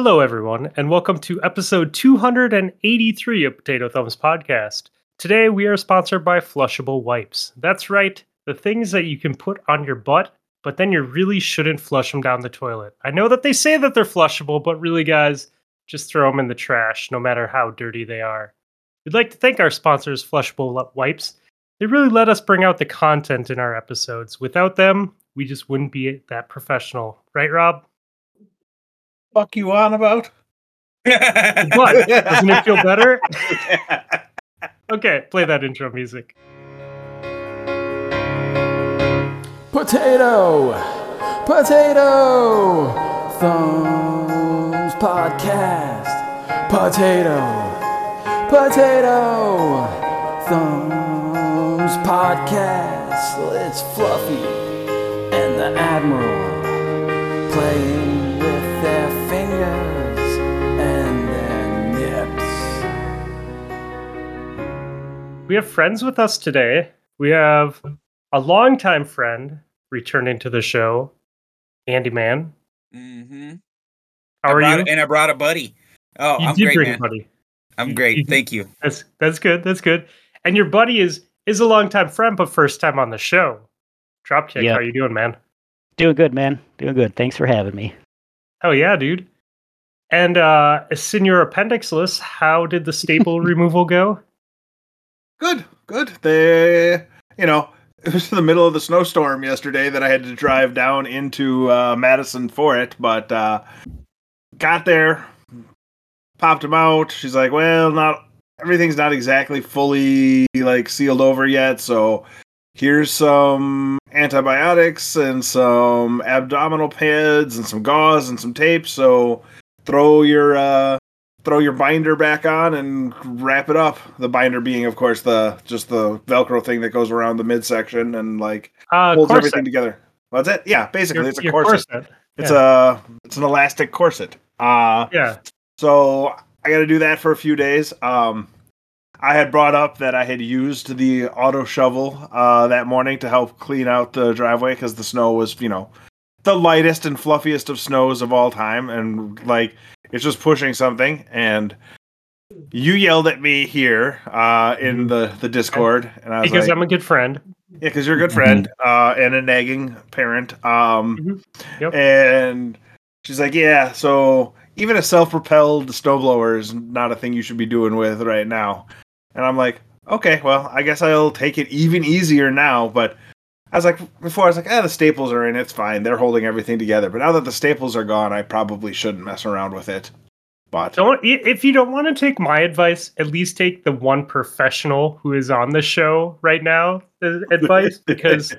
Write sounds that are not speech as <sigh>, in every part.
Hello, everyone, and welcome to episode 283 of Potato Thumbs Podcast. Today, we are sponsored by Flushable Wipes. That's right, the things that you can put on your butt, but then you really shouldn't flush them down the toilet. I know that they say that they're flushable, but really, guys, just throw them in the trash, no matter how dirty they are. We'd like to thank our sponsors, Flushable Wipes. They really let us bring out the content in our episodes. Without them, we just wouldn't be that professional. Right, Rob? Fuck you on about? <laughs> What? <laughs> Doesn't it feel better? <laughs> okay, play that intro music. Potato! Potato! Thumbs Podcast! Potato! Potato! Thumbs Podcast! It's Fluffy and the Admiral playing We have friends with us today. We have a longtime friend returning to the show, Andy Man. Mm-hmm. How I are brought, you? And I brought a buddy. Oh, you I'm did great, bring man. a buddy. I'm great. you- Thank you. That's that's good. That's good. And your buddy is is a longtime friend, but first time on the show. Dropkick, Yep. how are you doing, man? Doing good, man. Doing good. Thanks for having me. Oh yeah, dude. And uh Senior Appendixless, how did the staple <laughs> removal go? Good, good. They, you know, it was in the middle of the snowstorm yesterday that I had to drive down into uh, Madison for it, but uh, got there, popped him out. She's like, "Well, not everything's not exactly fully like sealed over yet, so here's some antibiotics and some abdominal pads and some gauze and some tape. So throw your uh, throw your binder back on and wrap it up. The binder being, of course, the just the Velcro thing that goes around the midsection and like Uh holds corset. everything together. That's it? Yeah, basically, Your- it's a your corset. It's a it's an elastic corset. Uh Yeah. so I got to do that for a few days. Um, I had brought up that I had used the auto shovel uh, that morning to help clean out the driveway because the snow was, you know, the lightest and fluffiest of snows of all time, and like it's just pushing something. And you yelled at me here uh, in the the Discord, and I was Because like, I'm a good friend. yeah, because you're a good friend uh, and a nagging parent. Um, Mhm. Yep. And she's like, yeah, so even a self-propelled snowblower is not a thing you should be doing with right now. And I'm like, okay, well, I guess I'll take it even easier now. But I was like, before I was like, ah, the staples are in, it's fine. They're holding everything together. But now that the staples are gone, I probably shouldn't mess around with it. But Don't if you don't want to take my advice, at least take the one professional who is on the show right now the <laughs> advice because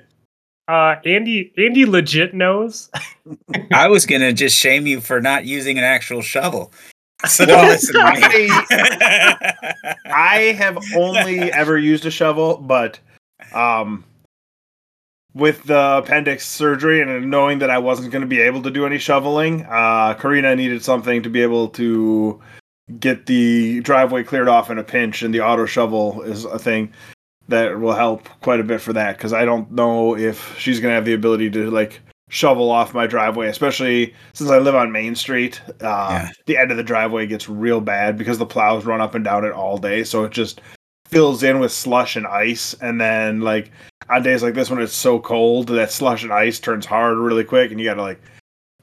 uh Andy Andy legit knows. <laughs> I was gonna just shame you for not using an actual shovel. So Well, <laughs> don't listen to me. I have only ever used a shovel, but um, with the appendix surgery and knowing that I wasn't going to be able to do any shoveling, uh, Karina needed something to be able to get the driveway cleared off in a pinch, and the auto shovel is a thing that will help quite a bit for that because I don't know if she's going to have the ability to like shovel off my driveway, especially since I live on Main Street. Uh, Yeah. The end of the driveway gets real bad because the plows run up and down it all day, so it just fills in with slush and ice. And then, like on days like this when it's so cold, that slush and ice turns hard really quick, and you got to like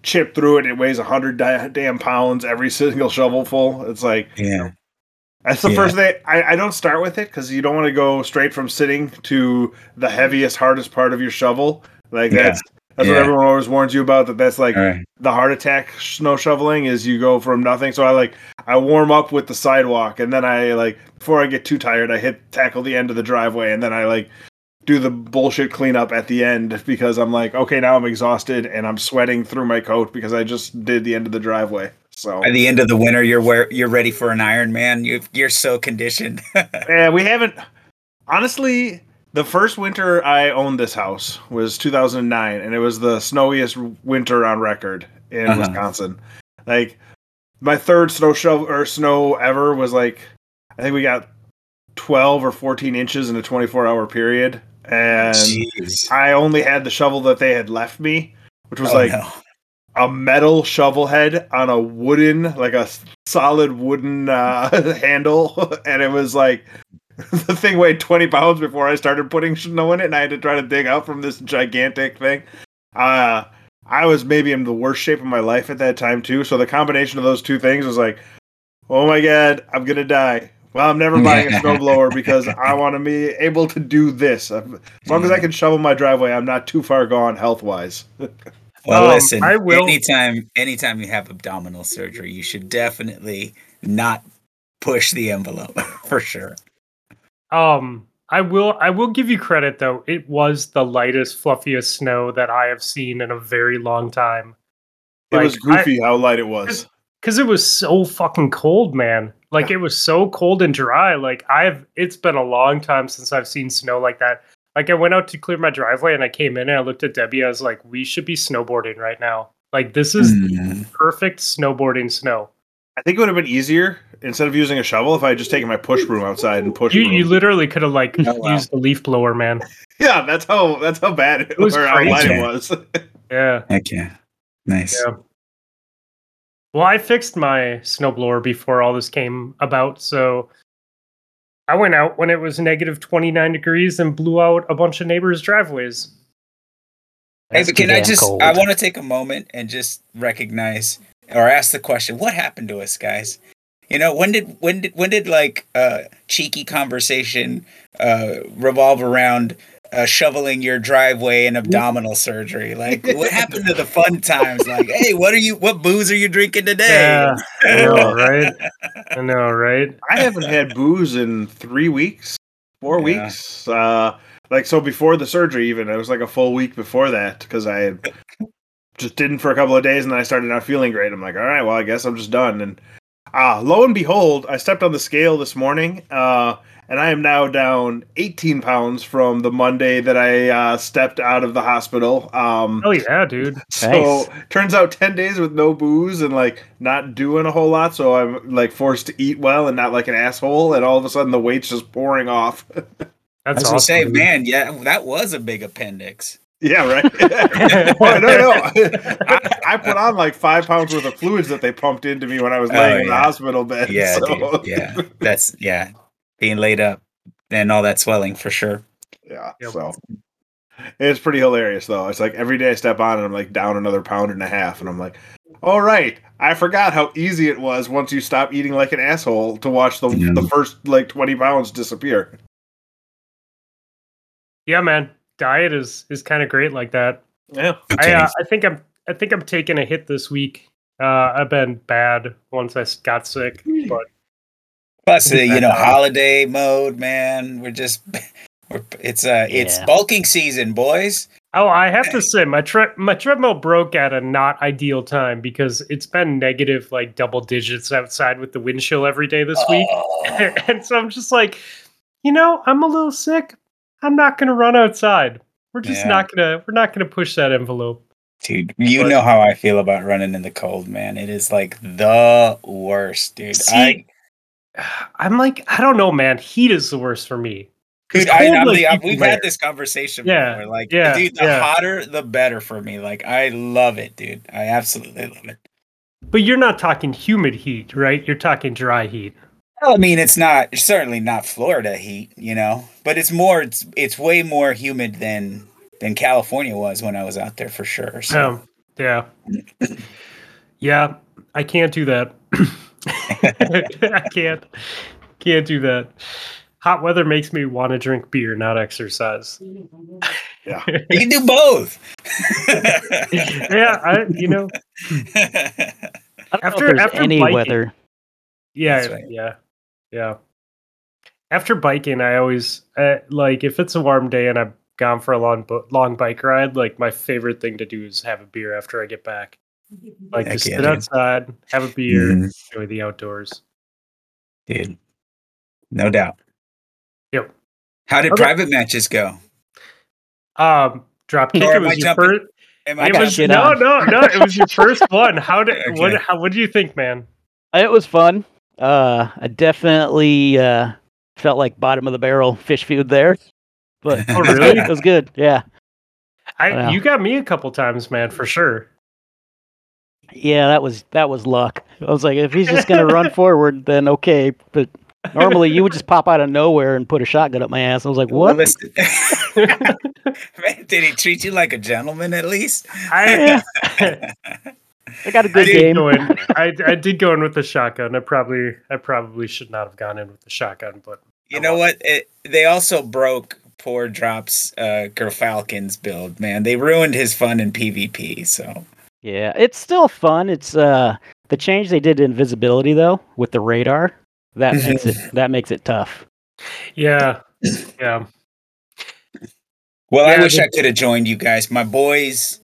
chip through it. It weighs a hundred da- damn pounds every <laughs> single shovelful. It's like yeah. that's the Yeah. first thing. I, I don't start with it because you don't want to go straight from sitting to the heaviest, hardest part of your shovel. Like Yeah. that's that's what everyone always warns you about. That that's like right. the heart attack snow shoveling is you go from nothing. So I like I warm up with the sidewalk, and then I like before I get too tired, I hit tackle the end of the driveway, and then I like do the bullshit cleanup at the end because I'm like, okay, now I'm exhausted and I'm sweating through my coat because I just did the end of the driveway. So at the end of the winter, you're where you're ready for an Iron Man. You you're so conditioned. <laughs> Yeah, we haven't. Honestly, the first winter I owned this house was 2009, and it was the snowiest winter on record in Uh-huh. Wisconsin. Like my third snow shovel or snow ever was like, I think we got 12 or 14 inches in a 24 hour period, and Jeez. I only had the shovel that they had left me, which was Oh, like no. a metal shovel head on a wooden, like a solid wooden uh, <laughs> handle, <laughs> and it was like <laughs> the thing weighed twenty pounds before I started putting snow in it, and I had to try to dig out from this gigantic thing. Uh, I was maybe in the worst shape of my life at that time too. So the combination of those two things was like, oh my god, I'm gonna die. Well, I'm never buying a <laughs> snowblower because I want to be able to do this. As long as I can shovel my driveway, I'm not too far gone health wise. <laughs> Well, Um, listen. I will- Anytime, anytime you have abdominal surgery, you should definitely not push the envelope <laughs> for sure. Um, I will. I will give you credit though. It was the lightest, fluffiest snow that I have seen in a very long time. It was Like, I- goofy how light it was. because it was so fucking cold, man. Like it was so cold and dry. Like I've, it's been a long time since I've seen snow like that. Like I went out to clear my driveway and I came in and I looked at Debbie. I was like, we should be snowboarding right now. Like this is Mm. perfect snowboarding snow. I think it would have been easier instead of using a shovel if I had just taken my push broom outside and pushed. You you literally could have like Oh, wow. used the leaf blower, man. <laughs> yeah, that's how that's how bad it, It was or how light it was. <laughs> Yeah. Heck yeah. Nice. Yeah. Well, I fixed my snowblower before all this came about, so I went out when it was negative 29 degrees and blew out a bunch of neighbors' driveways. Hey, but can I just? cold. I want to take a moment and just recognize or ask the question: What happened to us, guys? You know, when did when did when did like uh, cheeky conversation uh, revolve around uh, shoveling your driveway and abdominal surgery? Like, <laughs> what happened to the fun times? Like, hey, what are you? What booze are you drinking today? Yeah, I know, right? I know, right? <laughs> I haven't had booze in three weeks, four Yeah. weeks. Uh, like so before the surgery, even it was like a full week before that because I had just didn't for a couple of days, and then I started not feeling great. I'm like, all right, well, I guess I'm just done. And ah, lo and behold, I stepped on the scale this morning, uh, and I am now down 18 pounds from the Monday that I uh, stepped out of the hospital. Um, Oh yeah, dude. <laughs> so Nice. turns out 10 days with no booze and like not doing a whole lot so i'm like forced to eat well and not like an asshole and all of a sudden the weight's just pouring off I <laughs> That's was gonna awesome. say, dude. man, yeah, that was a big appendix. yeah right <laughs> no no I, I put on like five pounds worth of fluids that they pumped into me when i was Oh, laying in the hospital bed Yeah, so, dude. Yeah, that's yeah, being laid up and all that swelling for sure. yeah Yep. so it's pretty hilarious though it's like every day i step on and i'm like down another pound and a half and i'm like all right i forgot how easy it was once you stop eating like an asshole to watch the, Yeah. the first like 20 pounds disappear Yeah, man. Diet is is kind of great like that. yeah I uh, I think I'm I think I'm taking a hit this week. Uh, I've been bad once I got sick, but Plus, uh, you know, holiday mode, man. We're just, <laughs> we're, it's uh, it's Yeah. bulking season, boys. oh, I have to say my tre- my treadmill broke at a not ideal time because it's been negative like double digits outside with the wind chill every day this week, Oh, <laughs> and so I'm just like, you know, I'm a little sick. I'm not gonna run outside. We're just Yeah. not gonna we're not gonna push that envelope. dude, you But- know how I feel about running in the cold, man. It is like the worst, dude. I, See, I'm like, I don't know, man. Heat is the worst for me. dude, I, I'm like, the, I'm- we've wear. had this conversation Yeah, before. Like, yeah, dude, the yeah. hotter, the better for me. Like, I love it, dude. I absolutely love it. But you're not talking humid heat, right? You're talking dry heat. Well, I mean, it's not certainly not Florida heat, you know, but it's more it's it's way more humid than than California was when I was out there for sure. So Um, yeah. <clears throat> Yeah, I can't do that. <clears throat> <laughs> I can't. Can't do that. Hot weather makes me want to drink beer, not exercise. yeah <laughs> you can do both. <laughs> yeah, I you know, I don't know After- if after any biking- weather. yeah, right. yeah, yeah. After biking, I always uh, like if it's a warm day and I've gone for a long long bike ride. Like my favorite thing to do is have a beer after I get back. Like Heck just yeah, sit dude. outside, have a beer, Mhm. enjoy the outdoors. Dude. No doubt. Yep. How did Okay. private matches go? Um, dropkick. Or It am I was your jumping- first. Am I It got was shit no, on. no, no. It was your first <laughs> one. How did what? Okay. How? What do you think, man? It was fun. Uh, I definitely uh, felt like bottom of the barrel fish food there, but <laughs> Oh, really? <laughs> it was good. Yeah, I Wow. you got me a couple times, man, for sure. Yeah, that was that was luck. I was like, if he's just gonna run <laughs> forward, then okay. But normally you would just pop out of nowhere and put a shotgun up my ass. I was like, what? listen- Man, <laughs> did he treat you like a gentleman at least? I, <laughs> I got a good did game. go in. I, I did go in with the shotgun. I probably I probably should not have gone in with the shotgun, but You know what? It, they also broke poor Drop's uh, Gyrfalcon's build, man. They ruined his fun in PvP. So Yeah, it's still fun. It's uh the change they did to invisibility though with the radar that makes it that makes it tough. yeah, <laughs> yeah. Well, I wish the- I could have joined you guys. My boys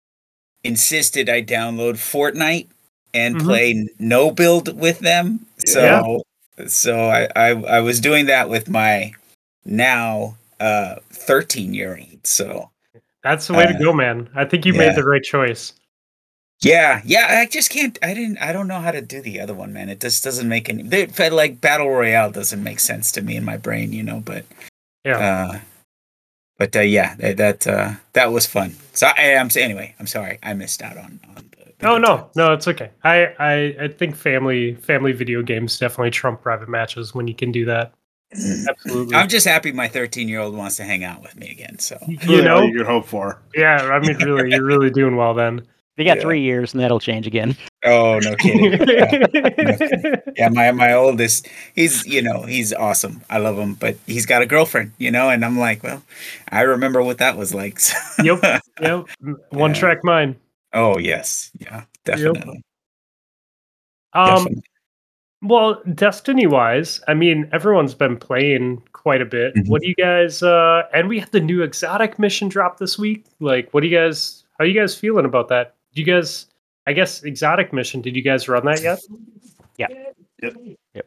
insisted I download Fortnite and Mhm. play no build with them. So so I, I I was doing that with my now uh 13 year old. So That's the way to Uh, go, man. I think you yeah. made the right choice. Yeah, yeah, I just can't I didn't I don't know how to do the other one, man. It just doesn't make any they felt like battle royale doesn't make sense to me in my brain, you know, but Yeah. uh but uh, yeah, that that, uh, that was fun. So I, I'm anyway. I'm sorry, I missed out on. on the, the Oh no, times. no, it's okay. I, I I think family family video games definitely trump private matches when you can do that. Absolutely. I'm just happy my 13 year old wants to hang out with me again. So you know, you could hope for. yeah. I mean, really, you're really doing well then. They got Yeah. three years and that'll change again. oh no kidding. <laughs> yeah. yeah, my my oldest, he's you know he's awesome. I love him, but he's got a girlfriend, you know, and I'm like, well, I remember what that was like. so- Yep. <laughs> Yep. One Yeah. track mind. oh yes, yeah, definitely. Um. definitely. Well, Destiny wise, I mean, everyone's been playing quite a bit. Mhm. What do you guys? uh And we had the new exotic mission drop this week. Like, what do you guys? How are you guys feeling about that? Do you guys? I guess exotic mission. Did you guys run that yet? Yeah. Yep.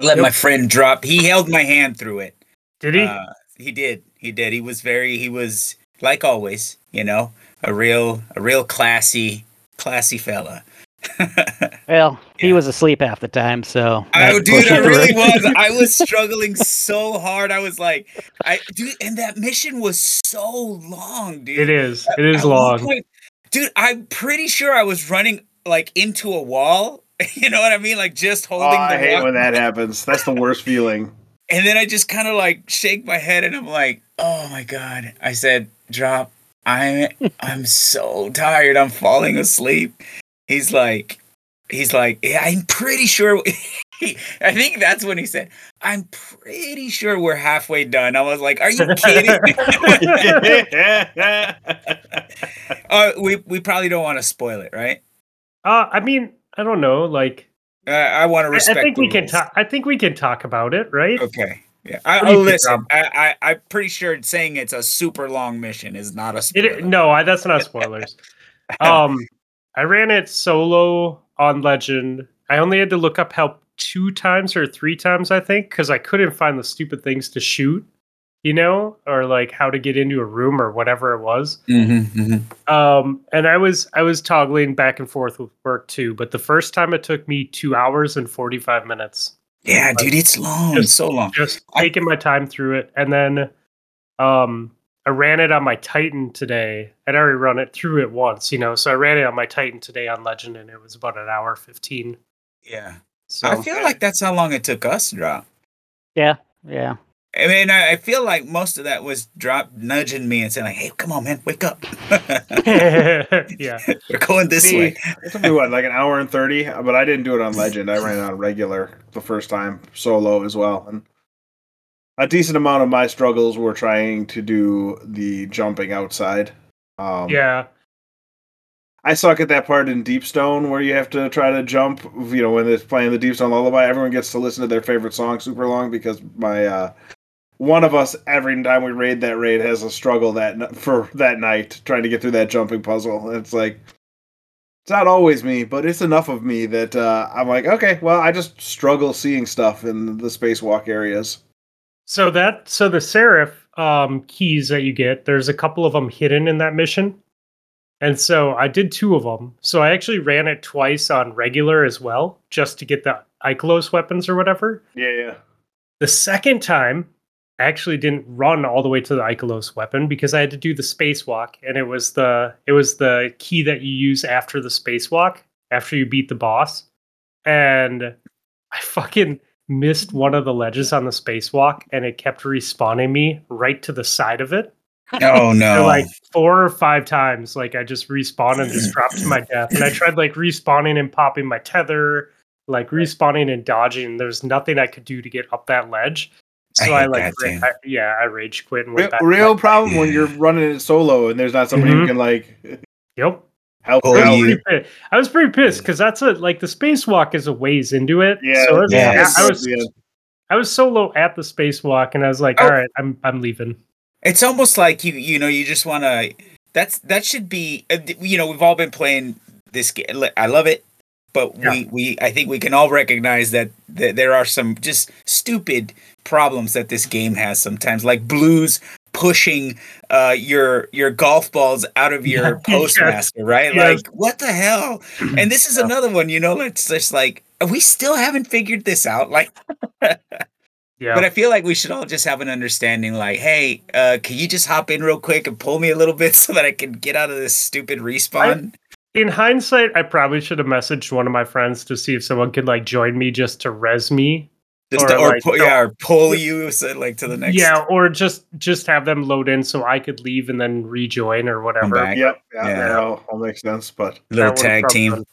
Let my friend drop. He held my hand through it. Did he? Uh, he did. He did. He was very. He was like always. You know, a real, a real classy, classy fella. <laughs> Well, he Yeah. was asleep half the time, so I, dude, I it really was. <laughs> I was struggling so hard. I was like, I, dude, and that mission was so long, dude. it is. It is At one long. point- dude. I'm pretty sure I was running like into a wall. <laughs> You know what I mean? Like just holding. Oh. I hate when that happens. That's the worst <laughs> feeling. And then I just kind of like shake my head and I'm like, "Oh my god." I said, "Drop. I'm I'm so tired. I'm falling asleep." He's like he's like, "Yeah, I'm pretty sure <laughs> I think that's when he said, "I'm pretty sure we're halfway done." I was like, "Are you kidding?" <laughs> uh, we we probably don't want to spoil it, right? Uh, I mean, I don't know. Like, Uh, I want to I, I think we can talk. I think we can talk about it, right? Okay. Yeah. I, What do you oh, listen. I, I I'm pretty sure saying it's a super long mission is not a spoiler. It, no, I, that's not spoilers. um, I ran it solo on Legend. I only had to look up help two times or three times, I think, because I couldn't find the stupid things to shoot, you know, or like how to get into a room or whatever it was. Mm-hmm, Um, and I was I was toggling back and forth with work too, but the first time it took me two hours and forty five minutes. Yeah, dude, it's long. Just- It's so long. just I- taking my time through it and then um i ran it on my titan today i'd already run it through it once you know so i ran it on my titan today on legend and it was about an hour 15 Yeah. So I feel like that's how long it took us to drop. Yeah, yeah. I mean, I, I feel like most of that was drop nudging me and saying like, "Hey, come on, man, wake up. <laughs> yeah <laughs> We're going this See, way." It took me what, like an hour and thirty? But I didn't do it on Legend. I ran it on regular the first time, solo as well. And a decent amount of my struggles were trying to do the jumping outside. Um, yeah I suck at that part in Deep Stone where you have to try to jump. You know, when it's playing the Deep Stone Lullaby, everyone gets to listen to their favorite song super long because my uh, one of us every time we raid that raid has a struggle that for that night trying to get through that jumping puzzle. It's like it's not always me, but it's enough of me that uh, I'm like, okay, well, I just struggle seeing stuff in the spacewalk areas. so that so the seraph um keys that you get there's a couple of them hidden in that mission and so i did two of them so i actually ran it twice on regular as well just to get the Ikelos weapons or whatever Yeah, yeah. The second time, I actually didn't run all the way to the Ikelos weapon because I had to do the spacewalk, and it was the it was the key that you use after the spacewalk after you beat the boss, and I fucking missed one of the ledges on the spacewalk, and it kept respawning me right to the side of it. Oh <laughs> So, no! like four or five times, like I just respawned and just <clears throat> dropped to my death. And I tried like respawning and popping my tether, like respawning and dodging. And there's nothing I could do to get up that ledge. So I, hate like, that, ra- I- yeah, I rage quit and Real, went back. real my- problem when you're running it solo and there's not somebody Mhm. who can like <laughs> Yep. help Oh, I you was, pretty pissed. I was pretty pissed because that's a like the spacewalk is a ways into it. Yeah, so it was- yeah, I, I was yeah. I was solo at the spacewalk and I was like, Oh. all right, I'm I'm leaving. It's almost like you you know you just want to. That's that should be uh, you know we've all been playing this game. I love it, but we we I think we can all recognize that, that there are some just stupid problems that this game has sometimes, like blues pushing uh your your golf balls out of your <laughs> Yeah. postmaster, right? Yes. Like what the hell? <clears throat> And this is Yeah. another one, you know. It's just like we still haven't figured this out. Like <laughs> Yeah. but I feel like we should all just have an understanding like, hey, uh, can you just hop in real quick and pull me a little bit <laughs> so that I can get out of this stupid respawn? in hindsight, I probably should have messaged one of my friends to see if someone could like join me just to res me. just or, to, or like, pu- yeah, or pull you so, like to the next. Yeah, or just just have them load in so I could leave and then rejoin or whatever. Yep, yeah, Yeah. that all, all makes sense. But little tag team. been-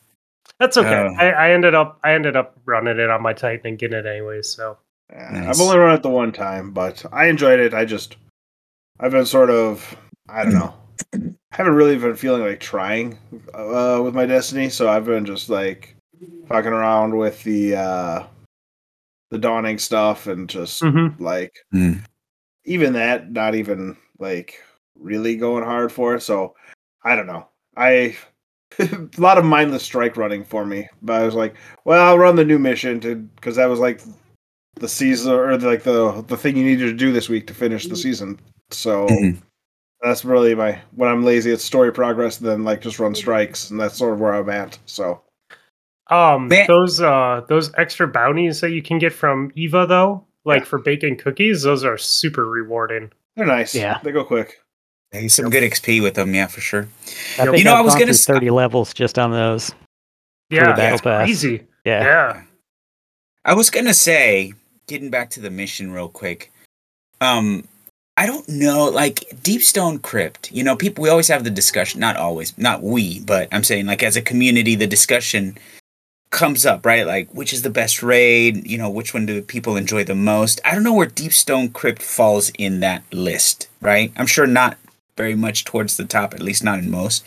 That's okay. Oh. I, I ended up I ended up running it on my Titan and getting it anyways. So yeah, Nice. I've only run it the one time, but I enjoyed it. I just I've been sort of I don't know. I haven't really been feeling like trying uh, with my destiny, so I've been just like fucking around with the uh the dawning stuff and just Mhm. like Hmm. even that not even like really going hard for it. So I don't know. I <laughs> a lot of mindless strike running for me, but I was like, well, I'll run the new mission to because that was like the season or like the the thing you needed to do this week to finish the season. So Mhm. that's really my when I'm lazy, it's story progress, and then like just run strikes, and that's sort of where I'm at. So um Man- those uh those extra bounties that you can get from Eva though, like Yeah. for baking cookies, those are super rewarding. they're nice. Yeah. they go quick. Hey, some good XP with them, yeah, for sure. I You know, I've I was gonna through s- 30 levels just on those. Yeah, battle that's pass. crazy. Yeah. Yeah. I was gonna say, getting back to the mission real quick. Um, I don't know, like Deep Stone Crypt. You know, people we always have the discussion. Not always, not we, but I'm saying like as a community, the discussion comes up, right? Like which is the best raid? You know, which one do people enjoy the most? I don't know where Deep Stone Crypt falls in that list, right? I'm sure not very much towards the top, at least not in most.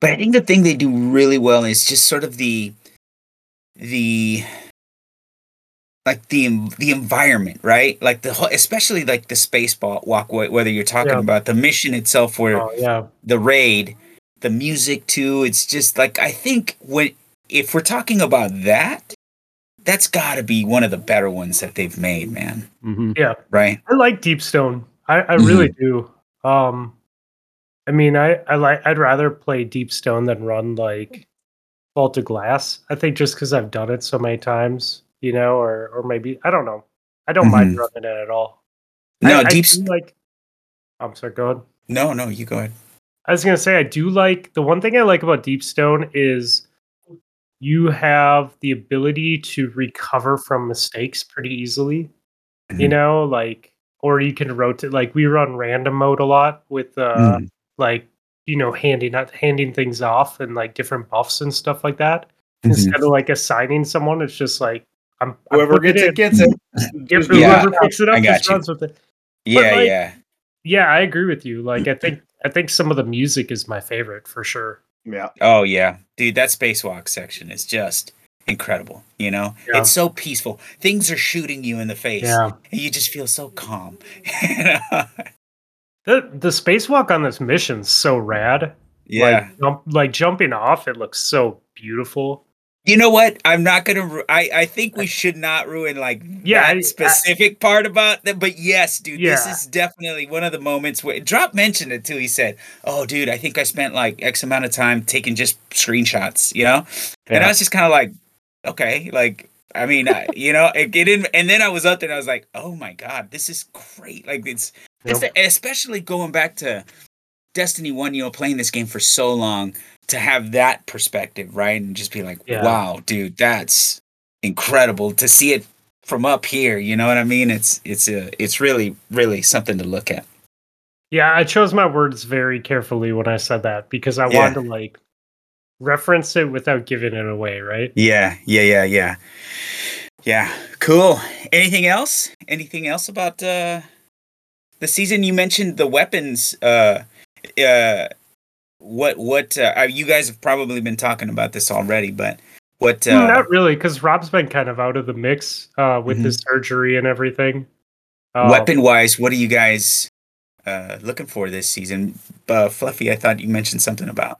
But I think the thing they do really well is just sort of the the like the the environment, right? Like the whole, especially like the space ball walkway. Whether you're talking Yeah. about the mission itself or Oh yeah. the raid, the music too. It's just like I think when if we're talking about that, that's got to be one of the better ones that they've made, man. hmm Yeah. Right? I like Deep Stone. I, I Mm-hmm. really do. Um, I mean, I, I like. I'd rather play Deep Stone than run like Vault of Glass. I think just because I've done it so many times, you know, or or maybe I don't know. I don't mind Mhm. running it at all. No, I, deep. I like. I'm sorry. Go ahead. no, no, you go ahead. I was gonna say I do like the one thing I like about Deep Stone is you have the ability to recover from mistakes pretty easily. You Mhm. know, like or you can rotate like we run random mode a lot with uh Mm. like you know handing out handing things off and like different buffs and stuff like that. Mhm. Instead of like assigning someone, it's just like I'm I'm Whoever gets it in. gets it. Yep, Yeah, whoever picks it I up got just you. runs with it. Yeah, like- yeah. Yeah, I agree with you. Like I think I think some of the music is my favorite for sure. Yeah, Oh yeah, dude, that spacewalk section is just incredible. You know, Yeah. it's so peaceful. Things are shooting you in the face, Yeah. and you just feel so calm. <laughs> The the spacewalk on this mission's so rad. yeah. Like, jump, like jumping off, it looks so beautiful. You know what? I'm not gonna. Ru- I I think we should not ruin like Yeah, I- I- that specific part about that. But yes, dude, this is definitely one of the moments where Drop mentioned it too. He said, "Oh, dude, I think I spent like X amount of time taking just screenshots." You know, and I was just kind of like, okay, like. I mean, I, <laughs> you know, it, it didn't, and then I was up there and I was like, "Oh my god, this is great!" Like it's, it's Yep. the- especially going back to Destiny One. You know, playing this game for so long, to have that perspective, right? And just be like, Yeah. wow, dude, that's incredible to see it from up here. You know what I mean? It's it's a it's really really something to look at. Yeah, I chose my words very carefully when I said that because I Yeah. wanted to like reference it without giving it away, right? Yeah, yeah, yeah, yeah. Yeah, cool. Anything else? Anything else about uh the season you mentioned the weapons uh uh what what uh, you guys have probably been talking about this already, but what uh Not really, because Rob's been kind of out of the mix uh, with Mhm. his surgery and everything. Um, weapon wise, what are you guys uh looking for this season? Uh Fluffy, I thought you mentioned something about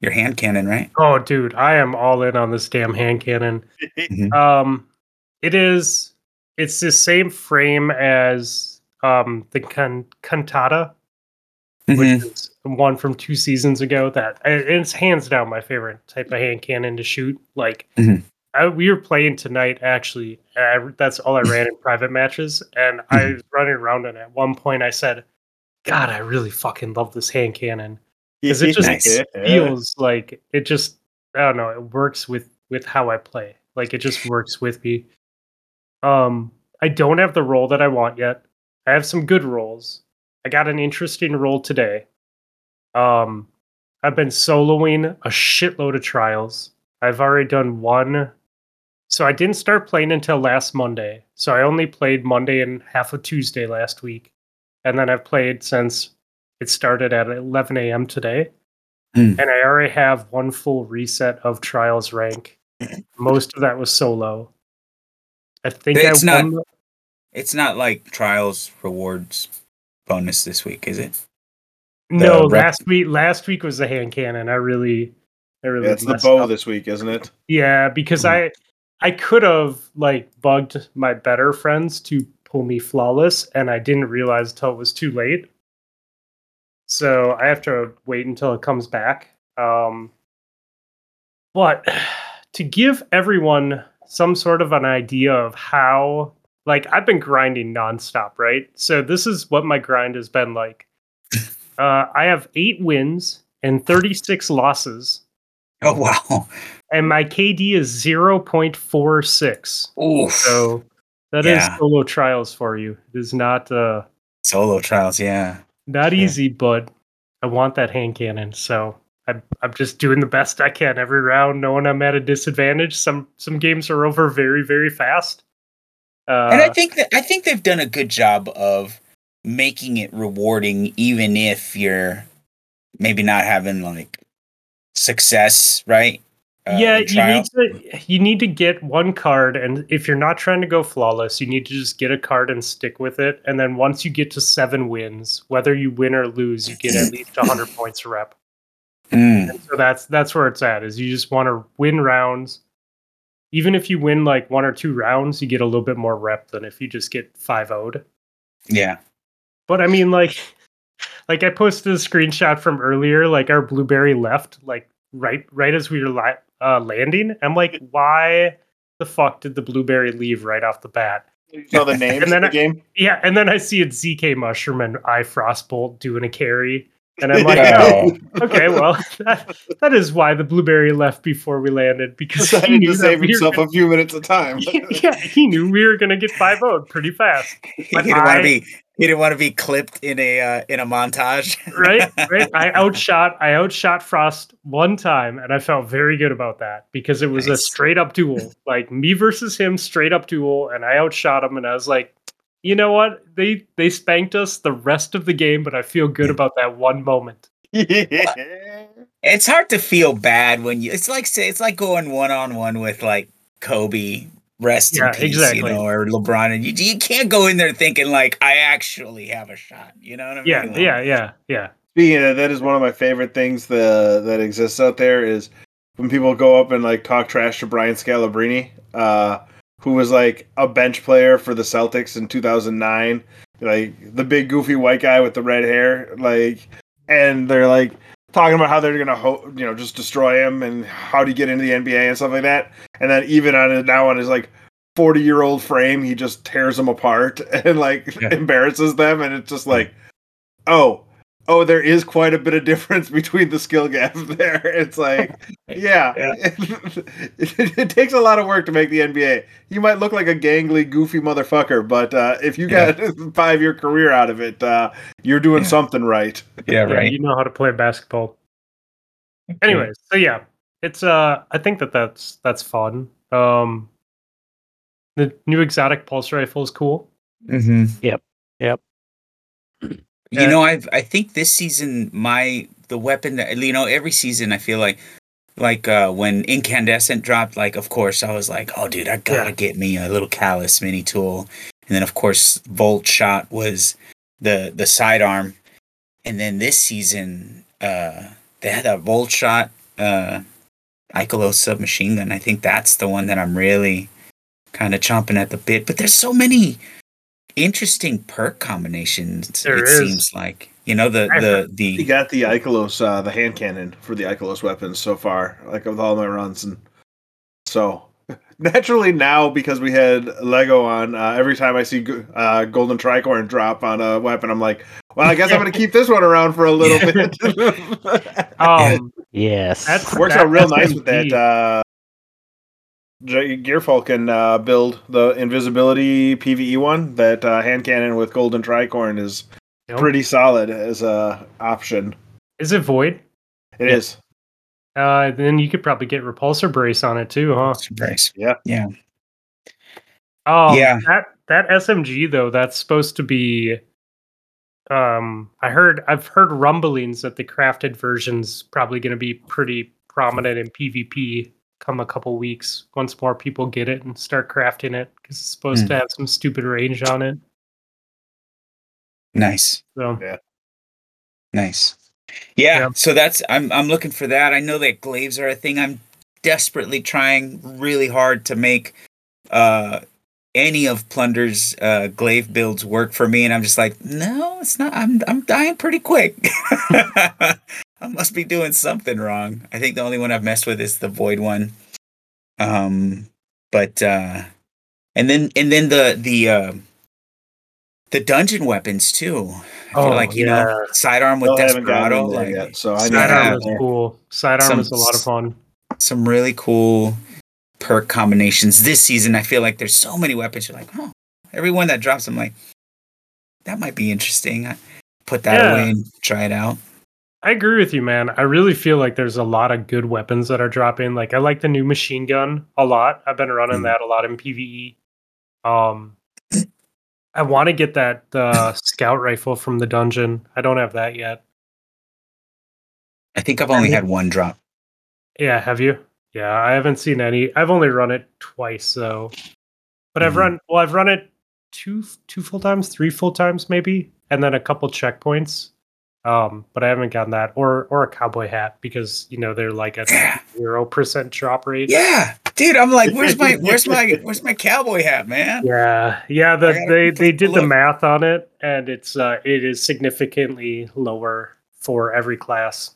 your hand cannon, right? Oh, dude, I am all in on this damn hand cannon. Mhm. Um, it is. It's the same frame as um the can- cantata, which Mhm. is one from two seasons ago. That and it's hands down my favorite type of hand cannon to shoot. Like, Mhm. I, we were playing tonight actually. And I, that's all I ran in <laughs> private matches, and I was running around, and at one point I said, "God, I really fucking love this hand cannon." because it just Nice. feels like it just I don't know, it works with with how I play. Like it just works with me. Um I don't have the role that I want yet. I have some good roles. I got an interesting role today. Um I've been soloing a shitload of trials. I've already done one. So I didn't start playing until last Monday. So I only played Monday and half of Tuesday last week. And then I've played since it started at 11 a.m. today. Hmm. And I already have one full reset of Trials rank. Most of that was solo. I think It's I not- the- It's not like trials rewards bonus this week, is it? no, rep- last week last week was the hand cannon. I really I really Yeah, it's the bow up. this week, isn't it? Yeah, because I I could have like bugged my better friends to pull me flawless, and I didn't realize until it was too late. So I have to wait until it comes back. Um, but <sighs> to give everyone some sort of an idea of how, like, I've been grinding nonstop, right? So this is what my grind has been like. <laughs> Uh, I have eight wins and 36 losses Oh wow. and my KD is 0.46. Oof. So that is Yeah. solo trials for you. It is not uh Solo trials, yeah. not Yeah. easy, but I want that hand cannon. So I'm I'm just doing the best I can every round, knowing I'm at a disadvantage. Some some games are over very very fast. Uh, and I think that I think they've done a good job of making it rewarding, even if you're maybe not having like success, right? Uh, yeah, you need to you need to get one card, and if you're not trying to go flawless, you need to just get a card and stick with it. And then once you get to seven wins, whether you win or lose, you get at <clears throat> least 100 points a rep. Mm, so that's that's where it's at. Is you just want to win rounds. Even if you win like one or two rounds, you get a little bit more rep than if you just get 5 0'd. yeah. But I mean, like, <laughs> like I posted a screenshot from earlier. Like our blueberry left, like right, right as we were li- uh, landing. I'm like, <laughs> why the fuck did the blueberry leave right off the bat? You know the <laughs> names And then of the I- game? Yeah, and then I see it's ZK Mushroom and I Frostbolt doing a carry, and I'm like, Oh. oh, <laughs> okay, well, <laughs> that, that is why the blueberry left before we landed because <laughs> he Decided knew to save we were himself gonna- a few minutes of time. yeah, he knew we were gonna get 5 0 pretty fast. he didn't want to be he didn't want to be clipped in a uh, in a montage. right right i outshot i outshot frost one time and i felt very good about that because it was a straight up duel like me versus him straight up duel and i outshot him and i was like you know what they they spanked us the rest of the game but i feel good about that one moment It's hard to feel bad when you. It's like say it's like going one on one with like Kobe, rest Yeah, in peace, exactly. you know, or LeBron, and you you can't go in there thinking like I actually have a shot. You know what I mean? yeah Like, yeah yeah yeah Speaking of that, that is one of my favorite things the, that exists out there is when people go up and like talk trash to Brian Scalabrine, uh, who was like a bench player for the Celtics in 2009, like the big goofy white guy with the red hair, like, and they're like talking about how they're gonna ho- you know just destroy him and how to get into the NBA and stuff like that, and then even on it now on his like 40 year old frame, he just tears them apart <laughs> and like Yeah. embarrasses them, and it's just like, oh oh, there is quite a bit of difference <laughs> between the skill gap <laughs> there. It's like, <laughs> yeah, It, it takes a lot of work to make the NBA. You might look like a gangly, goofy motherfucker, but uh, if you got a five year career out of it, uh, you're doing Yeah. something right. Yeah, Yeah, right. you know how to play basketball. Anyways, so yeah, it's uh, I think that that's that's fun. Um, the new exotic pulse rifle is cool. Mm-hmm. Yep. Yep. You know, I've I think this season my the weapon that you know every season I feel like like uh when incandescent dropped like of course I was like oh dude I gotta Yeah. get me a little Calus Mini-Tool. And then of course volt shot was the the sidearm. And then this season uh they had a volt shot uh Ikelos submachine gun. I think that's the one that I'm really kind of chomping at the bit. But there's so many interesting perk combinations There it is. seems like you know the I the You got the Ikelos, uh, the hand cannon for the Ikelos weapons so far, like with all my runs, and so <laughs> naturally now because we had Lego on, uh, every time I see uh, Golden Tricorn drop on a weapon, I'm like, well, I guess I'm going <laughs> to keep this one around for a little bit. <laughs> Um, Yes. That's- Works that out real nice with SMG. that. Uh, J- Gyrfalcon uh, build the invisibility PVE one. That uh, hand cannon with Golden Tricorn is Yep. pretty solid as a option. is it void? It is. Uh, then you could probably get repulsor brace on it too, huh? Brace. Yeah. Yeah. Oh, Yeah. That that SMG though, that's supposed to be. Um, I heard I've heard rumblings that the crafted version's probably going to be pretty prominent in PvP come a couple weeks once more people get it and start crafting it because it's supposed Hmm. to have some stupid range on it. Nice. So Nice. Yeah, Yeah. so that's I'm I'm looking for that. I know that glaives are a thing. I'm desperately trying really hard to make uh any of Plunder's uh glaive builds work for me and I'm just like, no, it's not I'm I'm dying pretty quick. <laughs> I must be doing something wrong. I think the only one I've messed with is the void one. Um but uh and then and then the the uh the dungeon weapons too. I feel Oh, like you know yeah. sidearm with Still Desperado, like yet, so I need Yeah. sidearm is cool. Sidearm Some is a lot of fun. some really cool perk combinations this season. I feel like there's so many weapons. You're like, oh, every one that drops, I'm like, that might be interesting. I put that Yeah. away and try it out. I agree with you, man. I really feel like there's a lot of good weapons that are dropping. Like I like the new machine gun a lot. I've been running Mhm. that a lot in PVE. Um I want to get that uh, <laughs> scout rifle from the dungeon. I don't have that yet. I think I've only had one drop. Yeah, have you? Yeah, I haven't seen any. I've only run it twice though. But I've Mhm. run well, I've run it two two full times, three full times maybe, and then a couple checkpoints. Um, but I haven't gotten that or or a cowboy hat because you know they're like a Yeah. zero percent drop rate. Yeah, dude. I'm like, where's my <laughs> where's my where's my cowboy hat, man? Yeah, yeah. The, they they a did the math on it, and it's uh it is significantly lower for every class.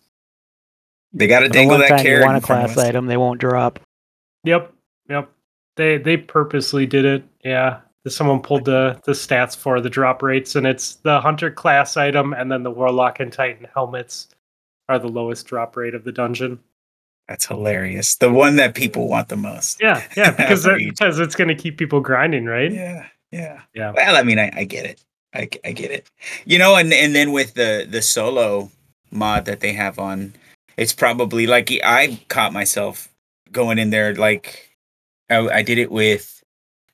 They got to dangle that time you carrot. want a in front of class item, they won't drop. Yep, yep. They they purposely did it. Yeah, someone pulled the the stats for the drop rates, and it's the hunter class item, and then the warlock and titan helmets are the lowest drop rate of the dungeon. That's hilarious. The one that people want the most. Yeah, yeah, <laughs> because that, because it's going to keep people grinding, right? Yeah, yeah, Yeah. Well, I mean, I, I get it. I, I get it. You know, and and then with the the solo mod that they have on, it's probably like I caught myself going in there like I, I did it with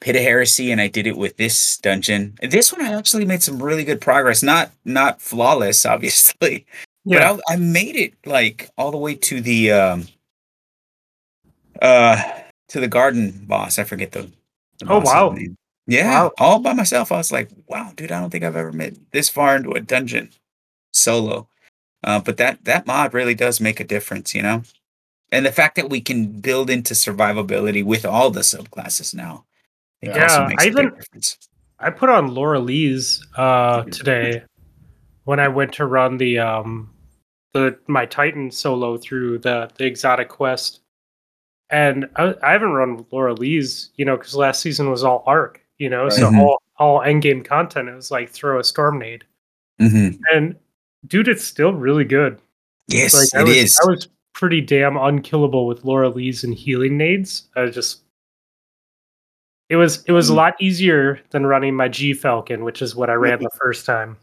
Pit of Heresy and I did it with this dungeon. This one I actually made some really good progress. Not not flawless, <laughs> obviously, Yeah, but I, I made it like all the way to the um uh to the garden boss. I forget the, the Oh, wow. name. Yeah, Wow. all by myself. I was like, wow, dude, I don't think I've ever made this far into a dungeon solo. Uh, but that that mod really does make a difference, you know. And the fact that we can build into survivability with all the subclasses now, I think also Yeah, I even-. I put on Loreley's uh, today when I went to run the um the my Titan solo through the the exotic quest, and I, I haven't run Loreley's, you know, because last season was all arc, you know, so Mhm. all all end game content. It was like throw a storm nade, hmm and dude, it's still really good. Yes, Like I it was, is. I was pretty damn unkillable with Loreley's and healing nades. I was just it was it was a Mm. lot easier than running my Gyrfalcon, which is what I ran the first time.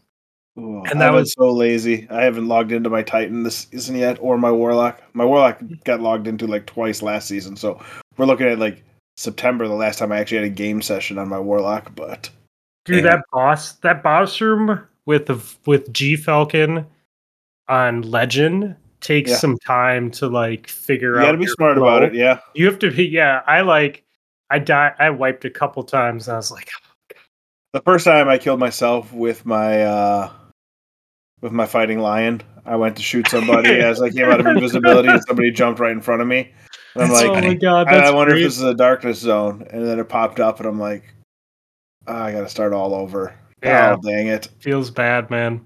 Ooh, And that was- so lazy. I haven't logged into my Titan this season yet, or my Warlock. My Warlock got logged into like twice last season, so we're looking at like September, the last time I actually had a game session on my Warlock. But Dude, Yeah. that boss that boss room with the with Gyrfalcon on Legend takes Yeah. some time to like figure you out. You got to be smart about it. Yeah, You have to be yeah, I like I died I wiped a couple times and I was like the first time I killed myself with my uh with my fighting lion, I went to shoot somebody as I came out of invisibility, and somebody jumped right in front of me. And I'm That's like, Oh my god, I, that's I wonder great. if this is a darkness zone, and then it popped up, and I'm like, "Ah, I got to start all over. Yeah. Oh, dang it! feels bad, man.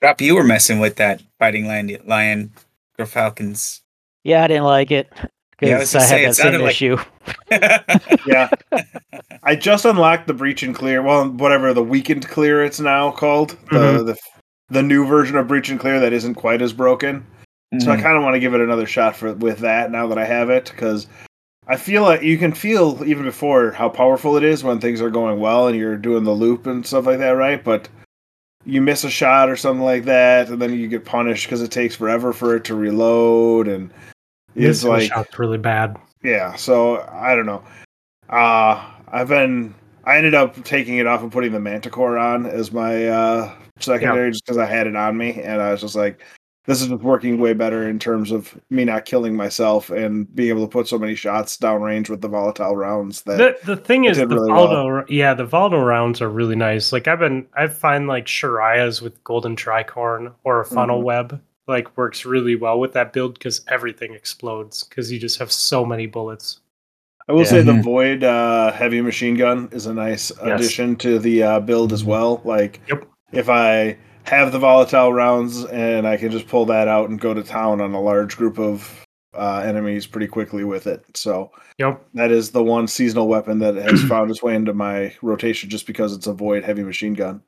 Drop, you were messing with that fighting lion, lion or falcons. Yeah, I didn't like it Yeah, I I, had it that same like- issue. <laughs> Yeah, I just unlocked the breach and clear. Well, whatever the weakened clear it's now called the Mhm. the the new version of breach and clear that isn't quite as broken. So I Mm. kind of want to give it another shot for with that now that I have it because I feel like you can feel even before how powerful it is when things are going well and you're doing the loop and stuff like that, right? But you miss a shot or something like that, and then you get punished because it takes forever for it to reload, and a like shot's really bad. yeah. So I don't know. Uh I've been. I ended up taking it off and putting the Manticore on as my uh secondary just because I had it on me, and I was just like, this is just working way better in terms of me not killing myself and being able to put so many shots downrange with the volatile rounds. That The the thing is, the really volatile yeah, the volatile rounds are really nice. Like I've been I find like Shayura's with golden tricorn or a funnel Mhm. web like works really well with that build because everything explodes because you just have so many bullets. I will Yeah. say the Mhm. Void uh, heavy machine gun is a nice Yes. addition to the uh, build as well. Like, Yep. if I have the volatile rounds and I can just pull that out and go to town on a large group of uh, enemies pretty quickly with it. So Yep. that is the one seasonal weapon that has <clears throat> found its way into my rotation just because it's a Void heavy machine gun.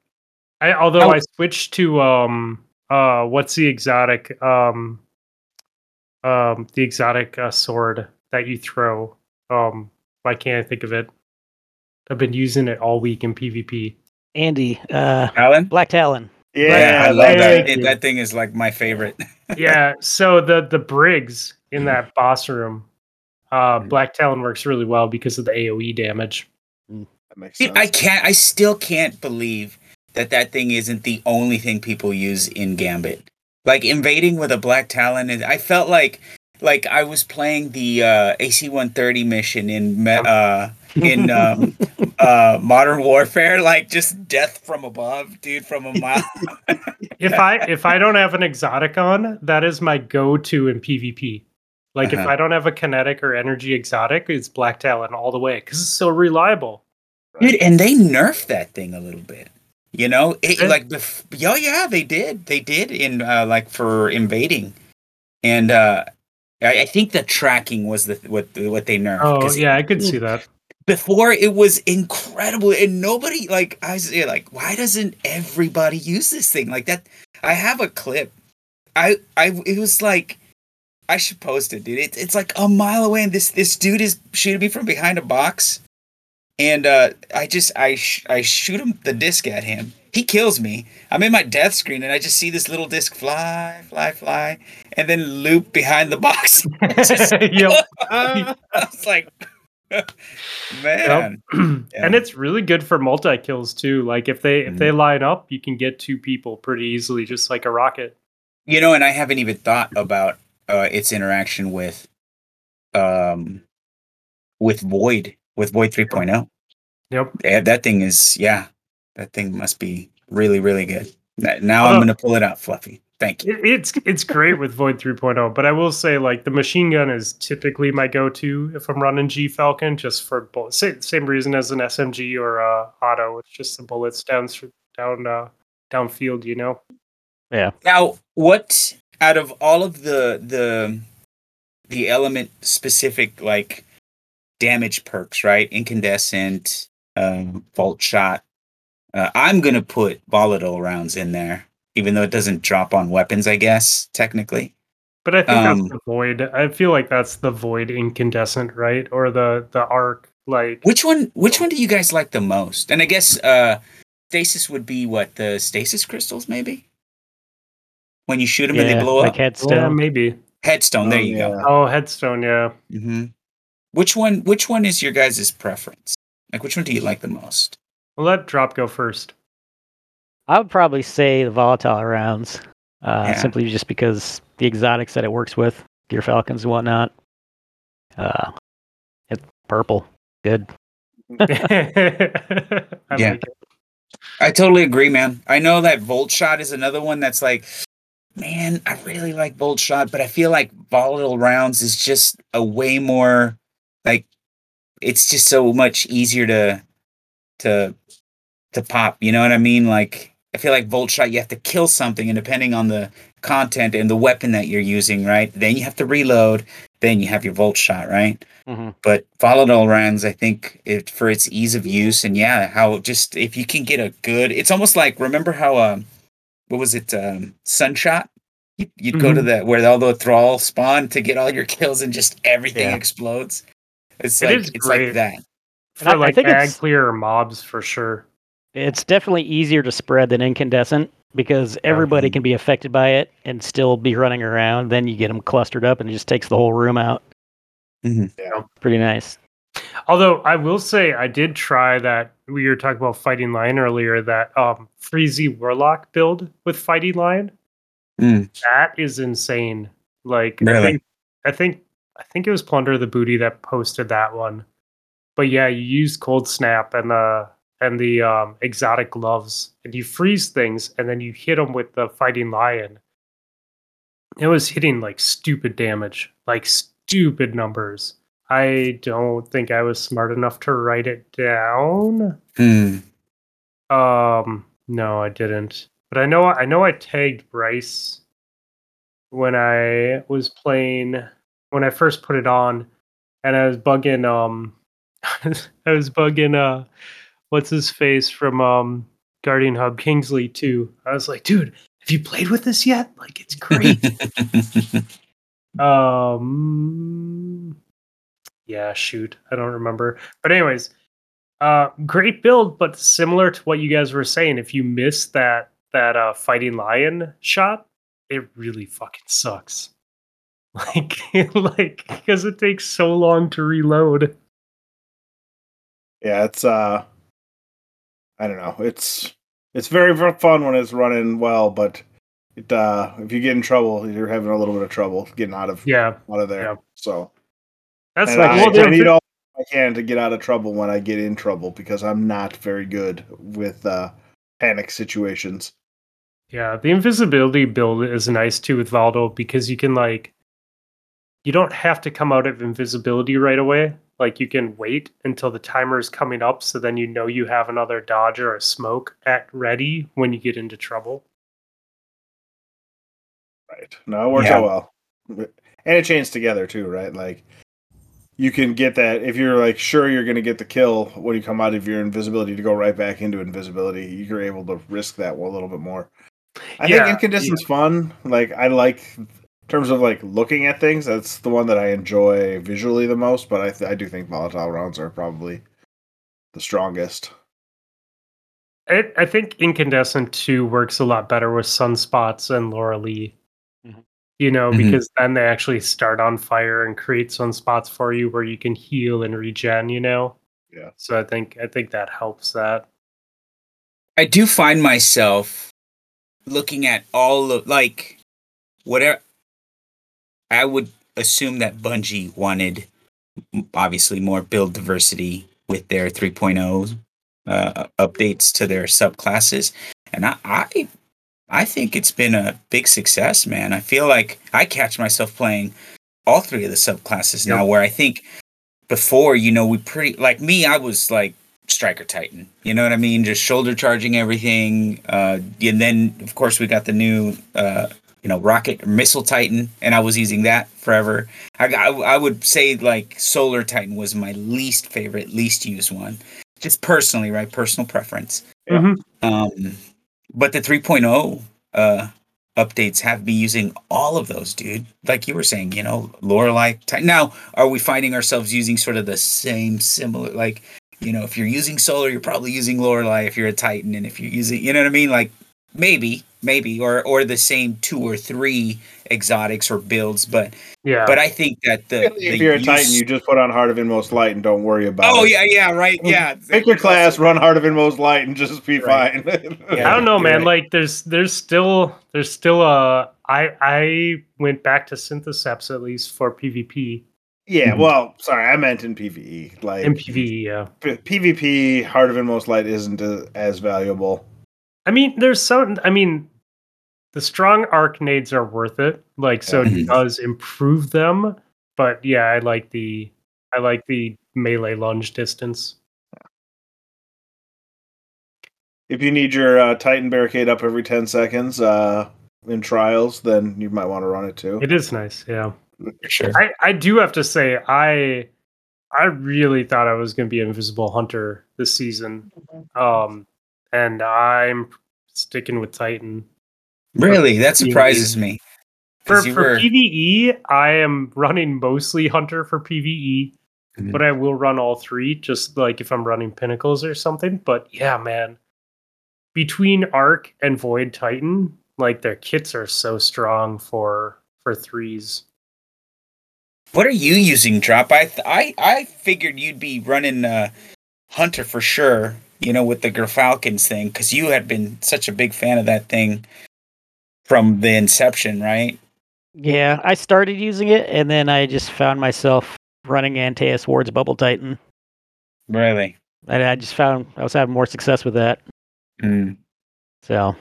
I although How- I switched to um uh what's the exotic um um the exotic uh, sword that you throw um why can't I think of it? I've been using it all week in PvP. Andy, uh, Alan? Black Talon. Yeah, I love that. It- that thing is like my favorite. <laughs> yeah, so the the Briggs in that boss room, uh Mm. Black Talon works really well because of the AoE damage. that makes sense. I can't. I still can't believe that that thing isn't the only thing people use in Gambit. Like invading with a black talon, and I felt like like I was playing the uh, AC-130 mission in uh, in um, <laughs> uh, Modern Warfare, like just death from above, dude, from a <laughs> mile. If I if I don't have an exotic on, that is my go-to in PvP. Like if Uh-huh. I don't have a kinetic or energy exotic, it's Black Talon all the way because it's so reliable. dude and they nerfed that thing a little bit you know it, Really? like bef- yeah yeah they did. They did in uh, like for invading. And uh I, I think the tracking was the what what they nerfed Oh yeah, I could see that. before it was incredible and nobody like i was like why doesn't everybody use this thing? Like that i have a clip. I i it was like i should post it dude. It, it's like a mile away and this this dude is shooting me from behind a box and uh i just i sh- i shoot him the disc at him he kills me i'm in my death screen and i just see this little disc fly fly fly and then loop behind the box <laughs> <laughs> yep. Ah, <laughs> i was like man <clears throat> and Yeah. it's really good for multi kills too. Like if they if they Mm-hmm. line up, you can get two people pretty easily, just like a rocket. You know, and I haven't even thought about uh, its interaction with, um, with Void, with Void 3.0. Yep. Yeah, that thing is, yeah, that thing must be really, really good. N- Now I'm Uh, gonna pull it out, Fluffy. Thank you. It's it's great with Void 3.0, but I will say like the machine gun is typically my go-to if I'm running Gyrfalcon, just for bullets. Same, same reason as an SMG or uh, auto. It's just the bullets down through- down uh, downfield, you know. Yeah. Now, what out of all of the the the element specific like damage perks, right? Incandescent, um, Volt Shot. Uh, I'm gonna put volatile rounds in there even though it doesn't drop on weapons, I guess technically. But I think Um, that's the void. I feel like that's the void incandescent, right? Or the the arc like Which one? Which one do you guys like the most? And I guess uh, stasis would be what the stasis crystals, maybe. When you shoot them and they blow like up. yeah, headstone. maybe. Headstone. There Oh, you go. Oh, headstone, yeah. Mm-hmm. Which one? Which one is your guys' preference? Like, which one do you like the most? We'll let drop go first. I would probably say the volatile rounds, uh, Yeah. simply just because the exotics that it works with, Gyrfalcons and whatnot. Uh, it's purple, good. <laughs> I Yeah. like it. I totally agree, man. I know that Volt Shot is another one that's like, man, I really like Volt Shot, but I feel like volatile rounds is just a way more like it's just so much easier to to to pop. You know what I mean? Like I feel like Volt Shot, you have to kill something, and depending on the content and the weapon that you're using, right? Then you have to reload. Then you have your Volt Shot, right? Mm-hmm. but volatile rounds i think it for its ease of use and yeah how just if you can get a good it's almost like remember how um what was it um sunshot you'd, you'd go to Mhm. the where all the thrall spawn to get all your <laughs> kills and just everything Yeah. explodes it's It like is it's great. like that And For I- I think ag it's- clear mobs for sure. It's definitely easier to spread than incandescent because everybody can be affected by it and still be running around. Then you get them clustered up and it just takes the whole room out. Mhm. Yeah. Pretty nice. Although I will say I did try that we were talking about fighting lion earlier, that um Freezy Warlock build with fighting lion. Mm. That is insane. Like I think I think I think it was Plunder the Booty that posted that one. But yeah, you use cold snap and the and the um, exotic gloves, and you freeze things, and then you hit them with the fighting lion. It was hitting like stupid damage, like stupid numbers. I don't think I was smart enough to write it down. Hmm. Um, no, I didn't. But I know I know I tagged Bryce when I was playing when I first put it on, and I was bugging um <laughs> I was bugging uh what's his face from um Guardian Hub Kingsley too. I was like, dude, have you played with this yet? Like it's great. <laughs> um yeah, shoot. I don't remember. But anyways, uh great build, but similar to what you guys were saying, if you miss that that uh fighting lion shot, it really fucking sucks. <laughs> Like like because it takes so long to reload. Yeah, it's uh I don't know. It's it's very ver- fun when it's running well, but it uh if you get in trouble, you're having a little bit of trouble getting out of Yeah. out of there. Yeah. So That's and like I, well, I need all I can to get out of trouble when I get in trouble because I'm not very good with uh panic situations. Yeah, the invisibility build is nice too with Valdo because you can like you don't have to come out of invisibility right away. Like you can wait until the timer is coming up so then you know you have another dodge or a smoke at ready when you get into trouble. Right. No, it works Yeah. out well. And it chains together too, right? Like you can get that if you're like sure you're gonna get the kill when you come out of your invisibility to go right back into invisibility, you're able to risk that a little bit more. I Yeah, think incandescent's fun. Like I like in terms of like looking at things, that's the one that I enjoy visually the most, but I th- I do think volatile rounds are probably the strongest. I, I think incandescent 2 works a lot better with sunspots and Loreley. Mhm. You know, Mhm. because then they actually start on fire and create sunspots for you where you can heal and regen, you know? Yeah. So I think I think that helps that. I do find myself looking at all of like whatever I would assume that Bungie wanted obviously more build diversity with their 3.0 uh, updates to their subclasses. And I, I I think it's been a big success man. I feel like I catch myself playing all three of the subclasses now where I think before you know we pretty like me I was like striker titan. You know what i mean? Just shoulder charging everything uh and then of course we got the new uh you know rocket or missile titan and i was using that forever I, I i would say like solar titan was my least favorite least used one just personally right personal preference Yeah. Mhm. um but the 3.0 uh updates have me using all of those, dude. Like you were saying, you know, Loreley. Ti- Now, are we finding ourselves using sort of the same similar like, you know, if you're using solar, you're probably using Loreley if you're a Titan, and if you're using, you know what I mean, like maybe, maybe, or or the same two or three exotics or builds, but Yeah. but I think that the if the you're a Titan, you just put on Heart of Inmost Light and don't worry about Oh it. yeah, yeah, right, yeah. Pick your class, run Heart of Inmost Light, and just be Right. fine. Yeah. I don't know, man. right. Like, there's there's still there's still a I I went back to Synthoceps at least for PvP Yeah, Mhm. well, sorry, I meant in PVE. Like and PvE. Yeah. P- PvP, Heart of Inmost Light isn't uh, as valuable. I mean, there's some. I mean, the strong arc nades are worth it. Like, so it does improve them. But yeah, I like the I like the melee lunge distance. If you need your uh, Titan barricade up every ten seconds uh, in trials, then you might want to run it too. It is nice. Yeah. sure. I, I do have to say I I really thought I was going to be Invisible Hunter this season, um, and I'm sticking with Titan Really, that surprises me. for for were- PVE. I am running mostly Hunter for PVE, Mhm. but I will run all three, just like if I'm running Pinnacles or something. But yeah, man, between Arc and Void Titan, like their kits are so strong for for threes. What are you using, Drop? I th- I I figured you'd be running uh, Hunter for sure. You know, with the Gyrfalcons thing, because you had been such a big fan of that thing from the inception, right? Yeah, I started using it, and then I just found myself running Antaeus Ward's Bubble Titan, Really. and I just found I was having more success with that. Mm. So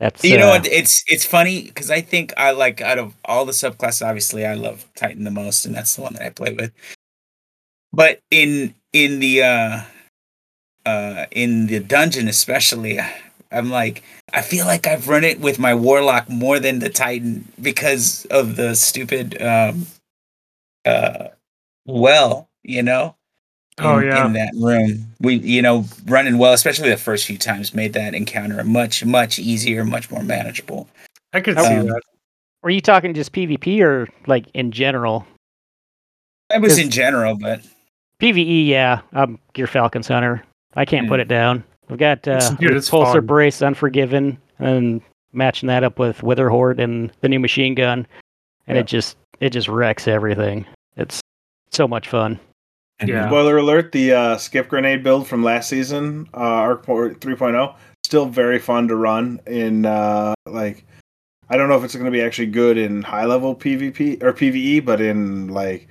that's You know uh, what? It's it's funny because I think I like out of all the subclasses, obviously I love Titan the most, and that's the one that I play with. But in in the uh uh in the dungeon especially, I'm like I feel like I've run it with my warlock more than the Titan because of the stupid um uh well, you know. Oh, in- yeah. in that room. We, you know, running well, especially the first few times, made that encounter much, much easier, much more manageable. I could Um, see that. Were you talking just PvP or like in general? It was in general, but PVE, yeah. I'm Gyrfalcons Hunter. I can't put Mm. it down. I've got uh, It's- dude, it's Pulsar fun. Brace, Unforgiven, and matching that up with Witherhoard and the new machine gun, and Yeah. it just it just wrecks everything. It's so much fun. Yeah. Spoiler alert: the uh, skip grenade build from last season, uh, Arc 3.0, still very fun to run in. Uh, like, I don't know if it's going to be actually good in high level PvP or PVE, but in like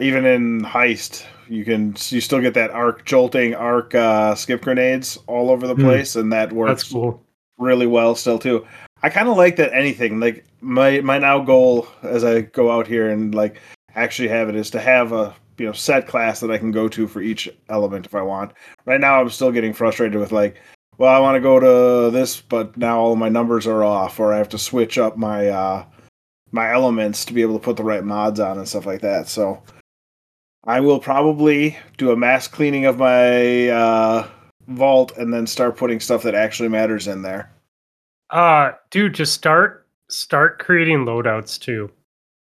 even in heist, you can you still get that arc jolting arc uh, skip grenades all over the Hmm. place, and that works cool. really well still too. I kind of like that anything like my my now goal as I go out here and like actually have it is to have a you know set class that I can go to for each element if I want. Right now I'm still getting frustrated with like well I want to go to this but now all my numbers are off or I have to switch up my uh my elements to be able to put the right mods on and stuff like that. So I will probably do a mass cleaning of my uh vault and then start putting stuff that actually matters in there. Uh, dude, just start start creating loadouts too.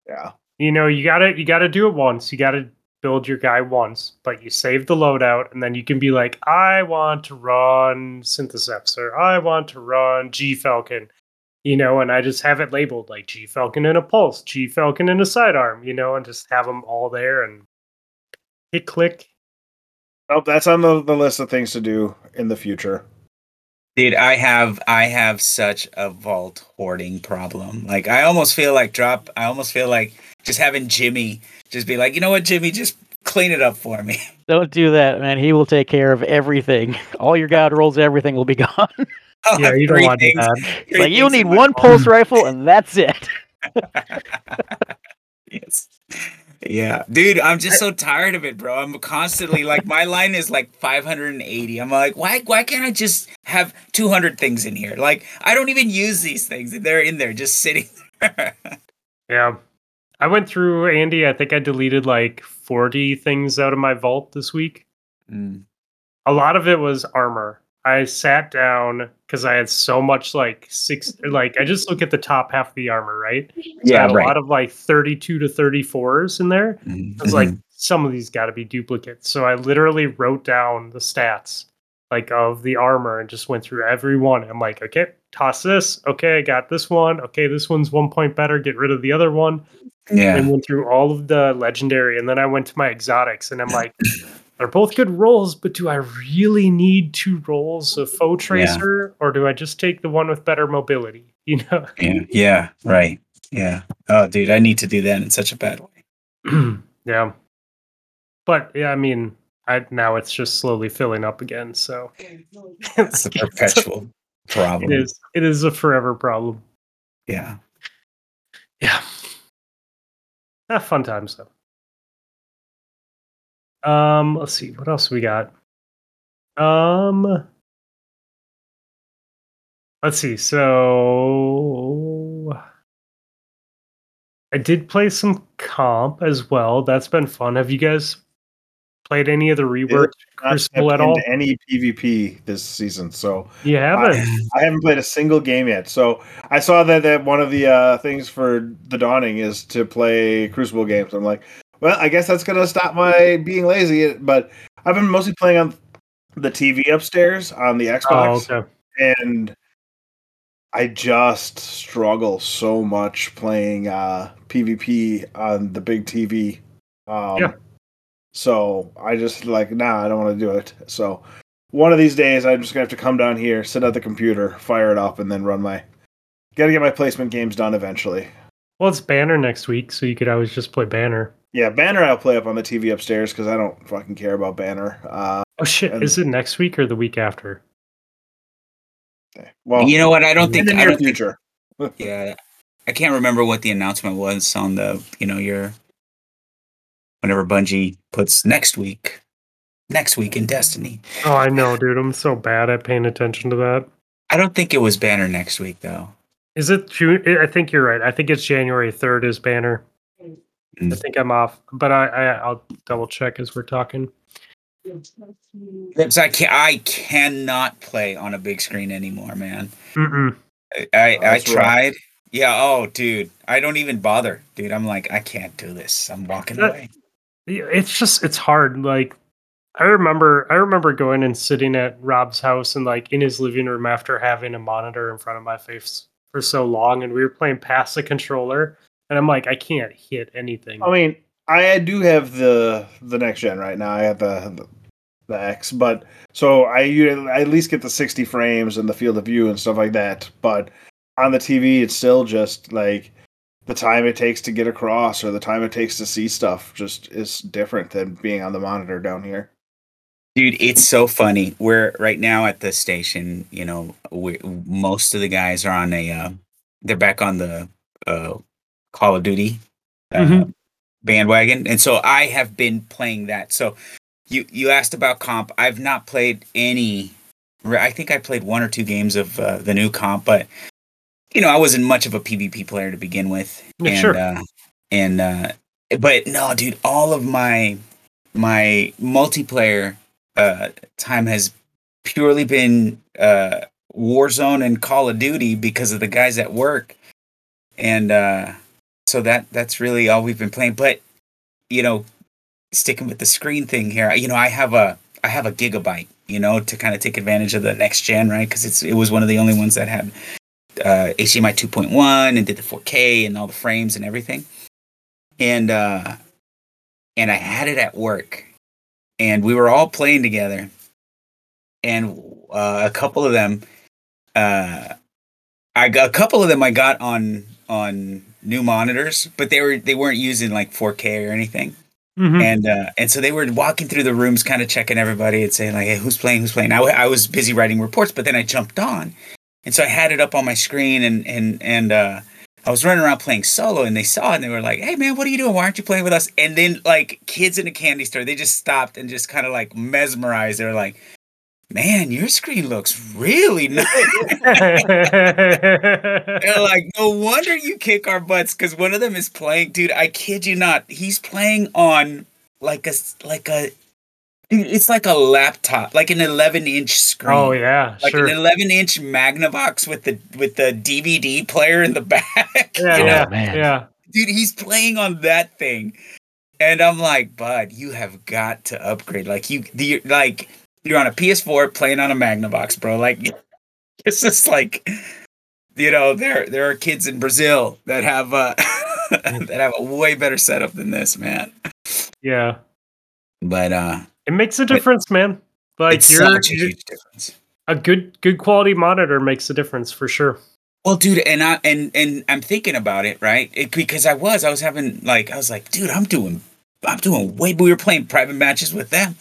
Yeah. You know, you gotta you gotta do it once. You gotta build your guy once, but you save the loadout, and then you can be like, I want to run Synthoceps or I want to run Gyrfalcon. You know, and I just have it labeled like Gyrfalcon and a pulse, Gyrfalcon and a sidearm, you know, and just have them all there and hit click. Oh, that's on the, the list of things to do in the future. dude, I have I have such a vault hoarding problem. Like I almost feel like drop. I almost feel like just having Jimmy just be like, you know what, Jimmy, just clean it up for me. <laughs> Don't do that, man. He will take care of everything. All your god rolls, everything will be gone. I'll <laughs> oh, Yeah, you don't want to do things- that. <laughs> like you'll need one vault. pulse rifle, and that's it. yes. Yeah, dude, I'm just so tired of it, bro. I'm constantly like my line is like 580. I'm like, why why can't I just have 200 things in here? Like I don't even use these things. They're in there just sitting there. <laughs> Yeah. I went through Andy, I think I deleted like 40 things out of my vault this week. Mm. a lot of it was armor. I sat down because I had so much like six, like I just look at the top half of the armor, right? So Yeah, had a lot of like 32 to 34s in there. Mhm, I was like, mhm. some of these got to be duplicates. So I literally wrote down the stats like of the armor and just went through every one. I'm like, okay, toss this. Okay, I got this one. Okay, this one's one point better. Get rid of the other one. yeah, And went through all of the legendary, and then I went to my exotics, and I'm like, they're both good rolls, but do I really need two rolls of Foetracer, or do I just take the one with better mobility? <laughs> You know. yeah, yeah, right, yeah. Oh, dude, I need to do that in such a bad way. <clears throat> yeah. But yeah, I mean, I now it's just slowly filling up again. So It's a perpetual <laughs> problem. it is. It is a forever problem. Yeah. Yeah. Ah, fun times though. Um, let's see what else we got. Um, let's see. So I did play some comp as well. That's been fun. Have you guys played any of the reworked Crucible at all? any PvP this season, so You haven't? I haven't played a single game yet. So I saw that that one of the uh, things for the dawning is to play Crucible games. I'm like, well, I guess that's gonna stop my being lazy. But I've been mostly playing on the TV upstairs on the Oh, Xbox, okay. and I just struggle so much playing uh, PvP on the big TV. Um, Yeah. So I just like, nah, I don't want to do it. So one of these days, I'm just gonna have to come down here, sit at the computer, fire it up, and then run my. Got to get my placement games done eventually. Well, it's Banner next week, so you could always just play Banner. Yeah, Banner I'll play up on the TV upstairs because I don't fucking care about Banner. Uh, Oh shit! And- Is it next week or the week after? well, you know what? I don't in think the I near don't think, future. <laughs> Yeah, I can't remember what the announcement was on the you know your whenever Bungie puts next week, next week in Destiny. Oh, I know, dude. I'm so bad at paying attention to that. I don't think it was Banner next week though. Is it June? I think you're right. I think it's January 3rd is Banner. I Mm. think I'm off, but I, I I'll double check as we're talking. Because I can I cannot play on a big screen anymore, man. Mm-mm. I I, I That's rough. tried. Yeah. Oh, dude, I don't even bother, dude. I'm like, I can't do this. I'm walking That- away. It's just it's hard. Like I remember I remember going and sitting at Rob's house and like in his living room after having a monitor in front of my face for so long, and we were playing past the controller, and I'm like, I can't hit anything. I mean, I do have the the next gen right now. I have the the, the X, but so I, u- I at least get the 60 frames and the field of view and stuff like that. But on the TV, it's still just like the time it takes to get across or the time it takes to see stuff just is different than being on the monitor down here. Dude, it's so funny. We're right now at the station. You know, we most of the guys are on a. Uh, they're back on the uh, Call of Duty uh, Mhm. bandwagon, and so I have been playing that. So, you you asked about comp. I've not played any. I think I played one or two games of uh, the new comp, but you know, I wasn't much of a PvP player to begin with. Yeah, and, sure. Uh, and uh, but no, dude, all of my my multiplayer uh, time has purely been uh, Warzone and Call of Duty because of the guys at work, and uh, so that that's really all we've been playing. But you know, sticking with the screen thing here, you know, I have a I have a gigabyte, you know, to kind of take advantage of the next gen, right? Because it's it was one of the only ones that had uh, HDMI 2.1 and did the 4K and all the frames and everything, and uh, and I had it at work, and we were all playing together, and uh, a couple of them, uh, I got a couple of them I got on on new monitors, but they were they weren't using like 4K or anything Mhm. and uh, and so they were walking through the rooms, kind of checking everybody and saying like, "Hey, who's playing? Who's playing?" I, w- I was busy writing reports, but then I jumped on, and so I had it up on my screen, and and and uh, I was running around playing solo, and they saw it, and they were like, "Hey, man, what are you doing? Why aren't you playing with us?" And then like kids in a candy store, they just stopped and just kind of like mesmerized. They were like, "Man, your screen looks really <laughs> nice." They're like, no wonder you kick our butts because one of them is playing, dude. I kid you not, he's playing on like a like a Dude, it's like a laptop, like an 11 inch screen. Oh yeah, like sure. an 11 inch Magnavox with the with the DVD player in the <laughs> back. yeah, you know? yeah, man. yeah. dude, he's playing on that thing, and I'm like, bud, you have got to upgrade. Like you, the like you're on a PS4 playing on a Magnavox, bro. Like <laughs> it's just like, you know, there there are kids in Brazil that have uh <laughs> that have a way better setup than this, man. Yeah. But uh, It makes a difference, man. Like it's you're, such a huge difference. a good good quality monitor makes a difference for sure. Well, dude, and I and and I'm thinking about it, right? It, because I was, I was having like, I was like, dude, I'm doing, I'm doing way. We were playing private matches with them.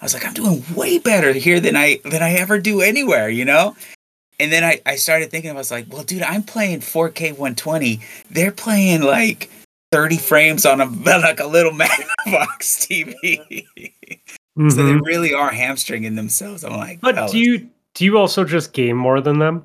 I was like, I'm doing way better here than I than I ever do anywhere, you know. And then I I started thinking, I was like, well, dude, I'm playing 4K 120. They're playing like 30 frames on a <laughs> like a little <laughs> Magnavox TV. <laughs> so they Mhm. really are hamstringing themselves. I'm like, But fellas. do you do you also just game more than them?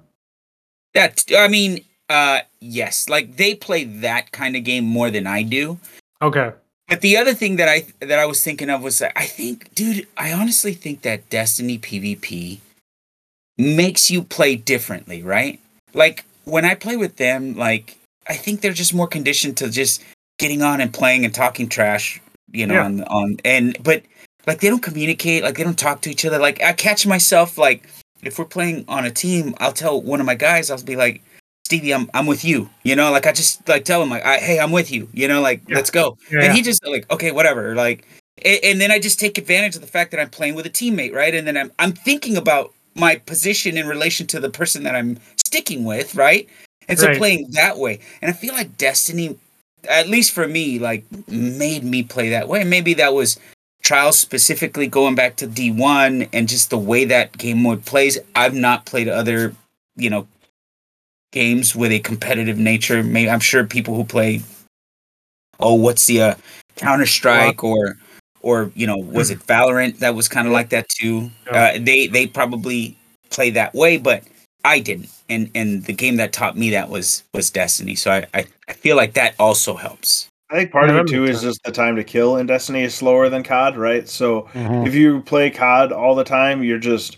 That I mean, uh yes, like they play that kind of game more than I do. Okay. But the other thing that I that I was thinking of was that I think, dude, I honestly think that Destiny PvP makes you play differently, right? Like when I play with them, like I think they're just more conditioned to just getting on and playing and talking trash, you know, Yeah. on on and but like they don't communicate, like they don't talk to each other. Like I catch myself like if we're playing on a team, I'll tell one of my guys, I'll be like, Stevie, I'm I'm with you. You know, like I just like tell him like, I, hey, I'm with you. You know, like Yeah. let's go. Yeah. And he just like, okay, whatever. Like, and, and then I just take advantage of the fact that I'm playing with a teammate, right? And then I'm I'm thinking about my position in relation to the person that I'm sticking with, right? And so Right. playing that way. And I feel like Destiny, at least for me, like made me play that way. Maybe that was Trials specifically going back to D1 and just the way that game mode plays. I've not played other, you know, games with a competitive nature. Maybe I'm sure people who play oh, what's the uh, Counter Strike or or you know, was it Valorant that was kind of like that too? Yeah. Uh, they they probably play that way, but I didn't. And and the game that taught me that was was Destiny. So I I, I feel like that also helps. I think part Yeah, of it too is just the time to kill in Destiny is slower than COD, right? So Mhm. if you play COD all the time, you're just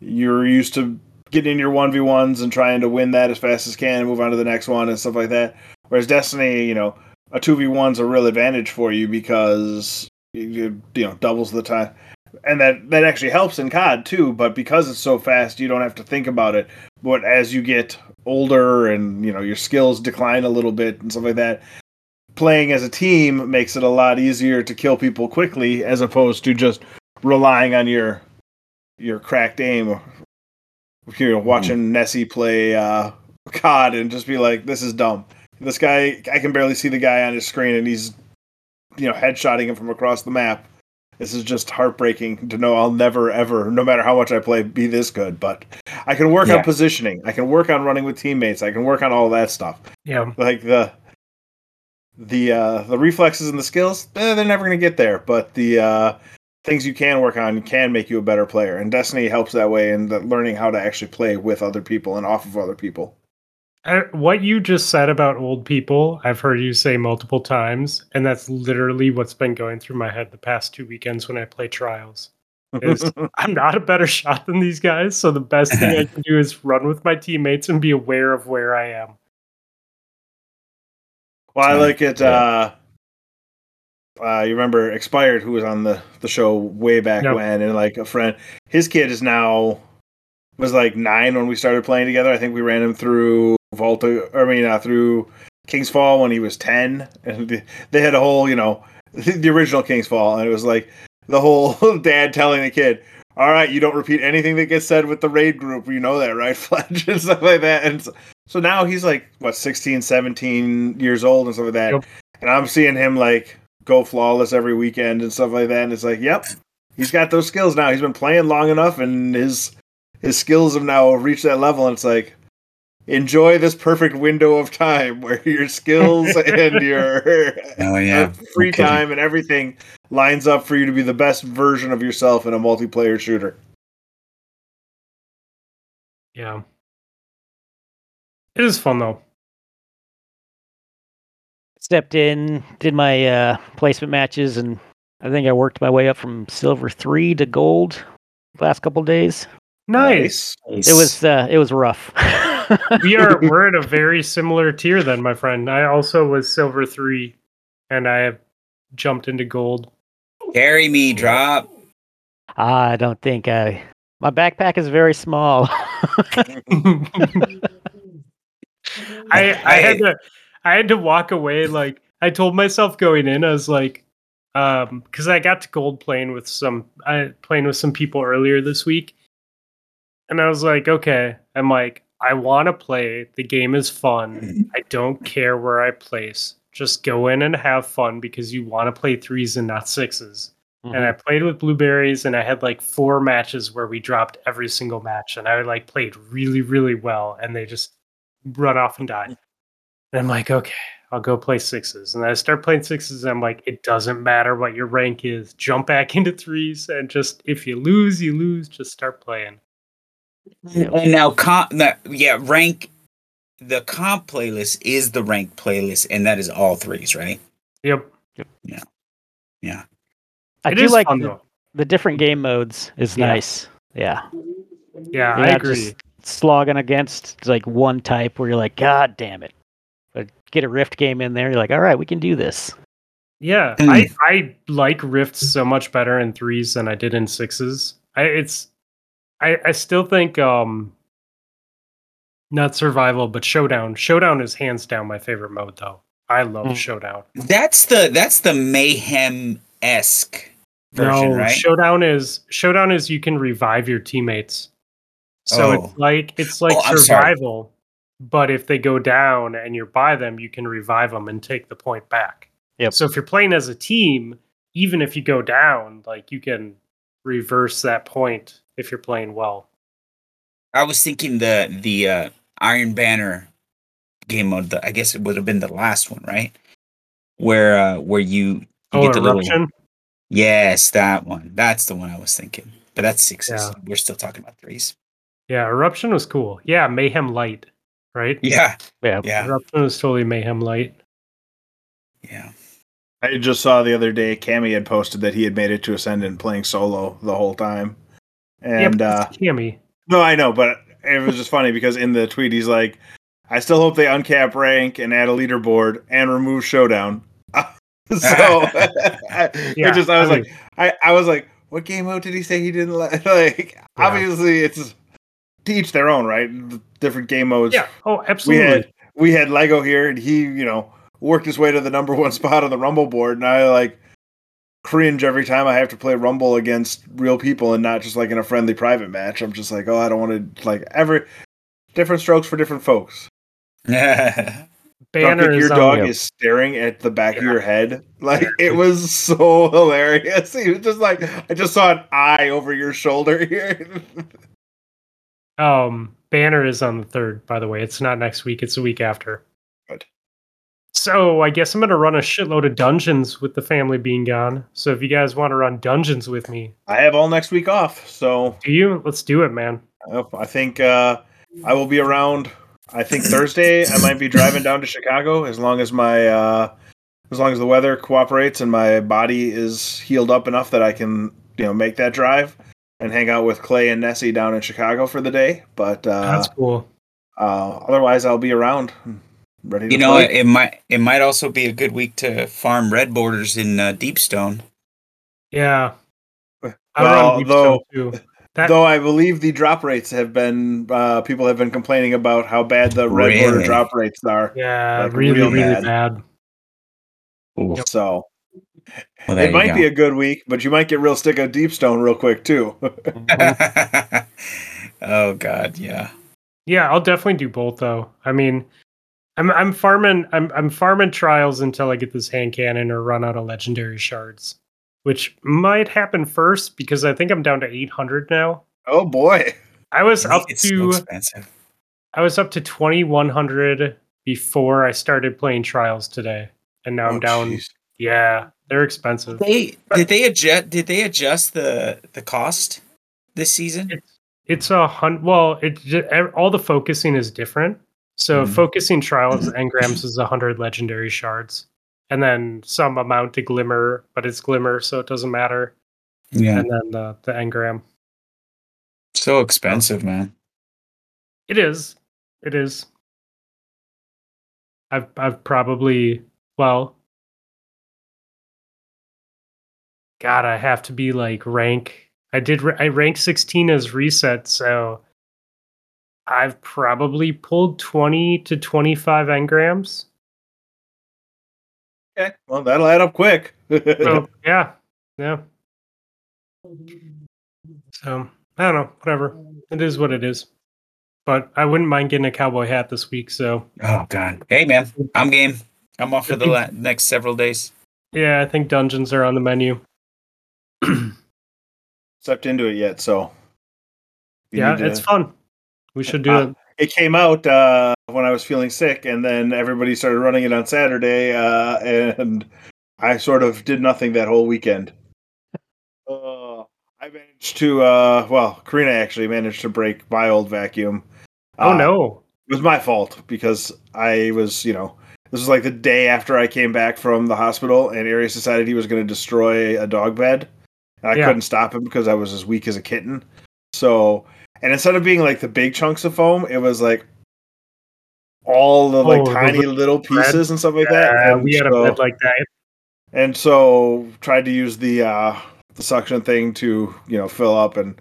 you're used to getting in your one v ones and trying to win that as fast as can and move on to the next one and stuff like that. Whereas Destiny, you know, a two v one's a real advantage for you because you, you know doubles the time, and that that actually helps in COD too. But because it's so fast, you don't have to think about it. But as you get older and you know your skills decline a little bit and stuff like that, playing as a team makes it a lot easier to kill people quickly as opposed to just relying on your your cracked aim. You know, watching Nessie play uh, COD and just be like, "This is dumb. This guy, I can barely see the guy on his screen, and he's, you know, headshotting him from across the map. This is just heartbreaking to know I'll never, ever, no matter how much I play, be this good. But I can work Yeah. on positioning. I can work on running with teammates. I can work on all that stuff Yeah. like the the uh the reflexes and the skills eh, they're never going to get there but the uh things you can work on can make you a better player and destiny helps that way in the learning how to actually play with other people and off of other people what you just said about old people, I've heard you say multiple times, and that's literally what's been going through my head the past two weekends when I play trials. Is <laughs> I'm not a better shot than these guys, so the best thing I can do is run with my teammates and be aware of where I am. well i Right. like it Yeah. uh uh, you remember expired who was on the the show way back Yep. when and like a friend his kid is now was like nine when we started playing together i think we ran him through volta i mean uh, through king's fall when he was 10 and they had a whole you know <laughs> the original king's fall and it was like the whole <laughs> dad telling the kid all right you don't repeat anything that gets said with the raid group you know that right <laughs> fletch and stuff like that and so, so now he's like what 16 17 years old and stuff like that Yep. and i'm seeing him like go flawless every weekend and stuff like that and it's like yep he's got those skills now he's been playing long enough and his his skills have now reached that level and it's like enjoy this perfect window of time <laughs> where your skills <laughs> and your Oh yeah. <laughs> free Okay. time and everything lines up for you to be the best version of yourself in a multiplayer shooter Yeah. It is fun though. Stepped in, did my uh, placement matches, and I think I worked my way up from silver three to gold last couple days. Nice. It was uh, it was rough. <laughs> we are we're at a very similar tier then, my friend. I also was silver three, and I have jumped into gold. Carry me, drop. I don't think I. My backpack is very small. <laughs> <laughs> I I had to I had to walk away. Like I told myself going in, I was like, um, because I got to gold playing with some I playing with some people earlier this week, and I was like, okay, I'm like, I want to play. The game is fun. <laughs> I don't care where I place. Just go in and have fun because you want to play threes and not 6s And I played with blueberries, and I had like four matches where we dropped every single match, and I like played really, really well, and they just run off and die. And I'm like, okay, I'll go play sixes. And I start playing sixes, and I'm like, it doesn't matter what your rank is. Jump back <laughs> into threes, and just if you lose, you lose. Just start playing. And now, comp, yeah, rank. The comp playlist is the rank playlist, and that is all threes, right? Yep, Yeah. Yeah. I it do like fun the, the different game modes is Yeah. nice. Yeah. Yeah, You're I not agree. just slogging against like one type where you're like, God damn it. But get a Rift game in there, you're like, all right, we can do this. Yeah, Mm. I I like rifts so much better in threes than I did in sixes. I it's I I still think um not survival but showdown. Showdown is hands down my favorite mode though. I love Mm. showdown. That's the that's the mayhem esque version, no, right? showdown is showdown is you can revive your teammates. So Oh. it's like it's like Oh, I'm sorry. survival, but if they go down and you're by them, you can revive them and take the point back. Yep. So if you're playing as a team, even if you go down, like you can reverse that point if you're playing well. I was thinking the the uh, Iron Banner game mode. The, I guess it would have been the last one, right? Where uh, where you, you Oh, get the little eruption. yes, that one. That's the one I was thinking. But that's sixes. Yeah. We're still talking about threes. Yeah, eruption was cool. Yeah, mayhem light, right? Yeah, Yeah. yeah, Eruption was totally mayhem light. yeah. I just saw the other day Cammy had posted that he had made it to Ascendant playing solo the whole time. And yeah, uh but it's Cammy. no, I know, but it was just funny because in the tweet he's like, I still hope they uncap rank and add a leaderboard and remove showdown. <laughs> so <laughs> it just I was mean, like I, I was like, what game mode did he say he didn't <laughs> like? like obviously it's to each their own, right? Different game modes. yeah. Oh, absolutely. we had we had Lego here, and he, you know, worked his way to the number <laughs> one spot on the Rumble board, and I like cringe every time I have to play Rumble against real people and not just like in a friendly private match. I'm just like, oh, I don't want to like every different strokes for different folks. <laughs> Banner Drunkic, your dog yeah. is staring at the back of your head. Like it was so <laughs> hilarious. He was just like, I just saw an eye over your shoulder here. Um, Banner is on the third, by the way. It's not next week, it's a week after. Good. So I guess I'm gonna run a shitload of dungeons with the family being gone. So if you guys want to run dungeons with me, I have all next week off, so do you? Let's do it, man. I think uh, I will be around. I think Thursday I might be driving down to Chicago as long as my uh, as long as the weather cooperates and my body is healed up enough that I can you know make that drive and hang out with Clay and Nessie down in Chicago for the day. But uh, That's cool. uh, otherwise, I'll be around, ready. To you know, play. it might it might also be a good week to farm red borders in uh, Deepstone. Yeah. I Well, run Deepstone though- too. That, Though I believe the drop rates have been uh, people have been complaining about how bad the red border drop rates are. yeah, like, really, real really bad. bad. So Well, it might go. be a good week, but you might get real stick of deep stone real quick too. <laughs> oh God, yeah. Yeah, I'll definitely do both though. I mean, I'm I'm farming I'm I'm farming trials until I get this hand cannon or run out of legendary shards, which might happen first because I think I'm down to 800 now. oh boy. I was up it's so to expensive. I was up to 2100 before I started playing trials today, and now I'm Oh, down. jeez. Yeah, they're expensive. They did they adjust did they adjust the the cost this season? It's it's a hundred. Well, it ju- ev- all the focusing is different. So Mhm. focusing trials <clears throat> and engrams is a hundred legendary shards. and then some amount to glimmer, but it's glimmer, so it doesn't matter. Yeah. And then the the engram. So expensive, man. It is. It is. I've I've probably well God, I have to be like rank. I did I ranked 16 as reset, so I've probably pulled 20 to 25 engrams. Okay. Well, that'll add up quick. So <laughs> yeah, yeah. So I don't know, whatever. It is what it is. But I wouldn't mind getting a cowboy hat this week. So Oh god. Hey man, I'm game. I'm off for the la- next several days. yeah, I think dungeons are on the menu. <clears throat> Stepped into it yet, so yeah, to- it's fun. We should do Uh, it. it came out uh, when I was feeling sick, and then everybody started running it on Saturday, uh, and I sort of did nothing that whole weekend. Uh, I managed to, uh, well, Karina actually managed to break my old vacuum. Oh Uh, no. It was my fault because I was, you know, this was like the day after I came back from the hospital, and Aries decided he was going to destroy a dog bed. And I Yeah. couldn't stop him because I was as weak as a kitten. So, and instead of being like the big chunks of foam, it was like all the like Oh, tiny little little pieces and stuff like that. And we had a so, bed like that. and so tried to use the uh the suction thing to you know fill up, and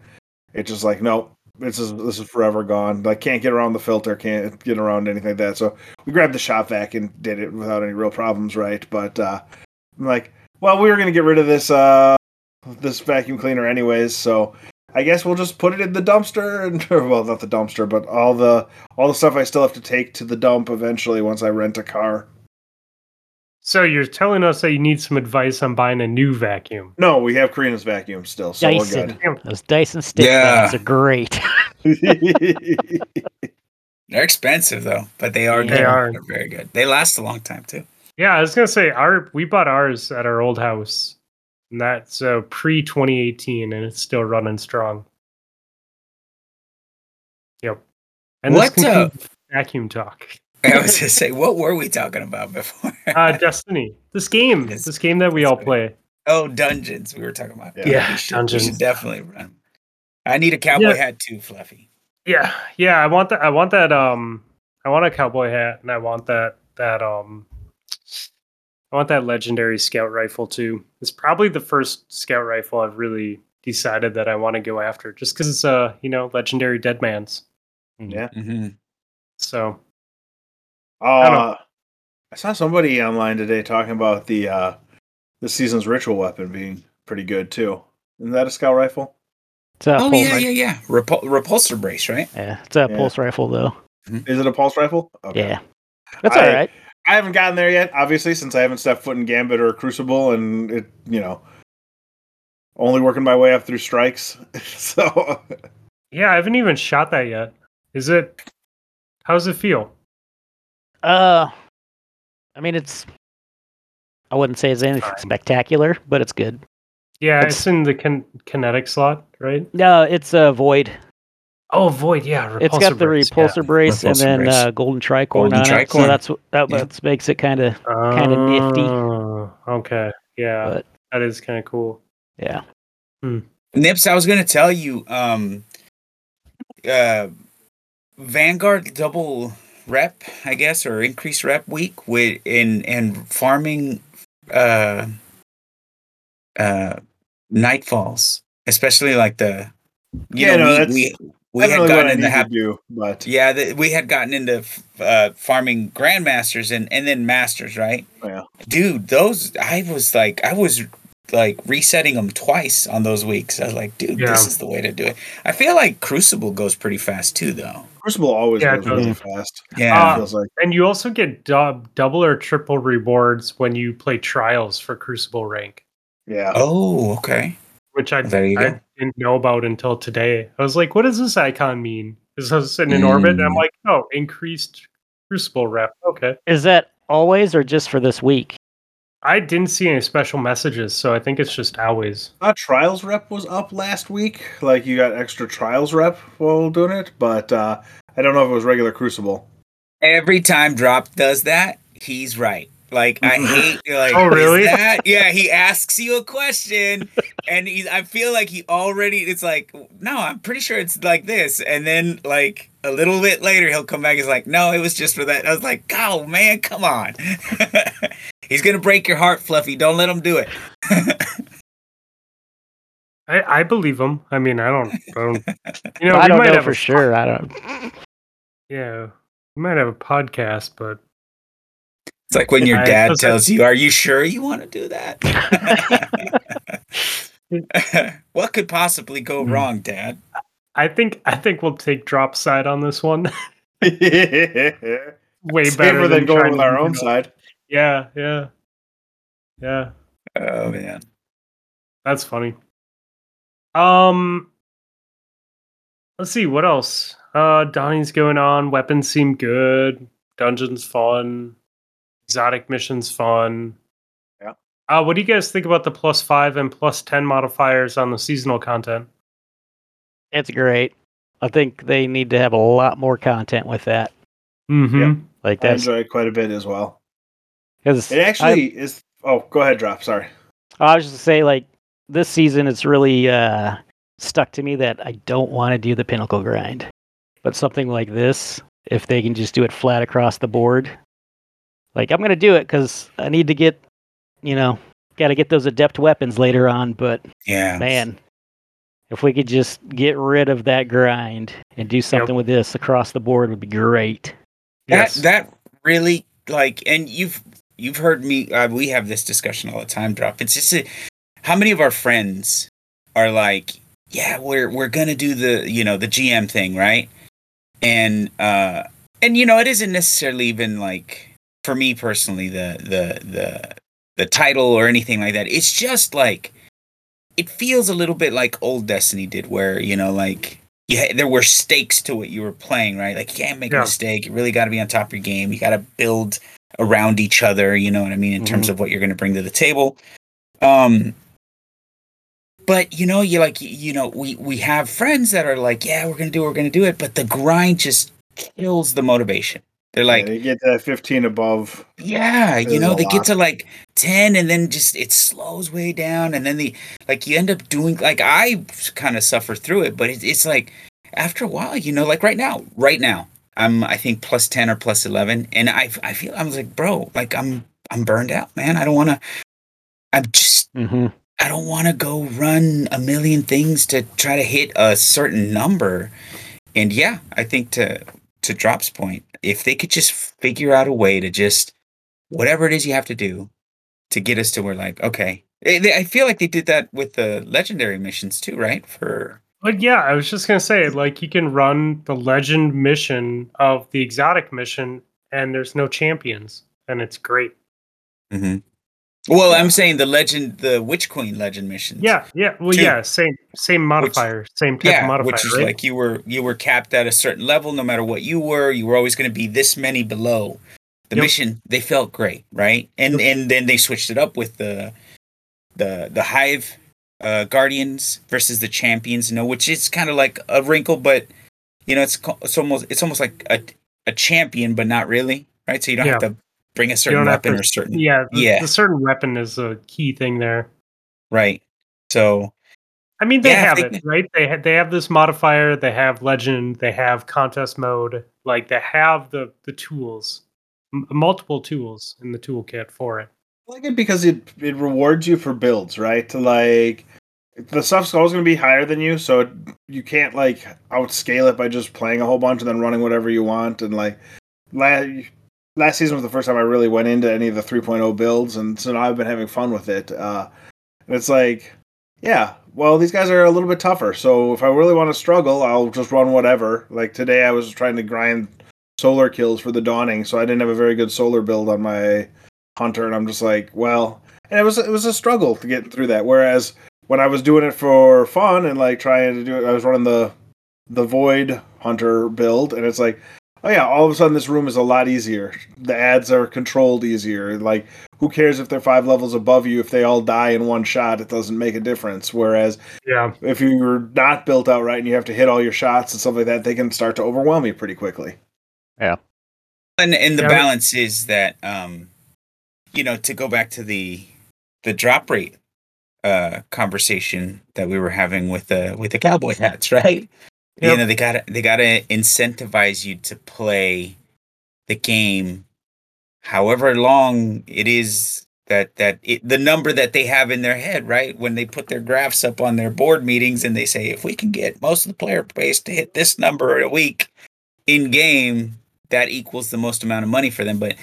it's just like nope. This is this is forever gone. Like can't get around the filter, can't get around anything like that. So we grabbed the shop vac and did it without any real problems, right? But uh I'm like, well, we were gonna get rid of this uh this vacuum cleaner anyways, so I guess we'll just put it in the dumpster and <laughs> well not the dumpster, but all the all the stuff I still have to take to the dump eventually once I rent a car. So you're telling us that you need some advice on buying a new vacuum. No, we have Karina's vacuum still, so Dyson. Damn. Those Dyson stick Yeah. vacs are great. <laughs> <laughs> They're expensive though, but they are They good. are. They're very good. They last a long time too. Yeah, I was gonna say our we bought ours at our old house. And that's uh, pre 2018 and it's still running strong. Yep. And What, this uh, vacuum talk. I was <laughs> gonna say, what were we talking about before? Uh Destiny. This game. Yes. This game that we all play. oh, dungeons. We were talking about. Yeah. Yeah, we should, We dungeons. should definitely run. I need a cowboy Yeah. hat too, Fluffy. Yeah, yeah. I want that. I want that. Um, I want a cowboy hat, and I want that. That um, I want that legendary scout rifle too. It's probably the first scout rifle I've really decided that I want to go after, just because it's a you know, legendary dead man's. Yeah. Mm-hmm. So Uh, I saw somebody online today talking about the uh, the season's ritual weapon being pretty good too. Isn't that a scout rifle? It's a Oh pulse, yeah, yeah, yeah. Repul- repulsor brace, right? yeah, it's a Yeah. pulse rifle though. Is it a pulse rifle? Okay. Yeah, that's I- all right. I haven't gotten there yet, obviously, since I haven't stepped foot in Gambit or Crucible, and it, you know, only working my way up through strikes. <laughs> so yeah, I haven't even shot that yet. Is it? How does it feel? Uh, I mean, it's. I wouldn't say it's anything Fine. spectacular, but it's good. Yeah, It's- it's, in the kin- kinetic slot, right? No, it's a void. Oh, void. Yeah, it's got the brace, repulsor brace and then brace. uh, golden tricorn Golden on it. So that's that Yeah. that's makes it kind of kinda nifty. Oh, Okay. Yeah, But- that is kind of cool. yeah. Nips, I was gonna tell you, um, uh, Vanguard double rep, I guess, or increased rep week with in in farming, uh, uh, nightfalls, especially like the, you Yeah, know, no, we that's we, we that's had really gotten into need to hap- do, but yeah, the, we had gotten into uh, farming grandmasters and and then masters, right? Yeah. Dude, those I was like, I was like resetting them twice on those weeks. I was like, dude, Yeah. this is the way to do it. I feel like Crucible goes pretty fast too, though. Crucible always Yeah, goes really fast. Yeah, it feels like And you also get dub- double or triple rewards when you play trials for Crucible rank, yeah. Oh, okay. Which I, I didn't know about until today. I was like, what does this icon mean? Is this in an in orbit and I'm Mm. like, oh, increased Crucible rep. Okay. Is that always or just for this week? I didn't see any special messages, so I think it's just always. Uh, trials rep was up last week. Like you got extra trials rep while doing it, but uh, I don't know if it was regular Crucible. Every time Drop does that, he's right. Like I <laughs> hate like Oh, is really? that- yeah, he asks you a question and he's I feel like he already it's like no, I'm pretty sure it's like this. And then like a little bit later he'll come back he's like, No, it was just for that. I was like, Oh man, come on. <laughs> he's gonna break your heart, Fluffy. Don't let him do it. <laughs> I, I believe him. I mean, I don't. I don't you know, I we don't might know have for a, sure. I don't. Yeah, we might have a podcast, but It's like when your dad tells you, Are you sure you want to do that? <laughs> what could possibly go Hmm. wrong, Dad? I think I think we'll take drop side on this one. <laughs> <laughs> Way Safer better than going trying with our own that. side. Yeah, yeah, yeah. Oh man. That's funny. Um, let's see what else. Uh, Dawning's going on. Weapons seem good. Dungeons fun. Exotic missions fun. Yeah. Uh, what do you guys think about the plus five and plus ten modifiers on the seasonal content? It's great. I think they need to have a lot more content with that. Mm-hmm. Yep. Like I enjoy it quite a bit as well. because It actually is. Oh, go ahead, drop. Sorry. I was just to say like this season it's really uh, stuck to me that I don't want to do the pinnacle grind, but something like this, if they can just do it flat across the board, like I'm gonna do it because I need to get, you know, got to get those adept weapons later on. But Yeah. man, if we could just get rid of that grind and do something with this across the board, would be great. That Yes. that really like and you've you've heard me uh, we have this discussion all the time drop. It's just a, how many of our friends are like, yeah, we're we're going to do the, you know, the GM thing, right? And uh and you know, it isn't necessarily even like for me personally the the the the title or anything like that. It's just like it feels a little bit like old Destiny did where, you know, like yeah, there were stakes to what you were playing, right? Like you can't make Yeah. a mistake. You really got to be on top of your game. You got to build around each other. You know what I mean in terms of what you're going to bring to the table. Um, but you know, you like you know, we we have friends that are like, yeah, we're gonna do, it, we're gonna do it, but the grind just kills the motivation. They're like, yeah, you get that 15 above. yeah, you know, they lot. get to like 10 and then just it slows way down and then the like you end up doing like I kind of suffer through it, but it, it's like after a while, you know, like right now, right now, I'm I think plus 10 or plus 11 and I I feel I was like, bro, like I'm I'm burned out, man. I don't want to I'm just Mm-hmm. I don't want to go run a million things to try to hit a certain number. And yeah, I think to to Drop's point, if they could just figure out a way to just whatever it is you have to do to get us to where like okay, I feel like they did that with the legendary missions too, right? For But yeah, I was just gonna say, like, you can run the legend mission of the exotic mission, and there's no champions, and it's great. Mm-hmm. Well, Yeah. I'm saying the legend, the Witch Queen legend missions. Yeah, yeah. Well, Two. yeah, same same modifier, same type of yeah, modifier, which is right? like you were you were capped at a certain level no matter what you were you were always going to be this many below the Yep. mission they felt great right and and then they switched it up with the the the hive uh guardians versus the champions you know which is kind of like a wrinkle but you know it's it's almost it's almost like a a champion but not really right so you don't have to bring a certain weapon to- or certain yeah, the, Yeah. the certain weapon is a key thing there. right so I mean, they Yeah, have they it, can- right? They ha- they have this modifier, they have legend, they have contest mode, like they have the the tools, m- multiple tools in the toolkit for it. I like it because it it rewards you for builds, right? To like the stuff's always going to be higher than you, so it, you can't like outscale it by just playing a whole bunch and then running whatever you want. And like last last season was the first time I really went into any of the 3.0 builds, and so now I've been having fun with it. Uh, and it's like, yeah, well, these guys are a little bit tougher. So if I really want to struggle, I'll just run whatever. Like today, I was trying to grind solar kills for the dawning, so I didn't have a very good solar build on my hunter, and I'm just like, well, and it was it was a struggle to get through that. Whereas when I was doing it for fun and like trying to do it, I was running the the void hunter build, and it's like, oh yeah, all of a sudden this room is a lot easier. The ads are controlled easier. Like, who cares if they're five levels above you? If they all die in one shot, it doesn't make a difference. Whereas Yeah, if you're not built out right and you have to hit all your shots and stuff like that, they can start to overwhelm you pretty quickly. Yeah, and and the Yeah. balance is that um you know, to go back to the the drop rate uh conversation that we were having with the with the cowboy hats, <laughs> right? You know, they gotta they gotta incentivize you to play the game however long it is that that it, the number that they have in their head, right? When they put their graphs up on their board meetings and they say if we can get most of the player base to hit this number a week in game, that equals the most amount of money for them. But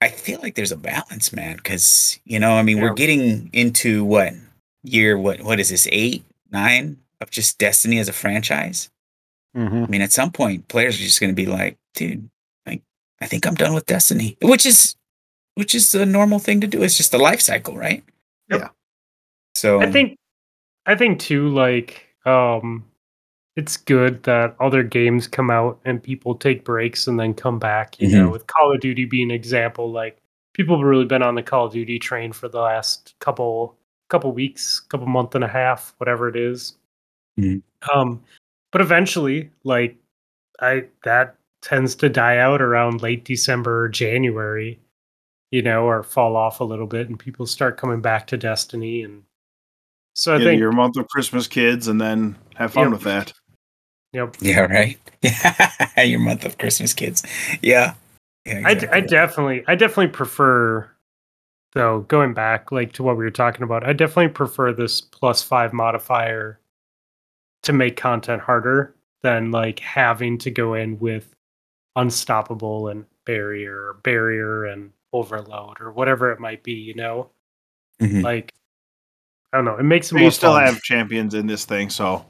I feel like there's a balance, man, because you know, I mean, we're getting into what year? What what is this? Eight, nine of just Destiny as a franchise. hmm I mean, at some point, players are just going to be like, dude, like, I think I'm done with Destiny, which is, which is a normal thing to do. It's just a life cycle, right? Yep. Yeah. So I think I think too like um it's good that other games come out and people take breaks and then come back, you know, with Call of Duty being an example like people have really been on the Call of Duty train for the last couple couple weeks, couple month and a half, whatever it is. Mhm. Um but eventually like I that tends to die out around late December or January, you know, or fall off a little bit and people start coming back to Destiny and so I Get think your month of Christmas kids and then have fun Yep. with that. Yep. yeah, right. Yeah, <laughs> your month of Christmas kids. Yeah. Yeah, I, d- I exactly. definitely I definitely prefer though going back like to what we were talking about. I definitely prefer this plus 5 modifier to make content harder than like having to go in with unstoppable and barrier or barrier and overload or whatever it might be, you know? Mhm. Like I don't know, it makes it But you still fun. have champions in this thing, so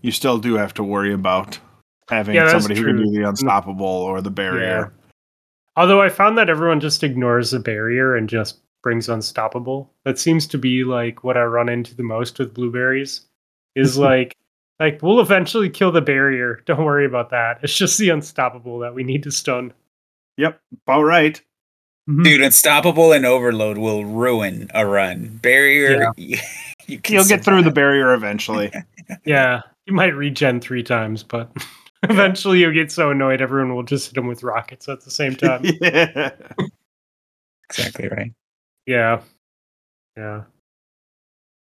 you still do have to worry about having Yeah, somebody who can do the unstoppable or the barrier. Although I found that everyone just ignores the barrier and just brings unstoppable. That seems to be like what I run into the most with blueberries. Is like <laughs> like we'll eventually kill the barrier. Don't worry about that. It's just the unstoppable that we need to stun. Yep, about right. Mhm. Dude, unstoppable and overload will ruin a run. Barrier, <laughs> you, can You'll get through the barrier eventually. <laughs> Yeah, you might regen three times, but <laughs> eventually you'll get so annoyed everyone will just hit them with rockets at the same time. yeah. exactly right. Yeah. Yeah.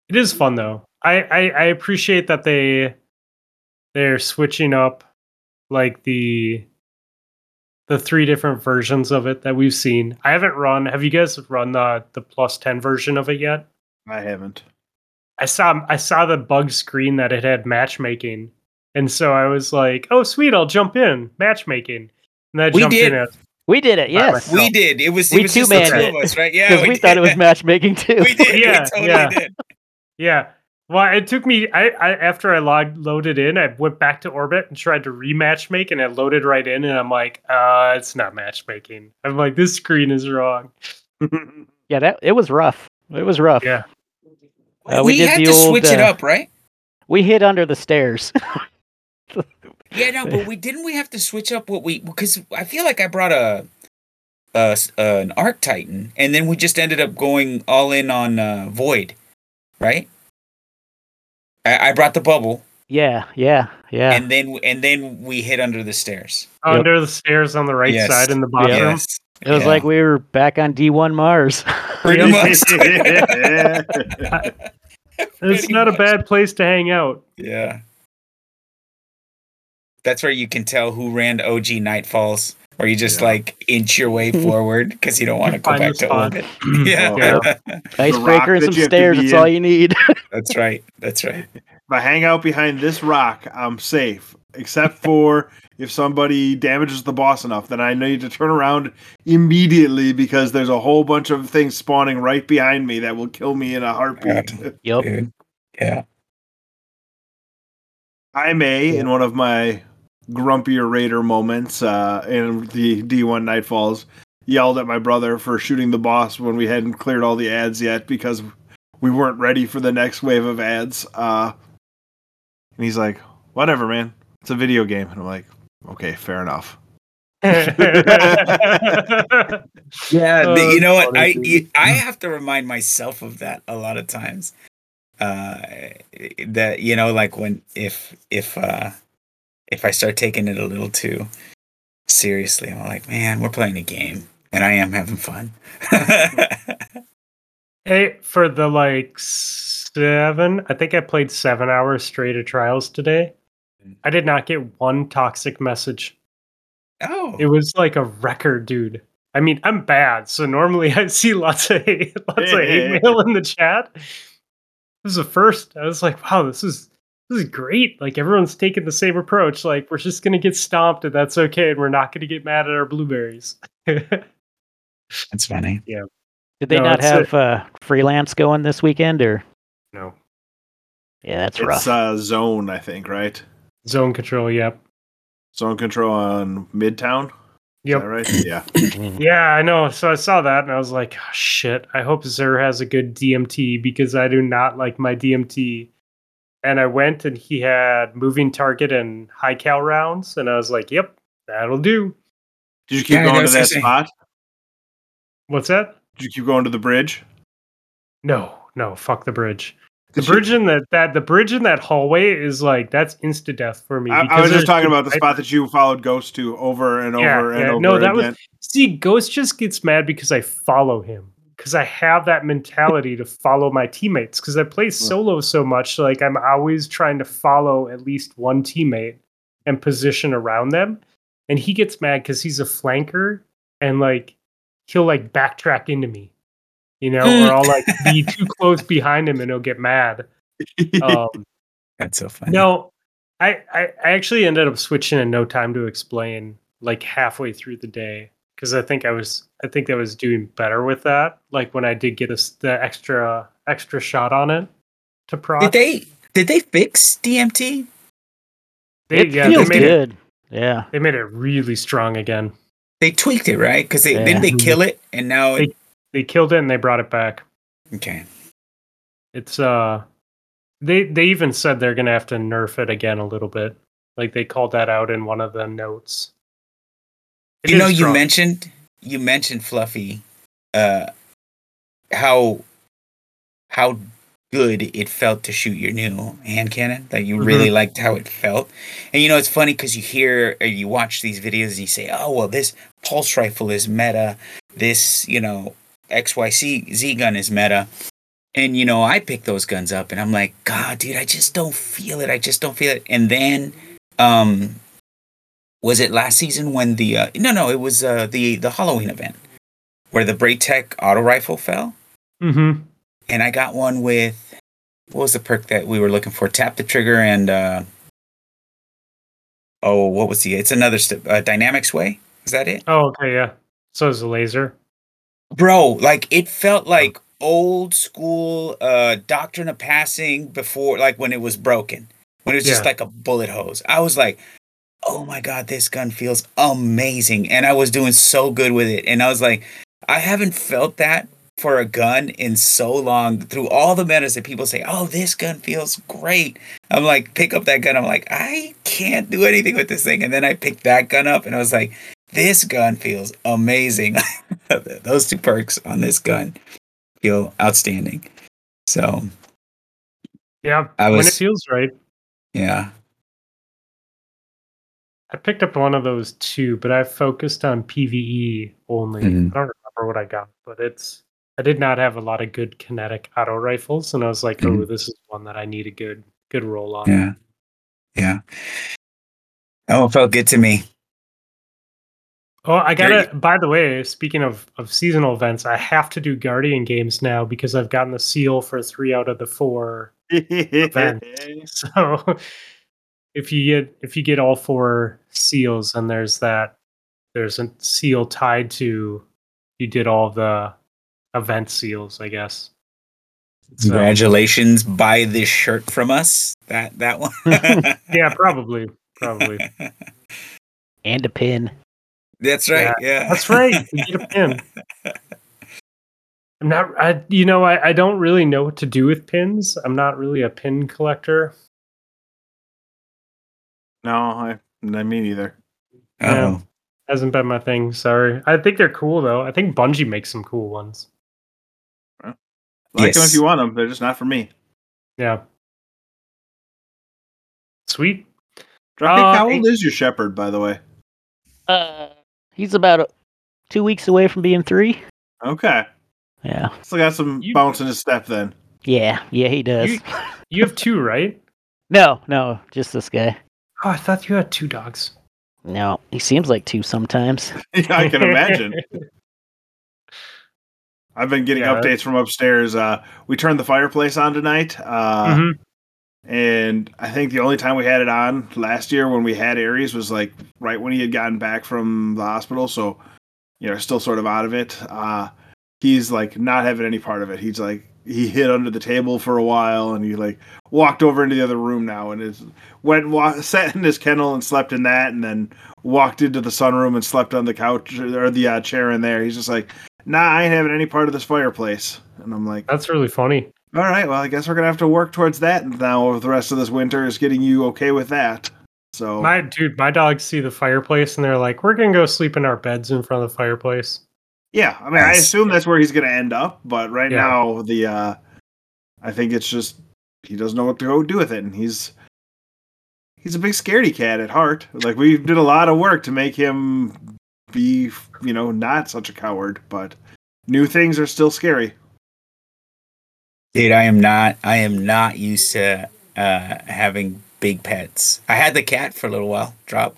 It is fun though. I, I I appreciate that they they're switching up like the the three different versions of it that we've seen. I haven't run. Have you guys run the the plus 10 version of it yet? I haven't. I saw I saw the bug screen that it had matchmaking. And so I was like, "Oh, sweet, I'll jump in matchmaking." And I We jumped did. in it. We did it, yes. We did. It was, it We was just the two-manned two of us, right? Yeah. Because we, thought it was matchmaking too. <laughs> We did. Yeah, we totally yeah. did. Yeah. Well, it took me. I, I after I logged loaded in, I went back to orbit and tried to rematch make, and it loaded right in, and I'm like, uh, it's not matchmaking. I'm like, this screen is wrong. <laughs> Yeah, that it was rough. It was rough. Yeah. Uh, we we did had to old, switch it uh, up, right? We hid under the stairs. <laughs> Yeah, no, but we didn't. We have to switch up what we because I feel like I brought a, a s- uh, an Arc Titan, and then we just ended up going all in on uh, Void, right? I, I brought the bubble, yeah, yeah, yeah. and then and then we hit under the stairs. Yep. Under the stairs on the right Yes. side in the bottom. Yes, it was yeah. like we were back on D1 Mars. <laughs> pretty much. <laughs> It's Pretty not a bad place to hang out. Yeah. That's where you can tell who ran OG Nightfalls, where you just Yeah. like inch your way <laughs> forward because you don't want to go back to spot. orbit. <clears throat> yeah, Yeah. Icebreaker and some you have to stairs. be That's in. all you need. <laughs> that's right. That's right. if I hang out behind this rock, I'm safe. Except <laughs> for if somebody damages the boss enough, then I need to turn around immediately because there's a whole bunch of things spawning right behind me that will kill me in a heartbeat. yep. Dude. Yeah. I may, in one of my grumpier raider moments uh, in the D1 Nightfalls, yelled at my brother for shooting the boss when we hadn't cleared all the ads yet because we weren't ready for the next wave of ads. Uh, and he's like, "Whatever, man. It's a video game." And I'm like, "Okay, fair enough." <laughs> Yeah, Oh, but you know what? I I have to remind myself of that a lot of times. Uh, that you know, like when if if uh if I start taking it a little too seriously, I'm like, man, we're playing a game. and I am having fun. <laughs> Hey, for the like seven, I think I played seven hours straight of trials today. I did not get one toxic message. oh, It was like a record, dude. I mean, I'm bad, so normally <laughs> I see lots of hate, lots of hate mail in the chat. This is the first. I was like, wow, this is this is great. Like everyone's taking the same approach. Like we're just gonna get stomped, and that's okay, and we're not gonna get mad at our blueberries. <laughs> that's funny. Yeah. Did they No, not have uh, freelance going this weekend, or no yeah, that's It's rough. uh, zone, I think, right? zone control. Yep. Zone control on Midtown. Is Yep. that right? <clears throat> Yeah. Yeah, I know. So I saw that and I was like, oh, shit. I hope Zer has a good DMT because I do not like my DMT. And I went and he had moving target and high cal rounds. And I was like, yep, that'll do. Did you keep Yeah, going to that the spot? What's that? Did you keep going to the bridge? No, no, fuck the bridge. The Did you- bridge in that, that the bridge in that hallway is like that's insta death for me. I, I was just talking about the I- spot that you followed Ghost to over and Yeah, over and yeah. over No, that was- See, Ghost just gets mad because I follow him. Because I have that mentality to follow my teammates. Because I play solo so much, like I'm always trying to follow at least one teammate and position around them. And he gets mad because he's a flanker and like he'll like backtrack into me, you know, or I'll like be <laughs> too close behind him and he'll get mad. Um, That's so funny. no, I, I I actually ended up switching in no time to explain like halfway through the day because I think I was I think I was doing better with that. Like when I did get us the extra extra shot on it to proc. Did they did they fix DMT? They- it yeah, they feels made it good. Yeah, they made it really strong again. They tweaked it, right? Because they Yeah. didn't they kill it, and now it, They killed it and they brought it back. okay. It's uh they they even said they're gonna have to nerf it again a little bit. Like they called that out in one of the notes. It you know, you mentioned you mentioned Fluffy, uh, how how good it felt to shoot your new hand cannon. That you really liked how it felt, and you know it's funny because you hear or you watch these videos and you say, "Oh well, this pulse rifle is meta. This you know XYZ Z gun is meta." And you know, I pick those guns up and I'm like, God, dude, I just don't feel it. I just don't feel it. And then, um, was it last season when the uh, no no it was uh, the the Halloween event where the Braytech auto rifle fell Mm-hmm. and I got one with what was the perk that we were looking for tap the trigger and uh, oh what was the it's another st- uh, dynamic sway is that it Oh, okay, yeah. So is the laser. bro like it felt like old school uh doctrine of passing before like when it was broken when it was just like a bullet hose i was like oh my god this gun feels amazing. And i was doing so good with it. And i was like i haven't felt that for a gun in so long through all the metas that people say oh this gun feels great. I'm like pick up that gun. I'm like i can't do anything with this thing. And then i picked that gun up and i was like this gun feels amazing. <laughs> Those two perks on this gun feel outstanding. So Yeah, I was, when it feels right. yeah I picked up one of those too, but I focused on PVE only. Mhm. I don't remember what I got, but it's I did not have a lot of good kinetic auto rifles, and I was like, oh, Mhm. this is one that I need a good good roll on. yeah yeah oh it felt good to me Oh, I gotta. By the way, speaking of of seasonal events, I have to do Guardian games now because I've gotten the seal for three out of the four. <laughs> events. <laughs> So if you get if you get all four seals, and there's that there's a seal tied to you did all the event seals, I guess. So- congratulations buy this shirt from us that that one <laughs> Yeah, probably, probably. <laughs> and a pin. that's right yeah, That's right. You get a pin. <laughs> I'm not. I you know I I don't really know what to do with pins. I'm not really a pin collector. No, I, I mean either. oh Hasn't been my thing. Sorry. I think they're cool though. I think Bungie makes some cool ones. Like them if you want them. They're just not for me. Yeah. Sweet. Dropkick, Uh, how I- old is your shepherd, by the way? Uh, he's about two weeks away from being three. Okay. Yeah, Still got some You- bounce in his step then. yeah, yeah. He does. You- You have two, right? <laughs> no, no, just this guy. Oh, I thought you had two dogs. No, he seems like two sometimes. <laughs> Yeah, I can imagine. <laughs> I've been getting Yeah. updates from upstairs. Uh, we turned the fireplace on tonight, uh, Mhm. and I think the only time we had it on last year when we had Aries was like right when he had gotten back from the hospital. So, you know, still sort of out of it. Uh, he's like not having any part of it. He's like he hid under the table for a while, and he like walked over into the other room now, and is went and wa- sat in his kennel and slept in that, and then walked into the sunroom and slept on the couch or the uh, chair in there. He's just like, nah, I ain't having any part of this fireplace. And I'm like, That's really funny. all right, well, I guess we're gonna have to work towards that now. Over the rest of this winter is getting you okay with that. So My dude, my dogs see the fireplace and they're like, "We're gonna go sleep in our beds in front of the fireplace." Yeah, I mean, I Nice. assume that's where he's gonna end up. But right Yeah. now, the uh, I think it's just he doesn't know what to go do with it, and he's he's a big scaredy cat at heart. Like we did a lot of work to make him be, you know, not such a coward, but new things are still scary. Dude, I am not. I am not used to uh, having big pets. I had the cat for a little while. Drop.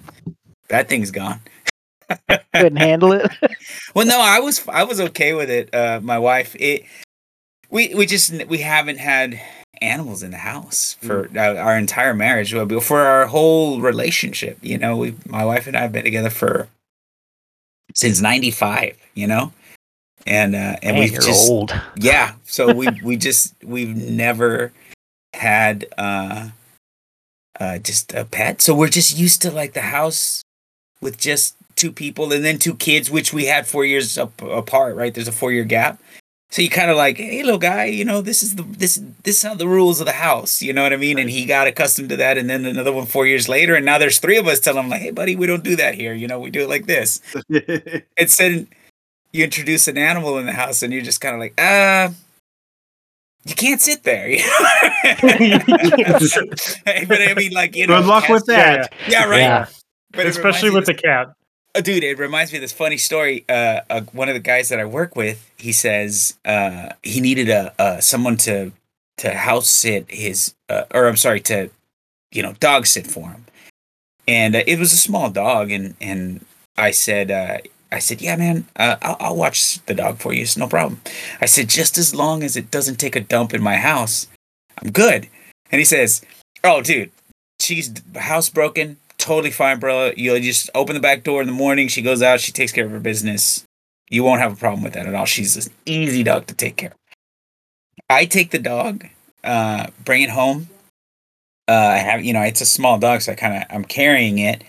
That thing's gone. <laughs> Couldn't handle it. <laughs> Well, no, I was I was okay with it. Uh, my wife, it we we just we haven't had animals in the house for uh, our entire marriage, well, for our whole relationship. You know, we my wife and I have been together for since '95. You know, and uh, and Man, we've just old. <laughs> yeah. So we we just we've never had uh uh just a pet. So we're just used to like the house with just two people and then two kids, which we had four years up, apart. Right? There's a four year gap. So you kind of like, hey, little guy, you know, this is the this this are the rules of the house. You know what I mean? And he got accustomed to that. And then another one four years later, and now there's three of us telling him like, hey, buddy, we don't do that here. You know, we do it like this. <laughs> It's then you introduce an animal in the house, and you're just kind of like, uh, you can't sit there. <laughs> you know? <laughs> but I mean, like, you know, Good luck with that. Yeah, right. Yeah. But Especially with me the cat. Uh, dude, it reminds me of this funny story. Uh, uh, one of the guys that I work with, he says uh, he needed a uh, someone to to house sit his, uh, or I'm sorry, to you know, dog sit for him, and uh, it was a small dog, and and I said, I said, yeah, man, I'll, I'll watch the dog for you. It's no problem. I said, just as long as it doesn't take a dump in my house, I'm good. And he says, oh, dude, she's housebroken. Totally fine, bro. You'll just open the back door in the morning. She goes out. She takes care of her business. You won't have a problem with that at all. She's an easy dog to take care of. I take the dog, uh, bring it home. Uh, I have, you know, it's a small dog, so I kind of I'm carrying it,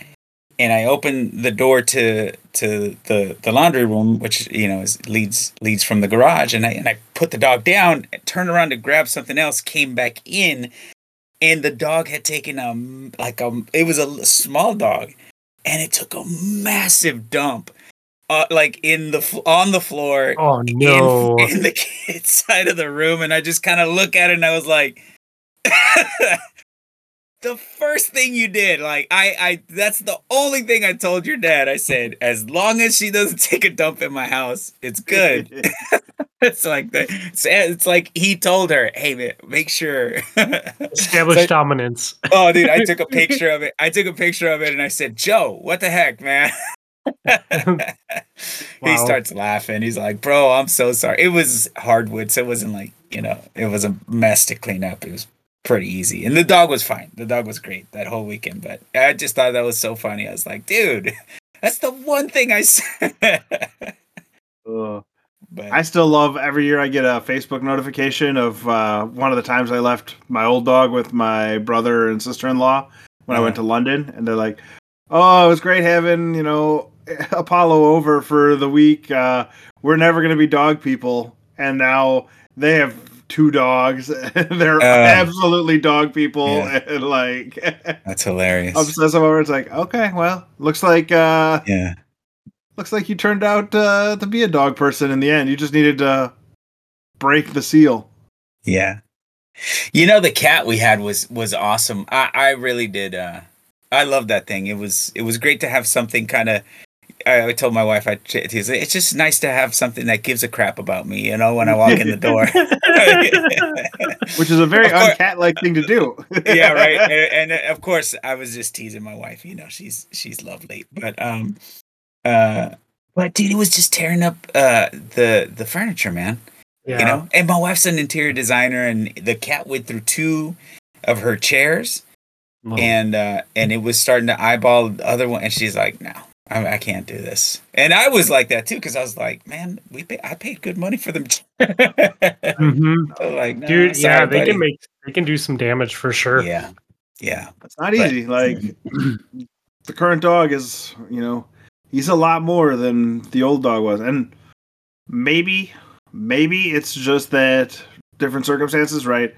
and I open the door to to the the laundry room, which you know is leads leads from the garage, and I and I put the dog down, turned around to grab something else, came back in, and the dog had taken a like a it was a small dog, and it took a massive dump, uh, like in the on the floor Oh in, no! <laughs> in the kid's <laughs> side of the room, and I just kind of look at it and I was like, <laughs> the first thing you did, like I, I, that's the only thing I told your dad. I said, as long as she doesn't <laughs> take a dump in my house, it's good. <laughs> <laughs> it's like that. It's, it's like he told her, hey man, make sure. Establish So- dominance. oh, dude, I took a picture of it. I took a picture of it and I said, Joe, what the heck, man? He starts laughing. He's like, "Bro, I'm so sorry. It was hardwood, so it wasn't like you know, it was a mess to clean up. It was pretty easy, and the dog was fine. The dog was great that whole weekend. But I just thought that was so funny. I was like, dude, <laughs> that's the one thing I said. <laughs> But I still love every year I get a Facebook notification of uh, one of the times I left my old dog with my brother and sister in law when I went to London, and they're like, "Oh, it was great having you know <laughs> Apollo over for the week. Uh, we're never gonna be dog people, and now they have two dogs. <laughs> they're Uh, absolutely dog people, yeah. <laughs> and like <laughs> that's hilarious. obsessive over. It's like, okay, well, looks like uh, yeah, looks like you turned out uh, to be a dog person in the end. You just needed to break the seal. yeah. You know, the cat we had was was awesome. I I really did. uh I love that thing. It was it was great to have something kind of I, I told my wife I it's it's just nice to have something that gives a crap about me, you know, when I walk in the door. <laughs> which is a very uncat-like thing to do. <laughs> yeah, right. <laughs> And, and of course, I was just teasing my wife. You know, she's she's lovely, but um, uh, but dude, it was just tearing up uh the the furniture, man. yeah. You know, and my wife's an interior designer, and the cat went through two of her chairs, Oh, and uh and it was starting to eyeball the other one, and she's like, "No, I, I can't do this." And I was like that too, because I was like, "Man, we pay, I paid good money for them." <laughs> Mhm. I like, "Nah, Dude, yeah, they buddy." can make they can do some damage for sure. Yeah, yeah. It's not easy. Like <clears throat> the current dog is, you know, he's a lot more than the old dog was, and maybe, maybe it's just that different circumstances, right?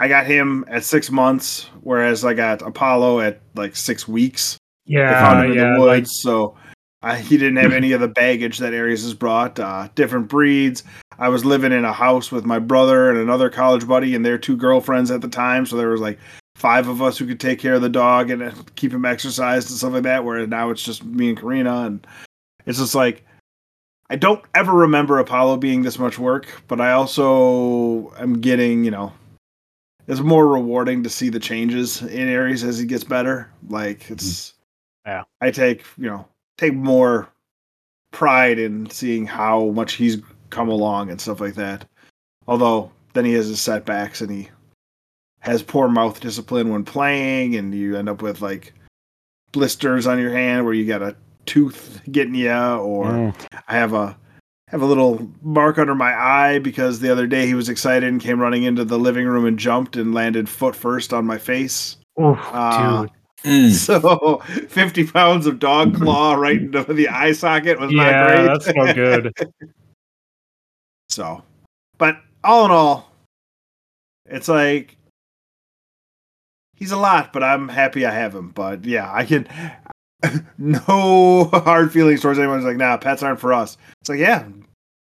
I got him at six months, whereas I got Apollo at like six weeks. They Yeah, found him in yeah, the like- woods, so I, he didn't have any of the baggage that Aries has brought. Uh, different breeds. I was living in a house with my brother and another college buddy and their two girlfriends at the time, so there was like five of us who could take care of the dog and uh, keep him exercised and stuff like that. Whereas now it's just me and Karina, and it's just like I don't ever remember Apollo being this much work, but I also am getting, you know, it's more rewarding to see the changes in Aries as he gets better. Like it's, Yeah. I take you know take more pride in seeing how much he's come along and stuff like that. Although then he has his setbacks and he has poor mouth discipline when playing, and you end up with like blisters on your hand where you got a tooth getting you, or Mm. I have a have a little mark under my eye because the other day he was excited and came running into the living room and jumped and landed foot first on my face. Oof, Uh, dude. Mm. <laughs> So fifty pounds of dog claw right into the eye socket was not Yeah, great. that's no good. <laughs> So, but all in all, it's like he's a lot, but I'm happy I have him. But yeah, I can <laughs> no hard feelings towards anyone who's like, nah, pets aren't for us. It's like, yeah,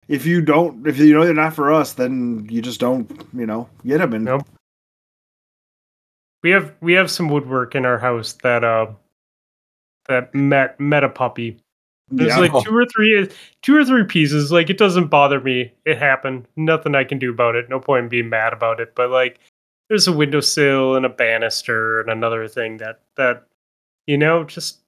if you don't, if you know they're not for us, then you just don't, you know, get them. And Nope. We have we have some woodwork in our house that uh that met met a puppy. There's yeah, like two or three two or three pieces. Like it doesn't bother me. It happened. Nothing I can do about it. No point in being mad about it. But like there's a windowsill and a banister and another thing that that you know just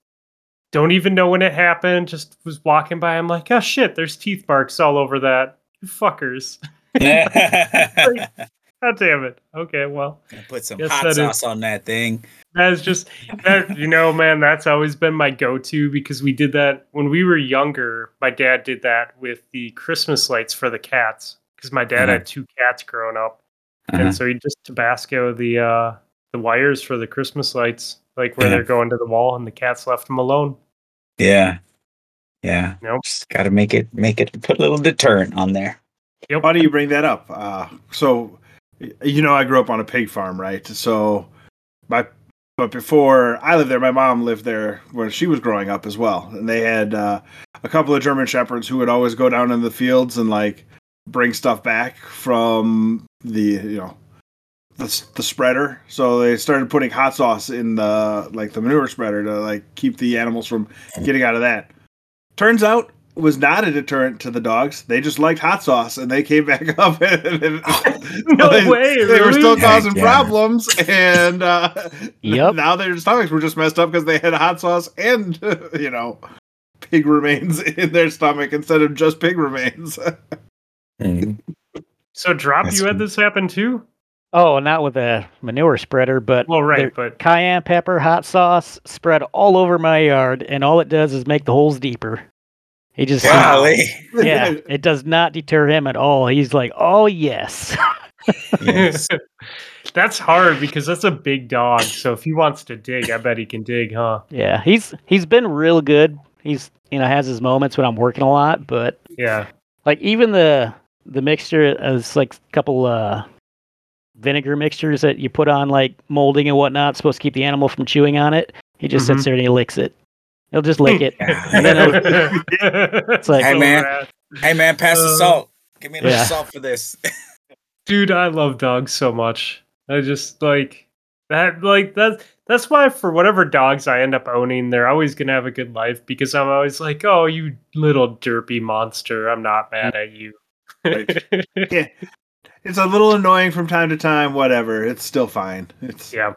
don't even know when it happened. Just was walking by. I'm like, oh shit, there's teeth marks all over that. You fuckers. <laughs> <laughs> God damn it. Okay, well. Put some hot that is- sauce on that thing. That's just that you know, man, that's always been my go-to because we did that when we were younger. My dad did that with the Christmas lights for the cats because my dad Mhm. had two cats growing up. Uh-huh. And so he just Tabasco the uh the wires for the Christmas lights, like where Yeah. they're going to the wall and the cats left them alone. Yeah. Yeah. Nope. Just gotta make it make it put a little deterrent on there. Yep. Why do you bring that up? Uh, so, y- you know, I grew up on a pig farm, right? So, my but before I lived there, my mom lived there when she was growing up as well, and they had uh, a couple of German shepherds who would always go down in the fields and like bring stuff back from the you know the the spreader. So they started putting hot sauce in the like the manure spreader to like keep the animals from getting out of that. Turns out was not a deterrent to the dogs. They just liked hot sauce and they came <laughs> back up. And, and- <laughs> No they, way, They were still causing yeah. problems, and uh, <laughs> Yep. now their stomachs were just messed up because they had hot sauce and you know pig remains in their stomach instead of just pig remains. Mm. So drop That's you had this happen too? Oh, not with a manure spreader, but Well right, there- but cayenne pepper, hot sauce spread all over my yard, and all it does is make the holes deeper. He just, Golly. <laughs> <laughs> yeah, it does not deter him at all. He's like, oh yes, Yes. <laughs> that's hard because that's a big dog. So if he wants to dig, I bet he can dig, huh? yeah. He's he's been real good. He's you know has his moments when I'm working a lot, but Yeah. like even the the mixture is like a couple uh vinegar mixtures that you put on like molding and whatnot, supposed to keep the animal from chewing on it. He just Mhm. sits there and he licks it. He'll just lick it. <laughs> Yeah. then it's <laughs> like- Hey, man. Hey man, pass the Uh, salt. Give me a little Yeah. salt for this. <laughs> Dude, I love dogs so much. I just like That like that's that's why for whatever dogs I end up owning, they're always gonna have a good life because I'm always like, oh, you little derpy monster, I'm not mad at you. Yeah. It's a little annoying from time to time, whatever. It's still fine. It's yeah.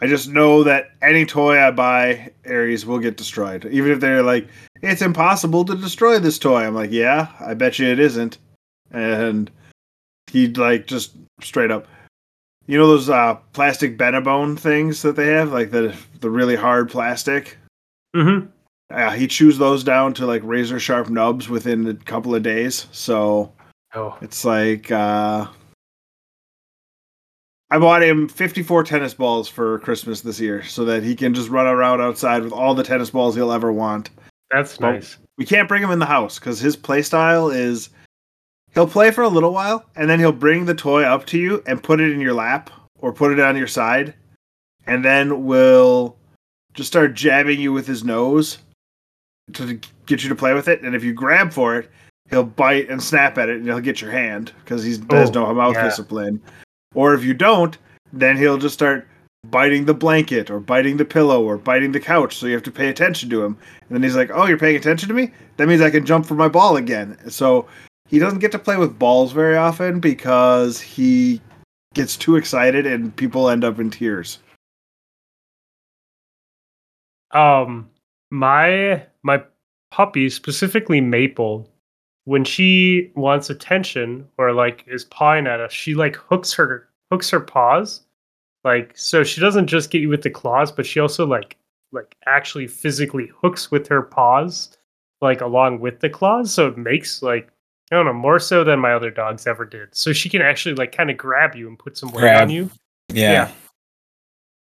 I just know that any toy I buy, Aries will get destroyed. Even if they're like, it's impossible to destroy this toy. I'm like, yeah, I bet you it isn't. And he'd like just straight up. You know those uh, plastic Benebone things that they have, like the the really hard plastic. Mm-hmm. Uh, he chews those down to like razor sharp nubs within a couple of days. So Oh, it's like uh I bought him 54 tennis balls for Christmas this year so that he can just run around outside with all the tennis balls he'll ever want. that's Well, nice. We can't bring him in the house cuz his play style is he'll play for a little while and then he'll bring the toy up to you and put it in your lap or put it on your side and then will just start jabbing you with his nose to get you to play with it and if you grab for it he'll bite and snap at it and he'll get your hand because he has Oh, no mouth yeah. discipline or if you don't then he'll just start biting the blanket or biting the pillow or biting the couch so you have to pay attention to him. And then he's like oh you're paying attention to me? That means i can jump for my ball again. So he doesn't get to play with balls very often because he gets too excited and people end up in tears. Um, my my puppy, specifically Maple, when she wants attention or like is pawing at us, she like hooks her hooks her paws, like so she doesn't just get you with the claws, but she also like like actually physically hooks with her paws, like along with the claws. So it makes like I don't know more so than my other dogs ever did. So she can actually like kind of grab you and put some weight Grab. on you. Yeah. Yeah.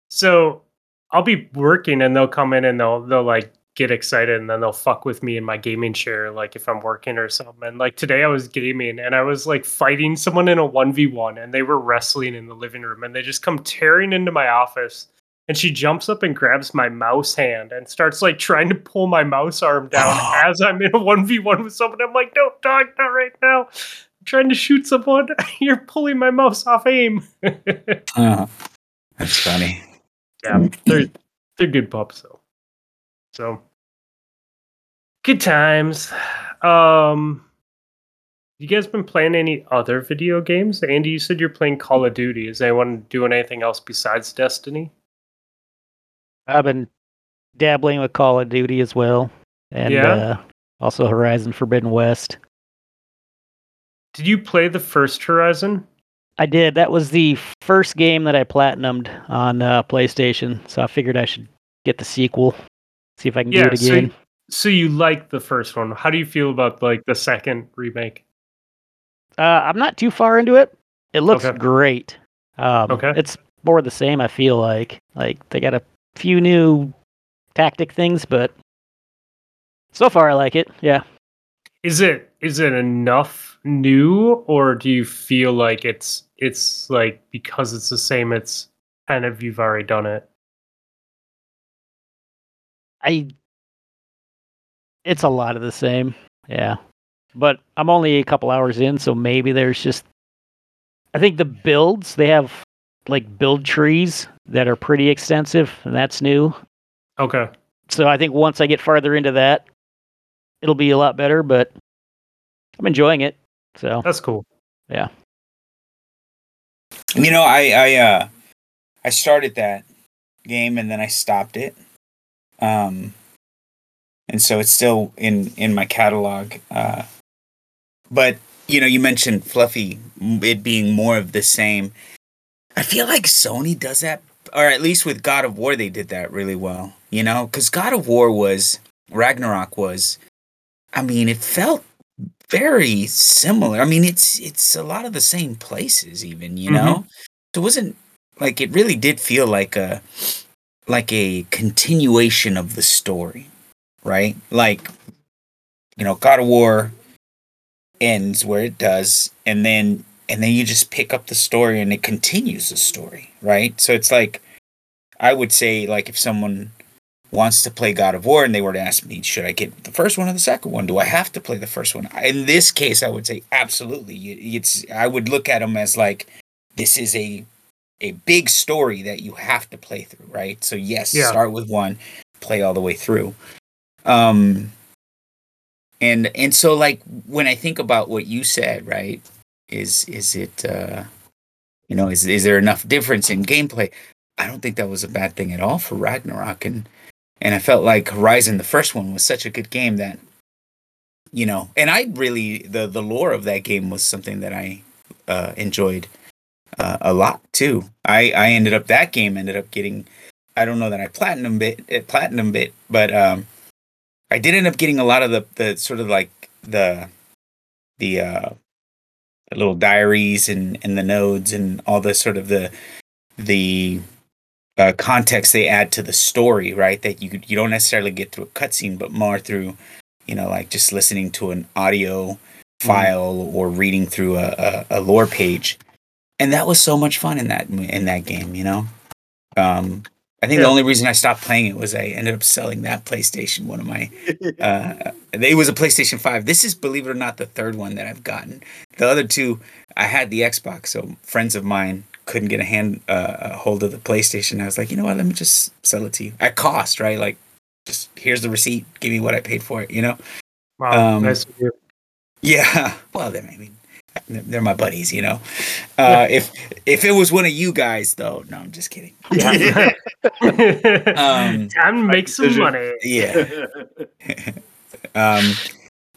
So I'll be working and they'll come in and they'll they'll like get excited and then they'll fuck with me in my gaming chair like if I'm working or something. And like today I was gaming and I was like fighting someone in a 1v1 and they were wrestling in the living room and they just come tearing into my office and she jumps up and grabs my mouse hand and starts like trying to pull my mouse arm down Oh. as I'm in a 1v1 with someone. I'm like, "No, dog, not right now." I'm trying to shoot someone. <laughs> You're pulling my mouse off aim. <laughs> Oh, that's funny. yeah, they're they're good pups though. So good times. Um, you guys been playing any other video games? Andy, you said you're playing Call of Duty. Is anyone doing anything else besides Destiny? I've been dabbling with Call of Duty as well, and Yeah? uh, also Horizon Forbidden West. Did you play the first Horizon? I did. That was the first game that I platinumed on uh, PlayStation, so I figured I should get the sequel, see if I can do it so, again. so you like the first one. How do you feel about like the second remake? Uh, I'm not too far into it. It looks Okay. great. Um, Okay. It's more the same. I feel like like they got a few new tactic things, but so far I like it. Yeah. Is it is it enough new or do you feel like it's it's like because it's the same it's kind of you've already done it? I it's a lot of the same. Yeah. But I'm only a couple hours in, so maybe there's just I think the builds, they have like build trees that are pretty extensive and that's new. Okay. So I think once I get farther into that, it'll be a lot better, but I'm enjoying it. So That's cool. Yeah. You know, I I uh I started that game and then I stopped it. Um and so it's still in in my catalog. Uh but you know, you mentioned Fluffy it being more of the same. I feel like Sony does that or at least with God of War they did that really well. You know, cuz God of War was Ragnarok was I mean, it felt very similar. I mean, it's it's a lot of the same places, even you know. So it wasn't like it really did feel like a like a continuation of the story, right? Like you know, God of War ends where it does, and then and then you just pick up the story and it continues the story, right? So it's like I would say like if someone wants to play God of War and they were to ask me, should I get the first one or the second one? Do I have to play the first one? In this case, I would say absolutely. It's I would look at them as like this is a a big story that you have to play through, right? So yes, Yeah. start with one, play all the way through. Um and and so like when I think about what you said, right? Is is it uh you know, is is there enough difference in gameplay? I don't think that was a bad thing at all for Ragnarok and and I felt like Horizon the first one was such a good game that you know, and I really the the lore of that game was something that I uh enjoyed uh, a lot too. I I ended up that game ended up getting I don't know that I platinum bit it platinum bit, but um I did end up getting a lot of the the sort of like the the uh little diaries and and the nodes and all the sort of the the uh, context they add to the story, right? That you you don't necessarily get through a cutscene, but more through, you know, like just listening to an audio file or reading through a, a, a lore page, and that was so much fun in that in that game. You know, um, I think Yeah. the only reason I stopped playing it was I ended up selling that PlayStation. One of my <laughs> uh, it was a PlayStation 5. This is, believe it or not, the third one that I've gotten. The other two, I had the Xbox, so friends of mine couldn't get a hand uh, a hold of the PlayStation. I was like, you know what? Let me just sell it to you at cost, right? Like, just here's the receipt. Give me what I paid for it. You know? Wow, Um, nice. Yeah. <laughs> Well, then I mean, they're my buddies. You know? Uh, if if it was one of you guys, though, no, I'm just kidding. Yeah. <laughs> <laughs> Um, Time to make some money. Yeah. <laughs> um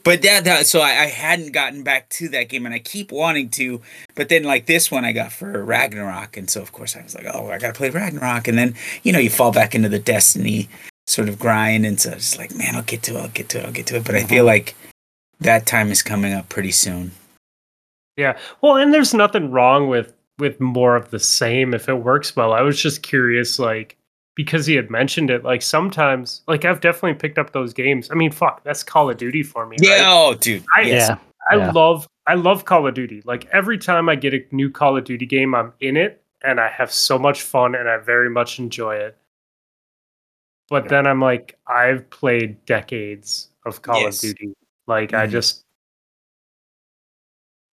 but that, that so I, I hadn't gotten back to that game and i keep wanting to but then like this one i got for ragnarok and so of course i was like oh i gotta play ragnarok and then you know you fall back into the destiny sort of grind and so it's like man i'll get to it i'll get to it i'll get to it but i feel like that time is coming up pretty soon Yeah. Well, and there's nothing wrong with with more of the same if it works well. I was just curious, like because he had mentioned it, like sometimes, like I've definitely picked up those games. I mean, fuck, that's Call of Duty for me. yeah right? oh dude I- Yeah. I Yeah. love I love Call of Duty. Like every time I get a new Call of Duty game, I'm in it and I have so much fun and I very much enjoy it. But Yeah. then I'm like, I've played decades of Call Yes. of Duty. Like I Mhm. just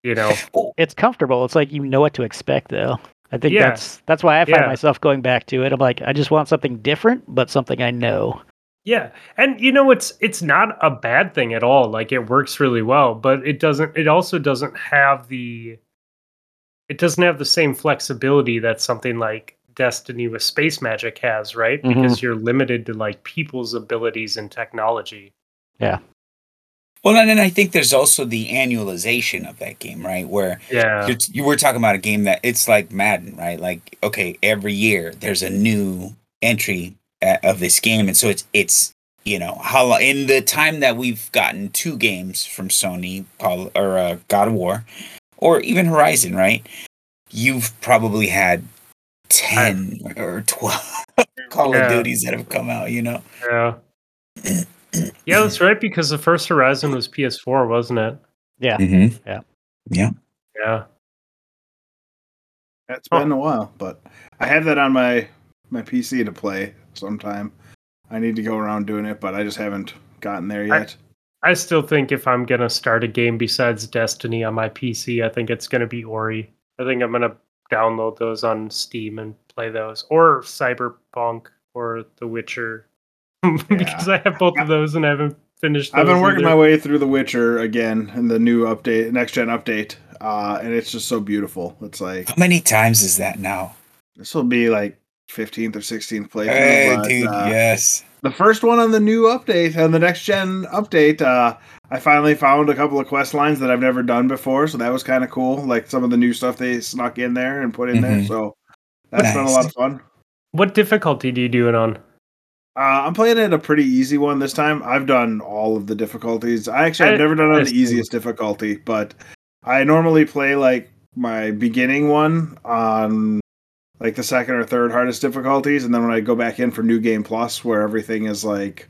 you know, It's comfortable. It's like you know what to expect, though. I think Yeah. that's that's why I find Yeah. myself going back to it. I'm like, I just want something different, but something I know. Yeah. And you know it's it's not a bad thing at all. Like it works really well, but it doesn't it also doesn't have the it doesn't have the same flexibility that something like Destiny with space magic has, right? Mhm. Because you're limited to like people's abilities and technology. Well and then i think there's also the annualization of that game right where Yeah. You're, you were talking about a game that it's like Madden, right? Like, okay, every year there's a new entry uh, of this game, and so it's it's you know how in the time that we've gotten two games from Sony, Call or uh, God of War, or even Horizon, right? You've probably had ten or twelve <laughs> Call Yeah. of Duties that have come out. You know, Yeah. <clears throat> Yeah, that's right, because the first Horizon was PS4, wasn't it? Yeah. mm-hmm. Yeah. yeah. Yeah. It's been a while, but I have that on my my PC to play sometime. I need to go around doing it, but I just haven't gotten there I- yet. I still think if I'm gonna start a game besides Destiny on my PC, I think it's gonna be Ori. I think I'm gonna download those on Steam and play those, or Cyberpunk, or The Witcher, <laughs> because I have both of those and I haven't finished. Those I've been working either. my way through The Witcher again in the new update, next gen update, uh, and it's just so beautiful. It's like How many times is that now? this will be like 15th or 16th playthrough. Hey, but, dude, uh, yes. the first one on the new update on the next gen update uh i finally found a couple of quest lines that i've never done before so that was kind of cool like some of the new stuff they snuck in there and put in there Mhm. so that's been a lot of fun What difficulty do you do it on? Uh, i'm playing it a pretty easy one this time. I've done all of the difficulties. I actually i've never done on the easiest difficulty but i normally play like my beginning one on like the second or third hardest difficulties and then when i go back in for new game plus where everything is like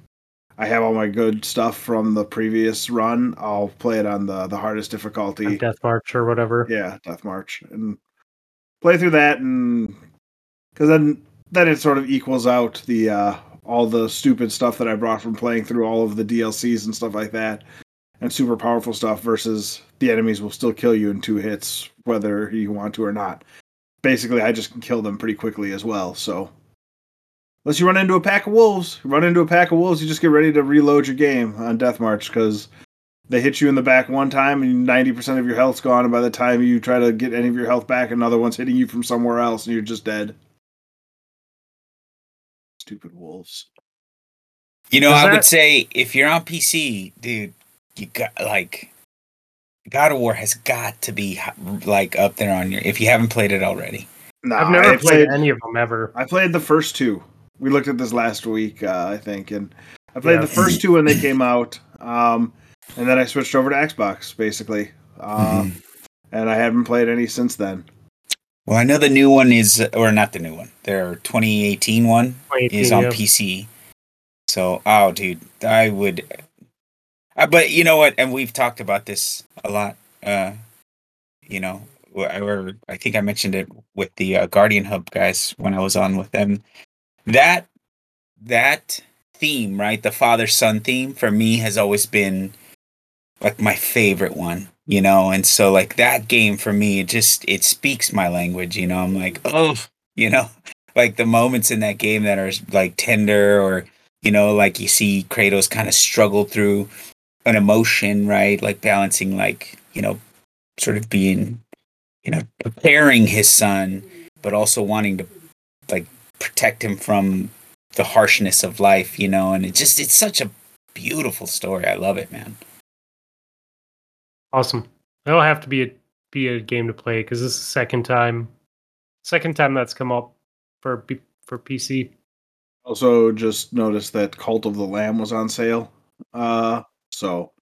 i have all my good stuff from the previous run i'll play it on the the hardest difficulty. On Death March or whatever? yeah death march and play through that and because then then it sort of equals out the uh all the stupid stuff that i brought from playing through all of the dlcs and stuff like that and super powerful stuff versus the enemies will still kill you in two hits whether you want to or not. Basically I just can kill them pretty quickly as well. So. Unless you run into a pack of wolves, run into a pack of wolves, you just get ready to reload your game on Death March because they hit you in the back one time and 90% of your health's gone and by the time you try to get any of your health back another one's hitting you from somewhere else and you're just dead stupid wolves You know, Is I that- would say if you're on PC, dude, you got like God of War has got to be like up there on your if you haven't played it already. no I've never I played, any of them ever. I played the first two. We looked at this last week, uh, I think, and I played Yeah. the first <clears throat> two when they came out, um, and then I switched over to Xbox basically, uh, Mhm. and I haven't played any since then. Well, I know the new one is or not the new one. Their 2018 one is on yeah. PC. So, oh, dude, I would. Uh, but you know what? And we've talked about this a lot. Uh, you know, I, I think I mentioned it with the uh, Guardian Hub guys when I was on with them. That that theme, right? The father son theme for me has always been like my favorite one. You know, and so like that game for me, it just it speaks my language. You know, I'm like, oh, you know, <laughs> like the moments in that game that are like tender or you know like you see kratos kind of struggle through an emotion right? Like balancing like you know sort of being you know preparing his son but also wanting to like protect him from the harshness of life you know? And it just it's such a beautiful story. I love it man Awesome. That'll have to be a be a game to play because this is the second time, second time that's come up for for PC. Also, just noticed that Cult of the Lamb was on sale, uh, so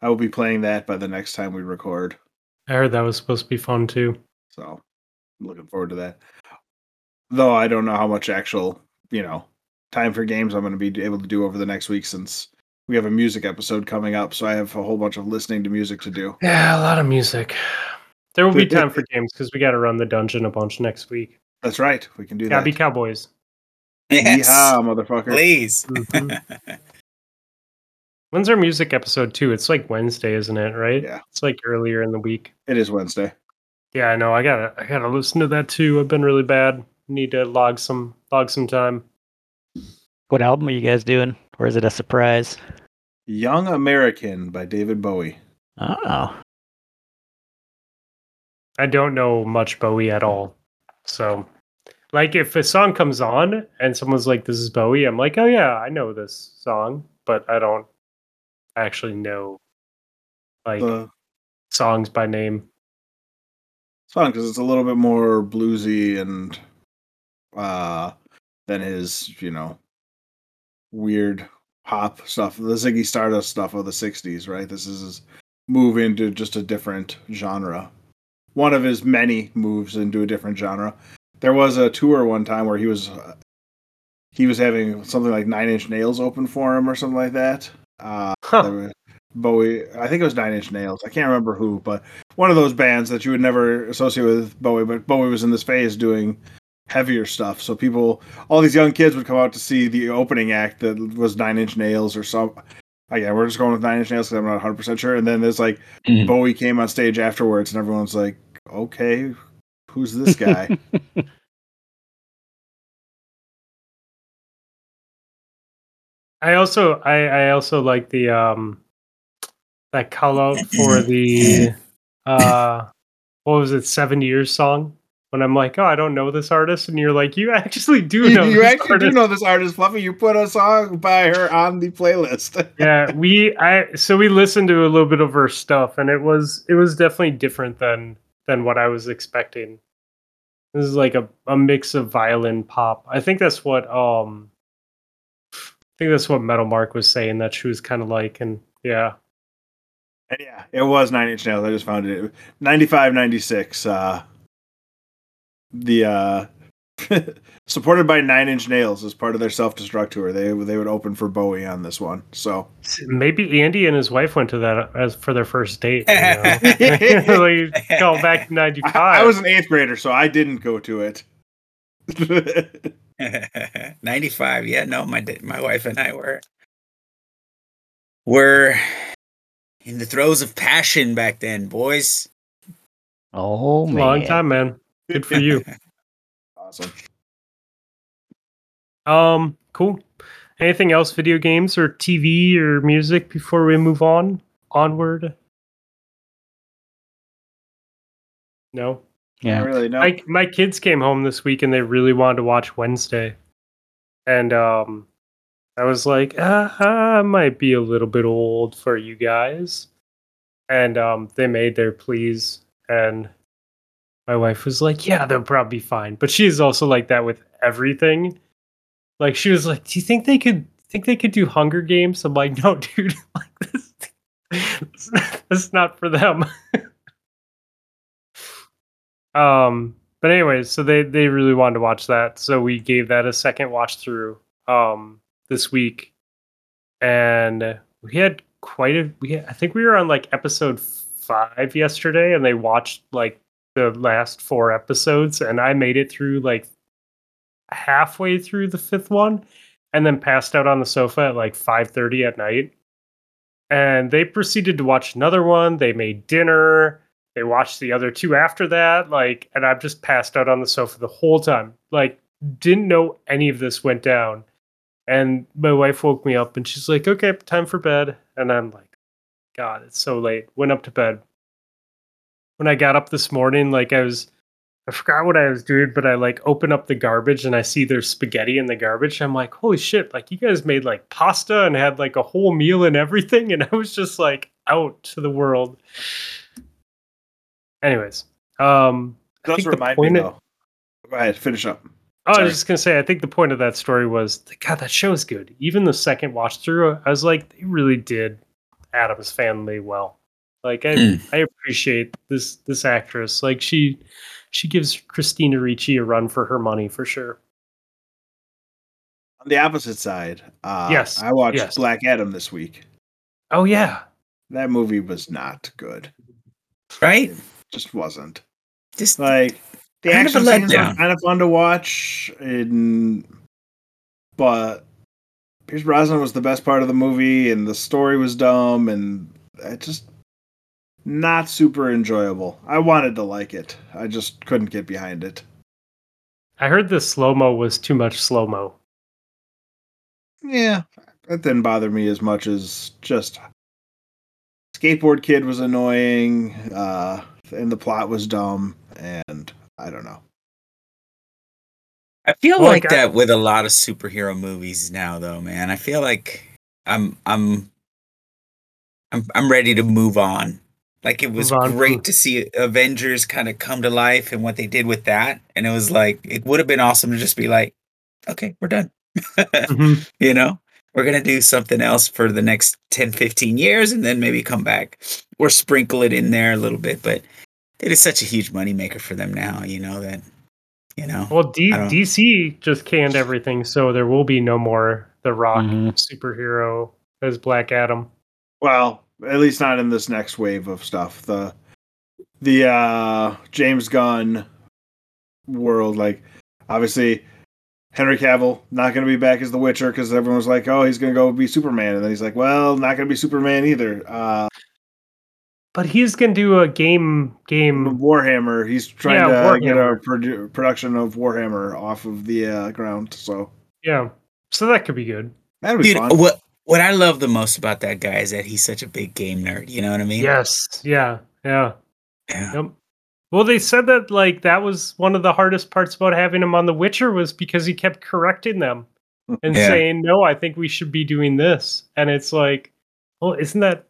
I will be playing that by the next time we record. I heard that was supposed to be fun too. So I'm looking forward to that. Though I don't know how much actual, you know, time for games I'm going to be able to do over the next week since we have a music episode coming up. So I have a whole bunch of listening to music to do. Yeah, a lot of music. There will be <laughs> time for games because we got to run the dungeon a bunch next week. That's right. We can do Gotta that. be Cowboys. yes Yeehaw, motherfucker. please <laughs> Mhm. When's our music episode too? It's like Wednesday, isn't it? Right? Yeah. It's like earlier in the week. It is Wednesday. Yeah, I know. I gotta I gotta listen to that too. I've been really bad. Need to log some log some time. What album are you guys doing? Or is it a surprise? Young American by David Bowie. Oh. I don't know much Bowie at all. So like if a song comes on and someone's like, This is Bowie, I'm like, Oh yeah, I know this song, but I don't actually know like The songs by name. it's fun because it's a little bit more bluesy and uh than his, you know, weird pop stuff, the Ziggy Stardust stuff of the '60s, right? This is his move into just a different genre. One of his many moves into a different genre. There was a tour one time where he was uh, he was having something like Nine Inch Nails open for him or something like that. Uh, Huh. Bowie, I think it was Nine Inch Nails. I can't remember who, but one of those bands that you would never associate with Bowie. But Bowie was in this phase doing heavier stuff. So people, all these young kids would come out to see the opening act that was Nine Inch Nails or some. Again, we're just going with Nine Inch Nails because I'm not 100 percent sure. And then there's like Mhm. Bowie came on stage afterwards, and everyone's like, "Okay, who's this guy?" <laughs> I also I, I also like the um that call out <clears throat> for the uh what was it, seven years song? When I'm like, Oh, I don't know this artist, and you're like, You actually do know you this actually do artist. know this artist, Fluffy. You put a song by her on the playlist. <laughs> yeah, we I so we listened to a little bit of her stuff and it was it was definitely different than than what I was expecting. This is like a, a mix of violin pop. I think that's what um I think that's what Metal Mark was saying that she was kind of like and yeah. And yeah, it was Nine Inch Nails. I just found it. 95, 96. Uh, the uh, <laughs> supported by Nine Inch Nails as part of their self destruct tour. They they would open for Bowie on this one. So Maybe Andy and his wife went to that as for their first date. You know? <laughs> <laughs> like go back to ninety I. I was an eighth grader, so I didn't go to it. 95 yeah no my my wife and i were were in the throes of passion back then boys Oh man. long time, man. Good for you. <laughs> Awesome. Um, cool. Anything else? Video games or TV or music before we move on onward? No. Yeah, Yeah. really. No. My my kids came home this week and they really wanted to watch Wednesday, and um, I was like, ah, I might be a little bit old for you guys, and um, they made their pleas, and my wife was like, yeah, they'll probably be fine, but she's also like that with everything. Like she was like, do you think they could think they could do Hunger Games? I'm like, no, <laughs> dude, like this, this is not for them. <laughs> Um, but anyways, so they they really wanted to watch that, so we gave that a second watch through um this week, and we had quite a we had, I think we were on like episode five yesterday, and they watched like the last four episodes, and I made it through like halfway through the fifth one, and then passed out on the sofa at like five thirty at night. And they proceeded to watch another one. They made dinner they watched the other two after that like and i've just passed out on the sofa the whole time like didn't know any of this went down and my wife woke me up and she's like okay time for bed and i'm like god it's so late went up to bed when i got up this morning like i was i forgot what i was doing but i like open up the garbage and i see there's spaghetti in the garbage i'm like holy shit like you guys made like pasta and had like a whole meal and everything <laughs> and i was just like out to the world anyways um I does think the remind me point of- though. Go ahead, finish up. Oh, I was just gonna say, I think the point of that story was, God, that show is good. Even the second watch through, I was like, they really did Addams Family well. Like, I, Hmm. I appreciate this this actress. Like, she she gives Christina Ricci a run for her money for sure. On the opposite side, uh, Yes, I watched yes. Black Adam this week. Oh yeah, That movie was not good. Right? Just wasn't. Just Like the Kind of action scenes are kind of fun to watch, and but Pierce Brosnan was the best part of the movie, and the story was dumb, and it just not super enjoyable. I wanted to like it, I just couldn't get behind it. I heard the slow mo was too much slow mo. Yeah, that didn't bother me as much as just skateboard kid was annoying, uh, and the plot was dumb, and I don't know. I feel Well, like like, I- that with a lot of superhero movies now, though, man. I feel like I'm I'm I'm I'm ready to move on. Like it was Move great from- to see Avengers kind of come to life and what they did with that, and it was like it would have been awesome to just be like, okay, we're done. Mhm. <laughs> you know, we're gonna do something else for the next 10, 15 years, and then maybe come back or sprinkle it in there a little bit. But it is such a huge moneymaker for them now. You know that. You know. Well, D- I don't- DC just canned everything, so there will be no more The Rock Mhm. superhero as Black Adam. Well, at least not in this next wave of stuff. The the uh James Gunn world, like obviously Henry Cavill not going to be back as the Witcher because everyone was like, "Oh, he's going to go be Superman," and then he's like, "Well, not going to be Superman either." Uh, But he's gonna do a game game Warhammer, he's trying Yeah, to get a Warhammer. produ- production of Warhammer off of the uh, ground, so Yeah. So that could be good. that'd be Dude, fun. what what I love the most about that guy is that he's such a big game nerd. You know what I mean? Yes. Yeah. Yeah. Yeah. Yep. Well, they said that like that was one of the hardest parts about having him on The Witcher was because he kept correcting them <laughs> and Yeah. saying, "No, I think we should be doing this." And it's like, well, isn't that?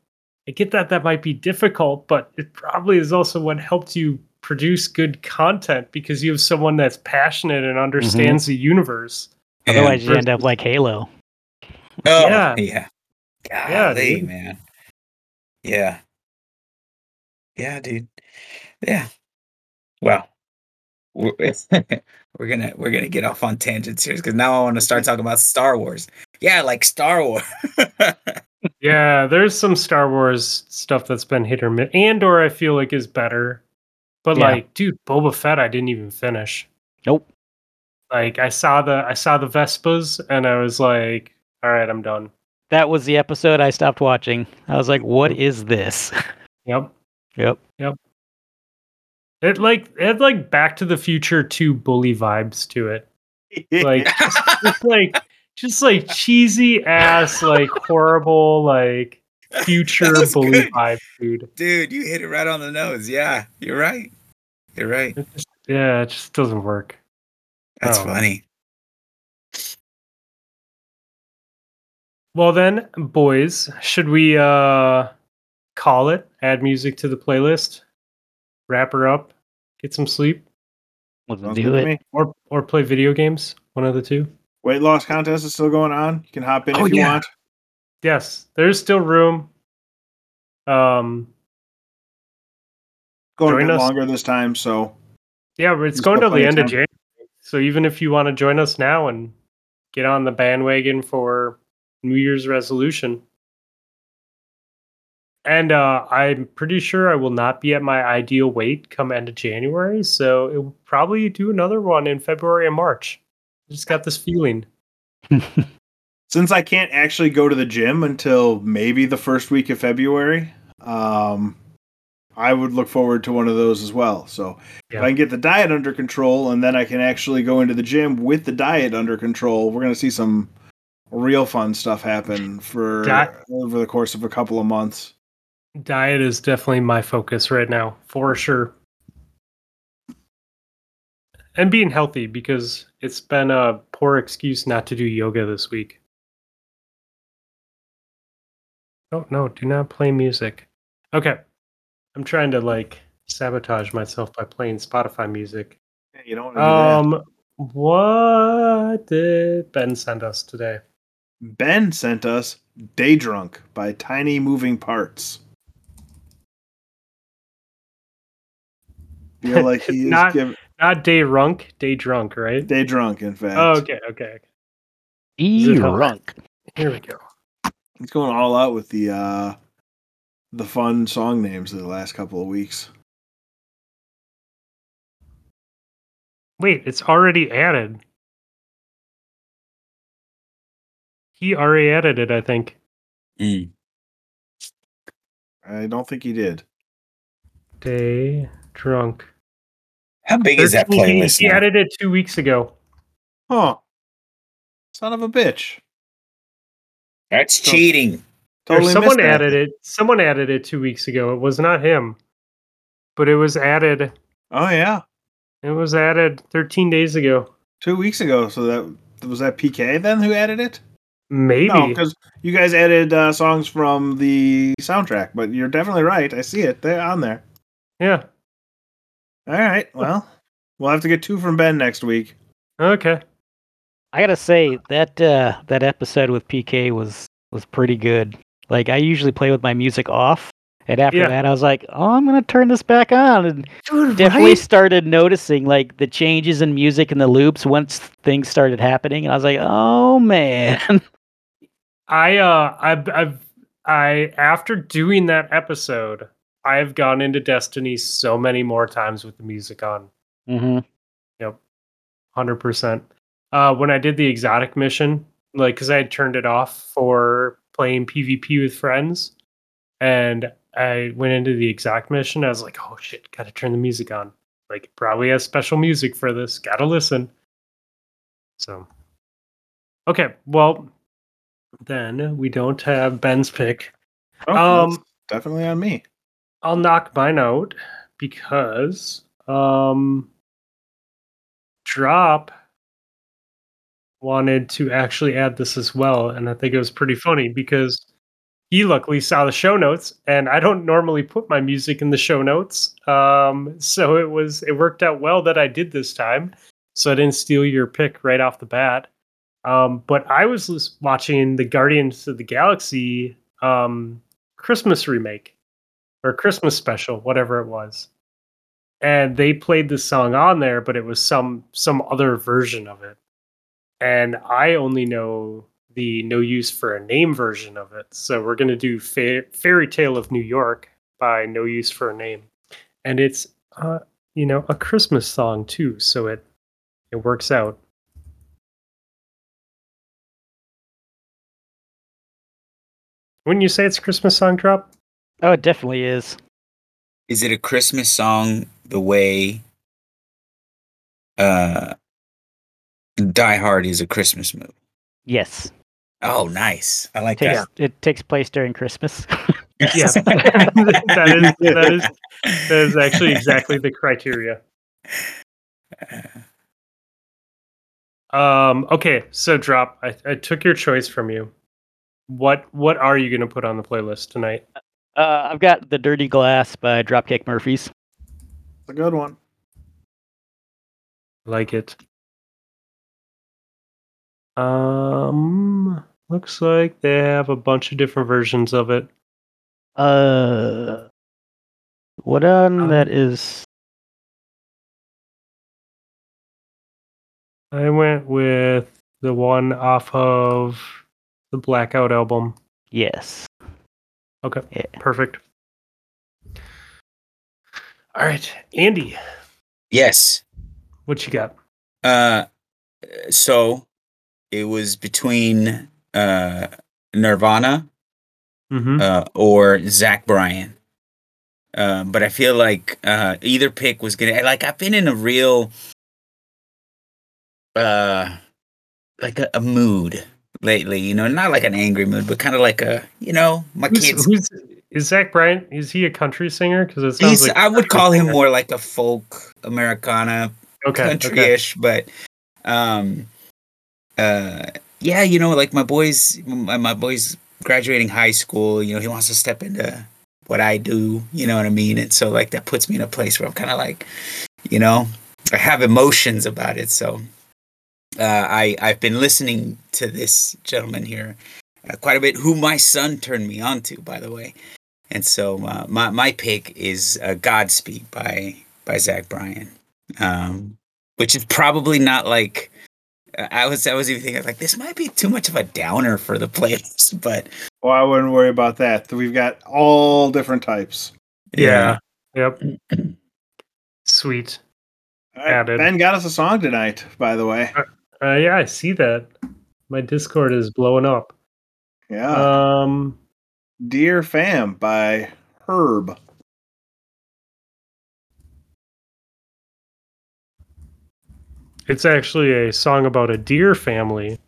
I get that that might be difficult, but it probably is also what helped you produce good content because you have someone that's passionate and mm-hmm. understands the universe. Otherwise, you end up like Halo. Oh, Yeah. yeah. Yeah, Golly, dude. man. Yeah. Yeah, dude. Yeah. Well, we're, <laughs> we're gonna we're gonna get off on tangents here because now I want to start talking about Star Wars. Yeah, like Star Wars. <laughs> Yeah, there's some Star Wars stuff that's been hit or miss. Andor, I feel like is better, but Yeah. like, dude, Boba Fett, I didn't even finish. Nope. Like, I saw the I saw the Vespas, and I was like, all right, I'm done. That was the episode I stopped watching. I was like, what is this? <laughs> Yep. Yep. Yep. It like it had like Back to the Future 2 bully vibes to it. <laughs> Like just like just like cheesy ass like horrible like future bully good. vibe, dude. Dude, you hit it right on the nose. Yeah, you're right. You're right. It just, yeah, it just doesn't work. That's Oh. funny. Well then, boys, should we uh call it? Add music to the playlist, wrap her up, get some sleep, Let's do it. or or play video games? One of the two. Weight loss contest is still going on. You can hop in Oh, if you yeah. want. Yes, there's still room. Um, Going Join a bit us. longer this time, so yeah, it's There's going to the end of of. January. So even if you want to join us now and get on the bandwagon for New Year's resolution. And uh, I'm pretty sure I will not be at my ideal weight come end of January, so it will probably do another one in February and March. I just got this feeling. <laughs> since I can't actually go to the gym until maybe the first week of February, um, I would look forward to one of those as well. So if I can get the diet under control and then I can actually go into the gym with the diet under control, we're going to see some real fun stuff happen for Di- over the course of a couple of months. Diet is definitely my focus right now, for sure. And being healthy because it's been a poor excuse not to do yoga this week. Oh, no, do not play music. Okay. I'm trying to like sabotage myself by playing Spotify music. Yeah, you don't want to do that. Um, what did Ben send us today? Ben sent us Day Drunk by Tiny Moving Parts. Feel <laughs> like he is Not- giving Not day drunk, day drunk, right? Day Drunk, in fact. Oh, okay, okay. okay. it? E-runk. Here we go. He's going all out with the uh the fun song names of the last couple of weeks. Wait, it's already added. He already added it, I think. Mm. I don't think he did. Day drunk. How big is that He- he- playlist? He now? added it two weeks ago. Huh. Son of a bitch. That's cheating. Or Totally someone added it. Someone added it two weeks ago. It was not him, but it was added. Oh yeah. It was added 13 days ago. Two weeks ago. So that was that PK then who added it? Maybe. No, because you guys added uh, songs from the soundtrack, but you're definitely right. I see it. They're on there. yeah. All right. Well, we'll have to get two from Ben next week. Okay. I gotta say that uh, that episode with PK was was pretty good. Like I usually play with my music off, and after Yeah. that, I was like, "Oh, I'm gonna turn this back on," and Dude, definitely started noticing like the changes in music and the loops once things started happening, and I was like, "Oh man." <laughs> I uh I've I've I after doing that episode, I've gone into Destiny so many more times with the music on. hmm Hundred percent. Uh when I did the exotic mission, like because I had turned it off for playing PvP with friends, and I went into the exact mission, I was like, oh shit, gotta turn the music on. Like probably has special music for this. Gotta listen. So Okay, well then we don't have Ben's pick. Oh, Um, definitely on me. I'll knock mine out because um Drop wanted to actually add this as well, and I think it was pretty funny because he luckily saw the show notes, and I don't normally put my music in the show notes. Um, so it was it worked out well that I did this time, so I didn't steal your pick right off the bat. Um, but I was watching the Guardians of the Galaxy um, Christmas remake or Christmas special, whatever it was. And they played the song on there, but it was some some other version of it. And I only know the No Use for a Name version of it. So we're gonna do Fa- Fairy Tale of New York by No Use for a Name, and it's uh, you know a Christmas song too, so it it works out. Wouldn't you say it's a Christmas song drop? Oh, it definitely is. Is it a Christmas song the way uh Die Hard is a Christmas movie. Yes. Oh, nice. I like Takes, that. It takes place during Christmas. <laughs> Yeah. <laughs> that is that is that is actually exactly the criteria. <laughs> Um. Okay. So drop. I, I took your choice from you. What What are you going to put on the playlist tonight? uh, I've got The Dirty Glass by Dropkick Murphys. It's a good one. Like it. Um. Looks like they have a bunch of different versions of it. Uh, what on Um, that is? I went with the one off of the Blackout album. Yes. Okay. Yeah. Perfect. All right, Andy, Yes. what you got? Uh, so it was between uh Nirvana Mm-hmm. uh, or Zach Bryan. Uh, but I feel like uh, either pick was gonna like I've been in a real uh like a, a mood lately, you know, not like an angry mood, but kind of like a you know, my Who's, kids who's is Zach Bryan? Is he a country singer? Because it sounds He's, like I would <laughs> call him more like a folk Americana okay. okay. country-ish, but um uh yeah, you know, like my boys my, my boys graduating high school, you know, he wants to step into what I do, you know what I mean? And so like that puts me in a place where I'm kind of like, you know, I have emotions about it. So uh I I've been listening to this gentleman here uh, quite a bit who my son turned me on to by the way. And so uh, my my pick is uh, Godspeed by by Zach Bryan um, which is probably not like I was. I was even thinking like this might be too much of a downer for the <laughs> playlist, but Well, I wouldn't worry about that. We've got all different types. Yeah. Yep. <clears throat> Sweet. All right, Added. Ben got us a song tonight, by the way. Uh, yeah, I see that. My Discord is blowing up. Yeah. Um. Dear Fam by Herb. It's actually a song about a deer family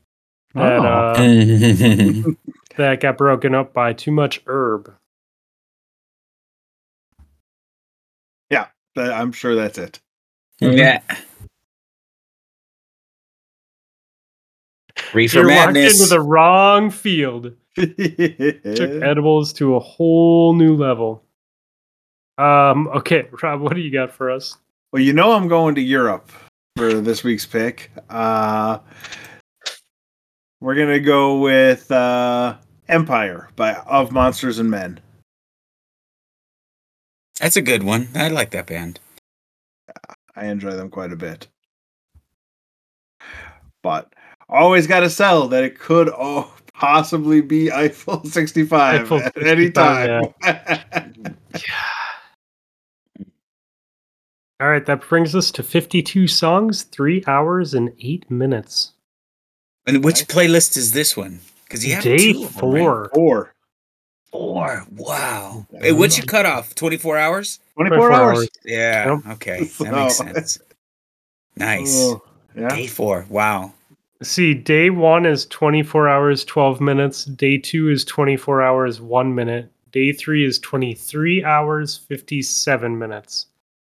that Oh. uh, <laughs> that got broken up by too much herb. Yeah, I'm sure that's it. yeah. Reefer You walked madness. into the wrong field. <laughs> Took edibles to a whole new level. Um. Okay, <laughs> Rob, what do you got for us? well, you know I'm going to Europe for this week's pick. Uh, we're gonna go with uh, Empire by Of Monsters and Men. That's a good one. I like that band. I enjoy them quite a bit. But always got to sell that it could <laughs> oh, possibly be Eiffel <laughs> 65 Eiffel at any 65, time. <laughs> All right, that brings us to 52 songs, three hours and eight minutes. And which Nice. playlist is this one? Because you have Day two of them, right? four. Four. Four. Wow. Yeah. Hey, what's your cutoff? Twenty four hours? 24, 24 hours. hours. Yeah. Yep. Okay. That makes sense. Nice. Oh, yeah. Day four. Wow. See, day one is 24 hours, 12 minutes. Day two is 24 hours, one minute. Day three is 23 hours, 57 minutes.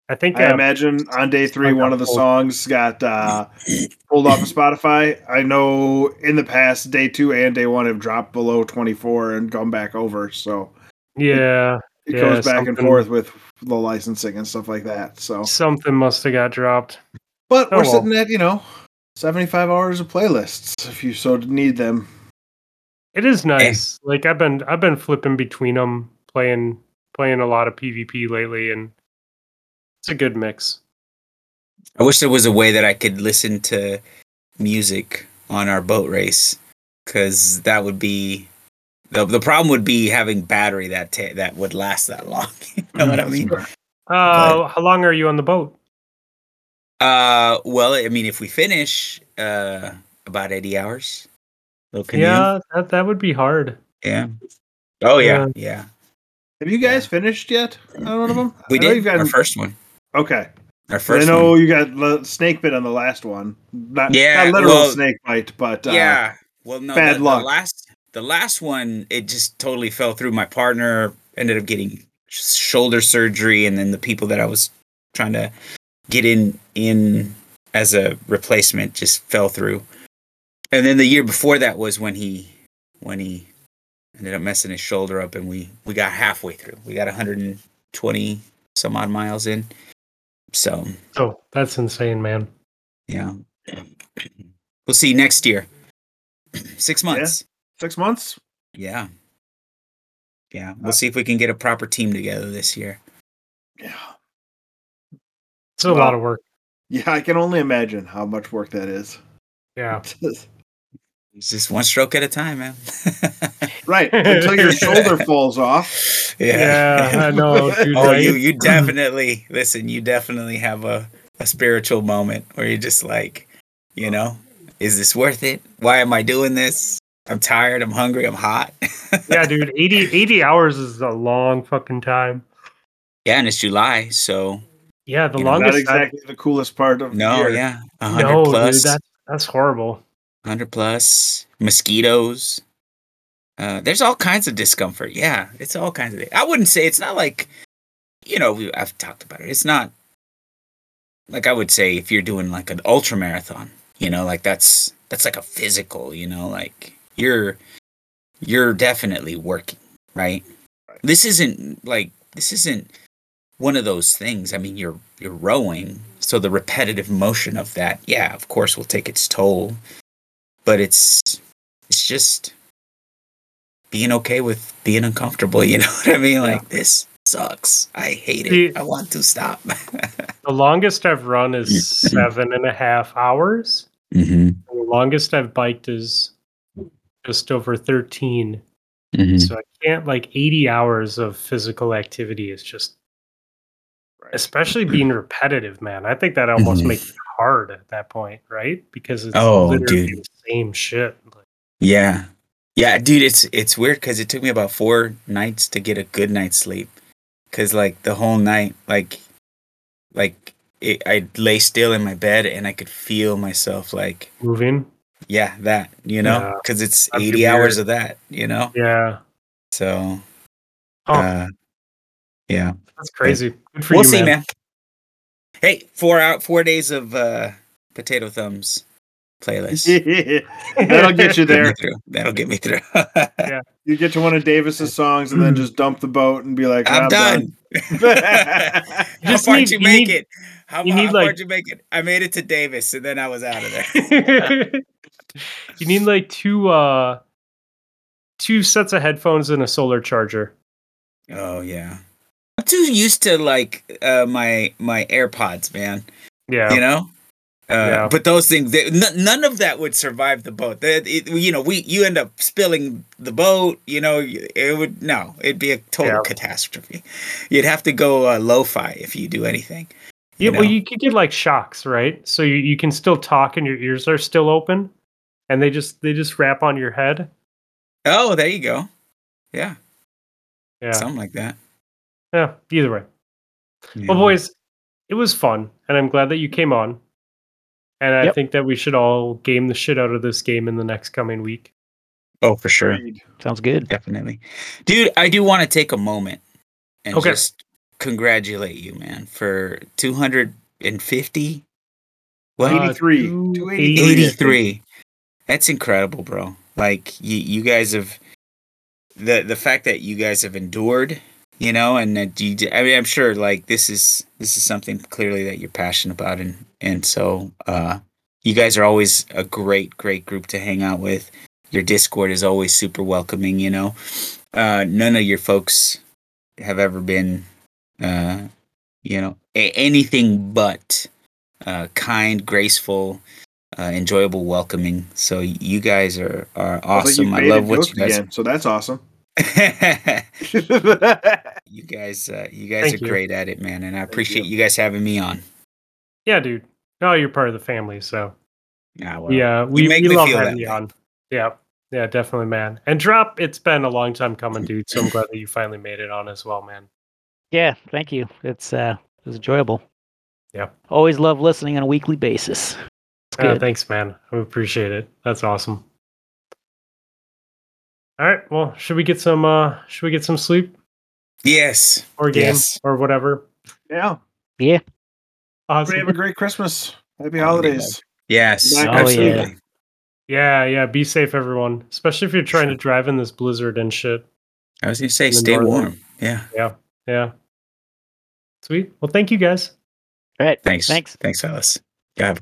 I think I uh, imagine on day three, one of the pulled. songs got uh, <coughs> pulled off of Spotify. I know in the past, day two and day one have dropped below 24 and gone back over. So yeah, it Yeah, goes back and forth with the licensing and stuff like that. So, something must have got dropped. but Oh, we're well. sitting at, you know, 75 hours of playlists if you so need them. It is nice. Like I've been I've been flipping between them, playing playing a lot of PvP lately, and it's a good mix. I wish there was a way that I could listen to music on our boat race, because that would be the the problem would be having battery that ta- that would last that long. <laughs> you know what I mean? Uh, how long are you on the boat? Uh, well, I mean, if we finish, uh, about eighty hours. Little canoe. Yeah, that that would be hard. Yeah. Oh yeah, yeah. Have you guys finished yet on one of them? <clears throat> We I did you've our first one. Okay. Our first. I know one. you got l- snake bit on the last one. Not, Yeah, not literal well, snake bite, but uh, yeah. Well, no, bad the, luck. the last the last one it just totally fell through. My partner ended up getting shoulder surgery, and then the people that I was trying to get in in as a replacement just fell through. And then the year before that was when he when he ended up messing his shoulder up, and we we got halfway through. We got 120 some odd miles in. So Oh, that's insane, man. yeah. We'll see next year. Six months. six months. Yeah. Yeah. We'll see if we can get a proper team together this year. Yeah. It's a Well- lot of work. Yeah, I can only imagine how much work that is. Yeah. <laughs> It's just one stroke at a time, man. <laughs> right. Until your shoulder <laughs> falls off. Yeah, I know, dude. Oh, right? you you definitely listen, you definitely have a, a spiritual moment where you're just like, you know, is this worth it? Why am I doing this? I'm tired, I'm hungry, I'm hot. yeah, dude. 80, 80 hours is a long fucking time. yeah, and it's July, so Yeah, the You know, Not longest. exactly the coolest part of the no, year. yeah. I, A hundred no, plus. dude. That's that's horrible. 100 plus mosquitoes uh there's all kinds of discomfort yeah it's all kinds of i wouldn't say it's not like you know we, i've talked about it it's not like i would say if you're doing like an ultra marathon you know like that's that's like a physical you know like you're you're definitely working right? right this isn't like this isn't one of those things. I mean you're you're rowing. So the repetitive motion of that yeah of course will take its toll. But it's it's just being okay with being uncomfortable <laughs> you know what i mean? Like this sucks. I hate it. See- i want to stop. <laughs> The longest I've run is seven and a half hours. mm-hmm. The longest I've biked is just over 13. Mm-hmm. So I can't like 80 hours of physical activity is just especially being repetitive, man. I think that almost Mhm. makes it hard at that point, right? Because it's Oh, literally dude. the same shit. Like, yeah yeah dude it's it's weird because it took me about four nights to get a good night's sleep because like the whole night like like it, i lay still in my bed and i could feel myself like moving. yeah that you know Yeah. because it's That'd 80 hours of that you know Yeah. so Oh, uh yeah that's crazy. Good for we'll you, see man. man. hey four out four days of uh potato thumbs playlist <laughs> That'll get you there. through. that'll get me through <laughs> yeah, You get to one of Davis's songs and then just dump the boat and be like, i'm, I'm, done, done. <laughs> how far need- did you you make need- it how, you need, how like- far did you make it i made it to davis and then i was out of there you need like two uh two sets of headphones and a solar charger. oh yeah i'm too used to like uh my my airpods man Yeah. you know uh, Yeah. but those things they, n- none of that would survive the boat That it, you know we you end up spilling the boat you know it would no it'd be a total Yeah. catastrophe you'd have to go uh, lo-fi if you do anything Yeah, you well, you could get like Shokz, right? So you, you can still talk and your ears are still open, and they just they just wrap on your head. oh there you go yeah, Yeah, something like that yeah. Either way, Yeah. well, boys, it was fun, and I'm glad that you came on. And I Yep. think that we should all game the shit out of this game in the next coming week. oh for sure Sounds good. definitely dude i do want to take a moment and Okay. just congratulate you man for 250 what Uh, 83. 283. 83 that's incredible bro like you, you guys have the the fact that you guys have endured you know and that you i mean i'm sure like this is this is something clearly that you're passionate about and and so uh you guys are always a great great group to hang out with. Your discord is always super welcoming you know. Uh none of your folks have ever been uh you know a- anything but uh kind graceful uh, enjoyable welcoming. So you guys are are awesome. I love what you guys again, so that's awesome. <laughs> you guys uh, you guys Thank are you. great at it man and i appreciate you. you guys having me on Yeah, dude. Oh, you're part of the family, so yeah well, yeah, we, make we me love feel having that you way. on. Yeah, yeah, definitely, man. And drop, it's been a long time coming, dude. So I'm glad that you finally made it on as well, man. Yeah, thank you. It's uh, it was enjoyable. Yeah. Always love listening on a weekly basis. It's Uh, good. thanks, man. I appreciate it. That's awesome. All right. Well, should we get some? uh Should we get some sleep Yes. or game Yes. or whatever? Yeah. yeah. Everybody have a great Christmas. Happy holidays. Yes. Back Oh, next week. absolutely. Yeah, yeah. Be safe, everyone. Especially if you're trying to drive in this blizzard and shit. I was gonna say, stay northern- warm. Yeah. Yeah. Yeah. Sweet. Well, thank you guys. All right. Thanks. Thanks. Thanks, Alice. Have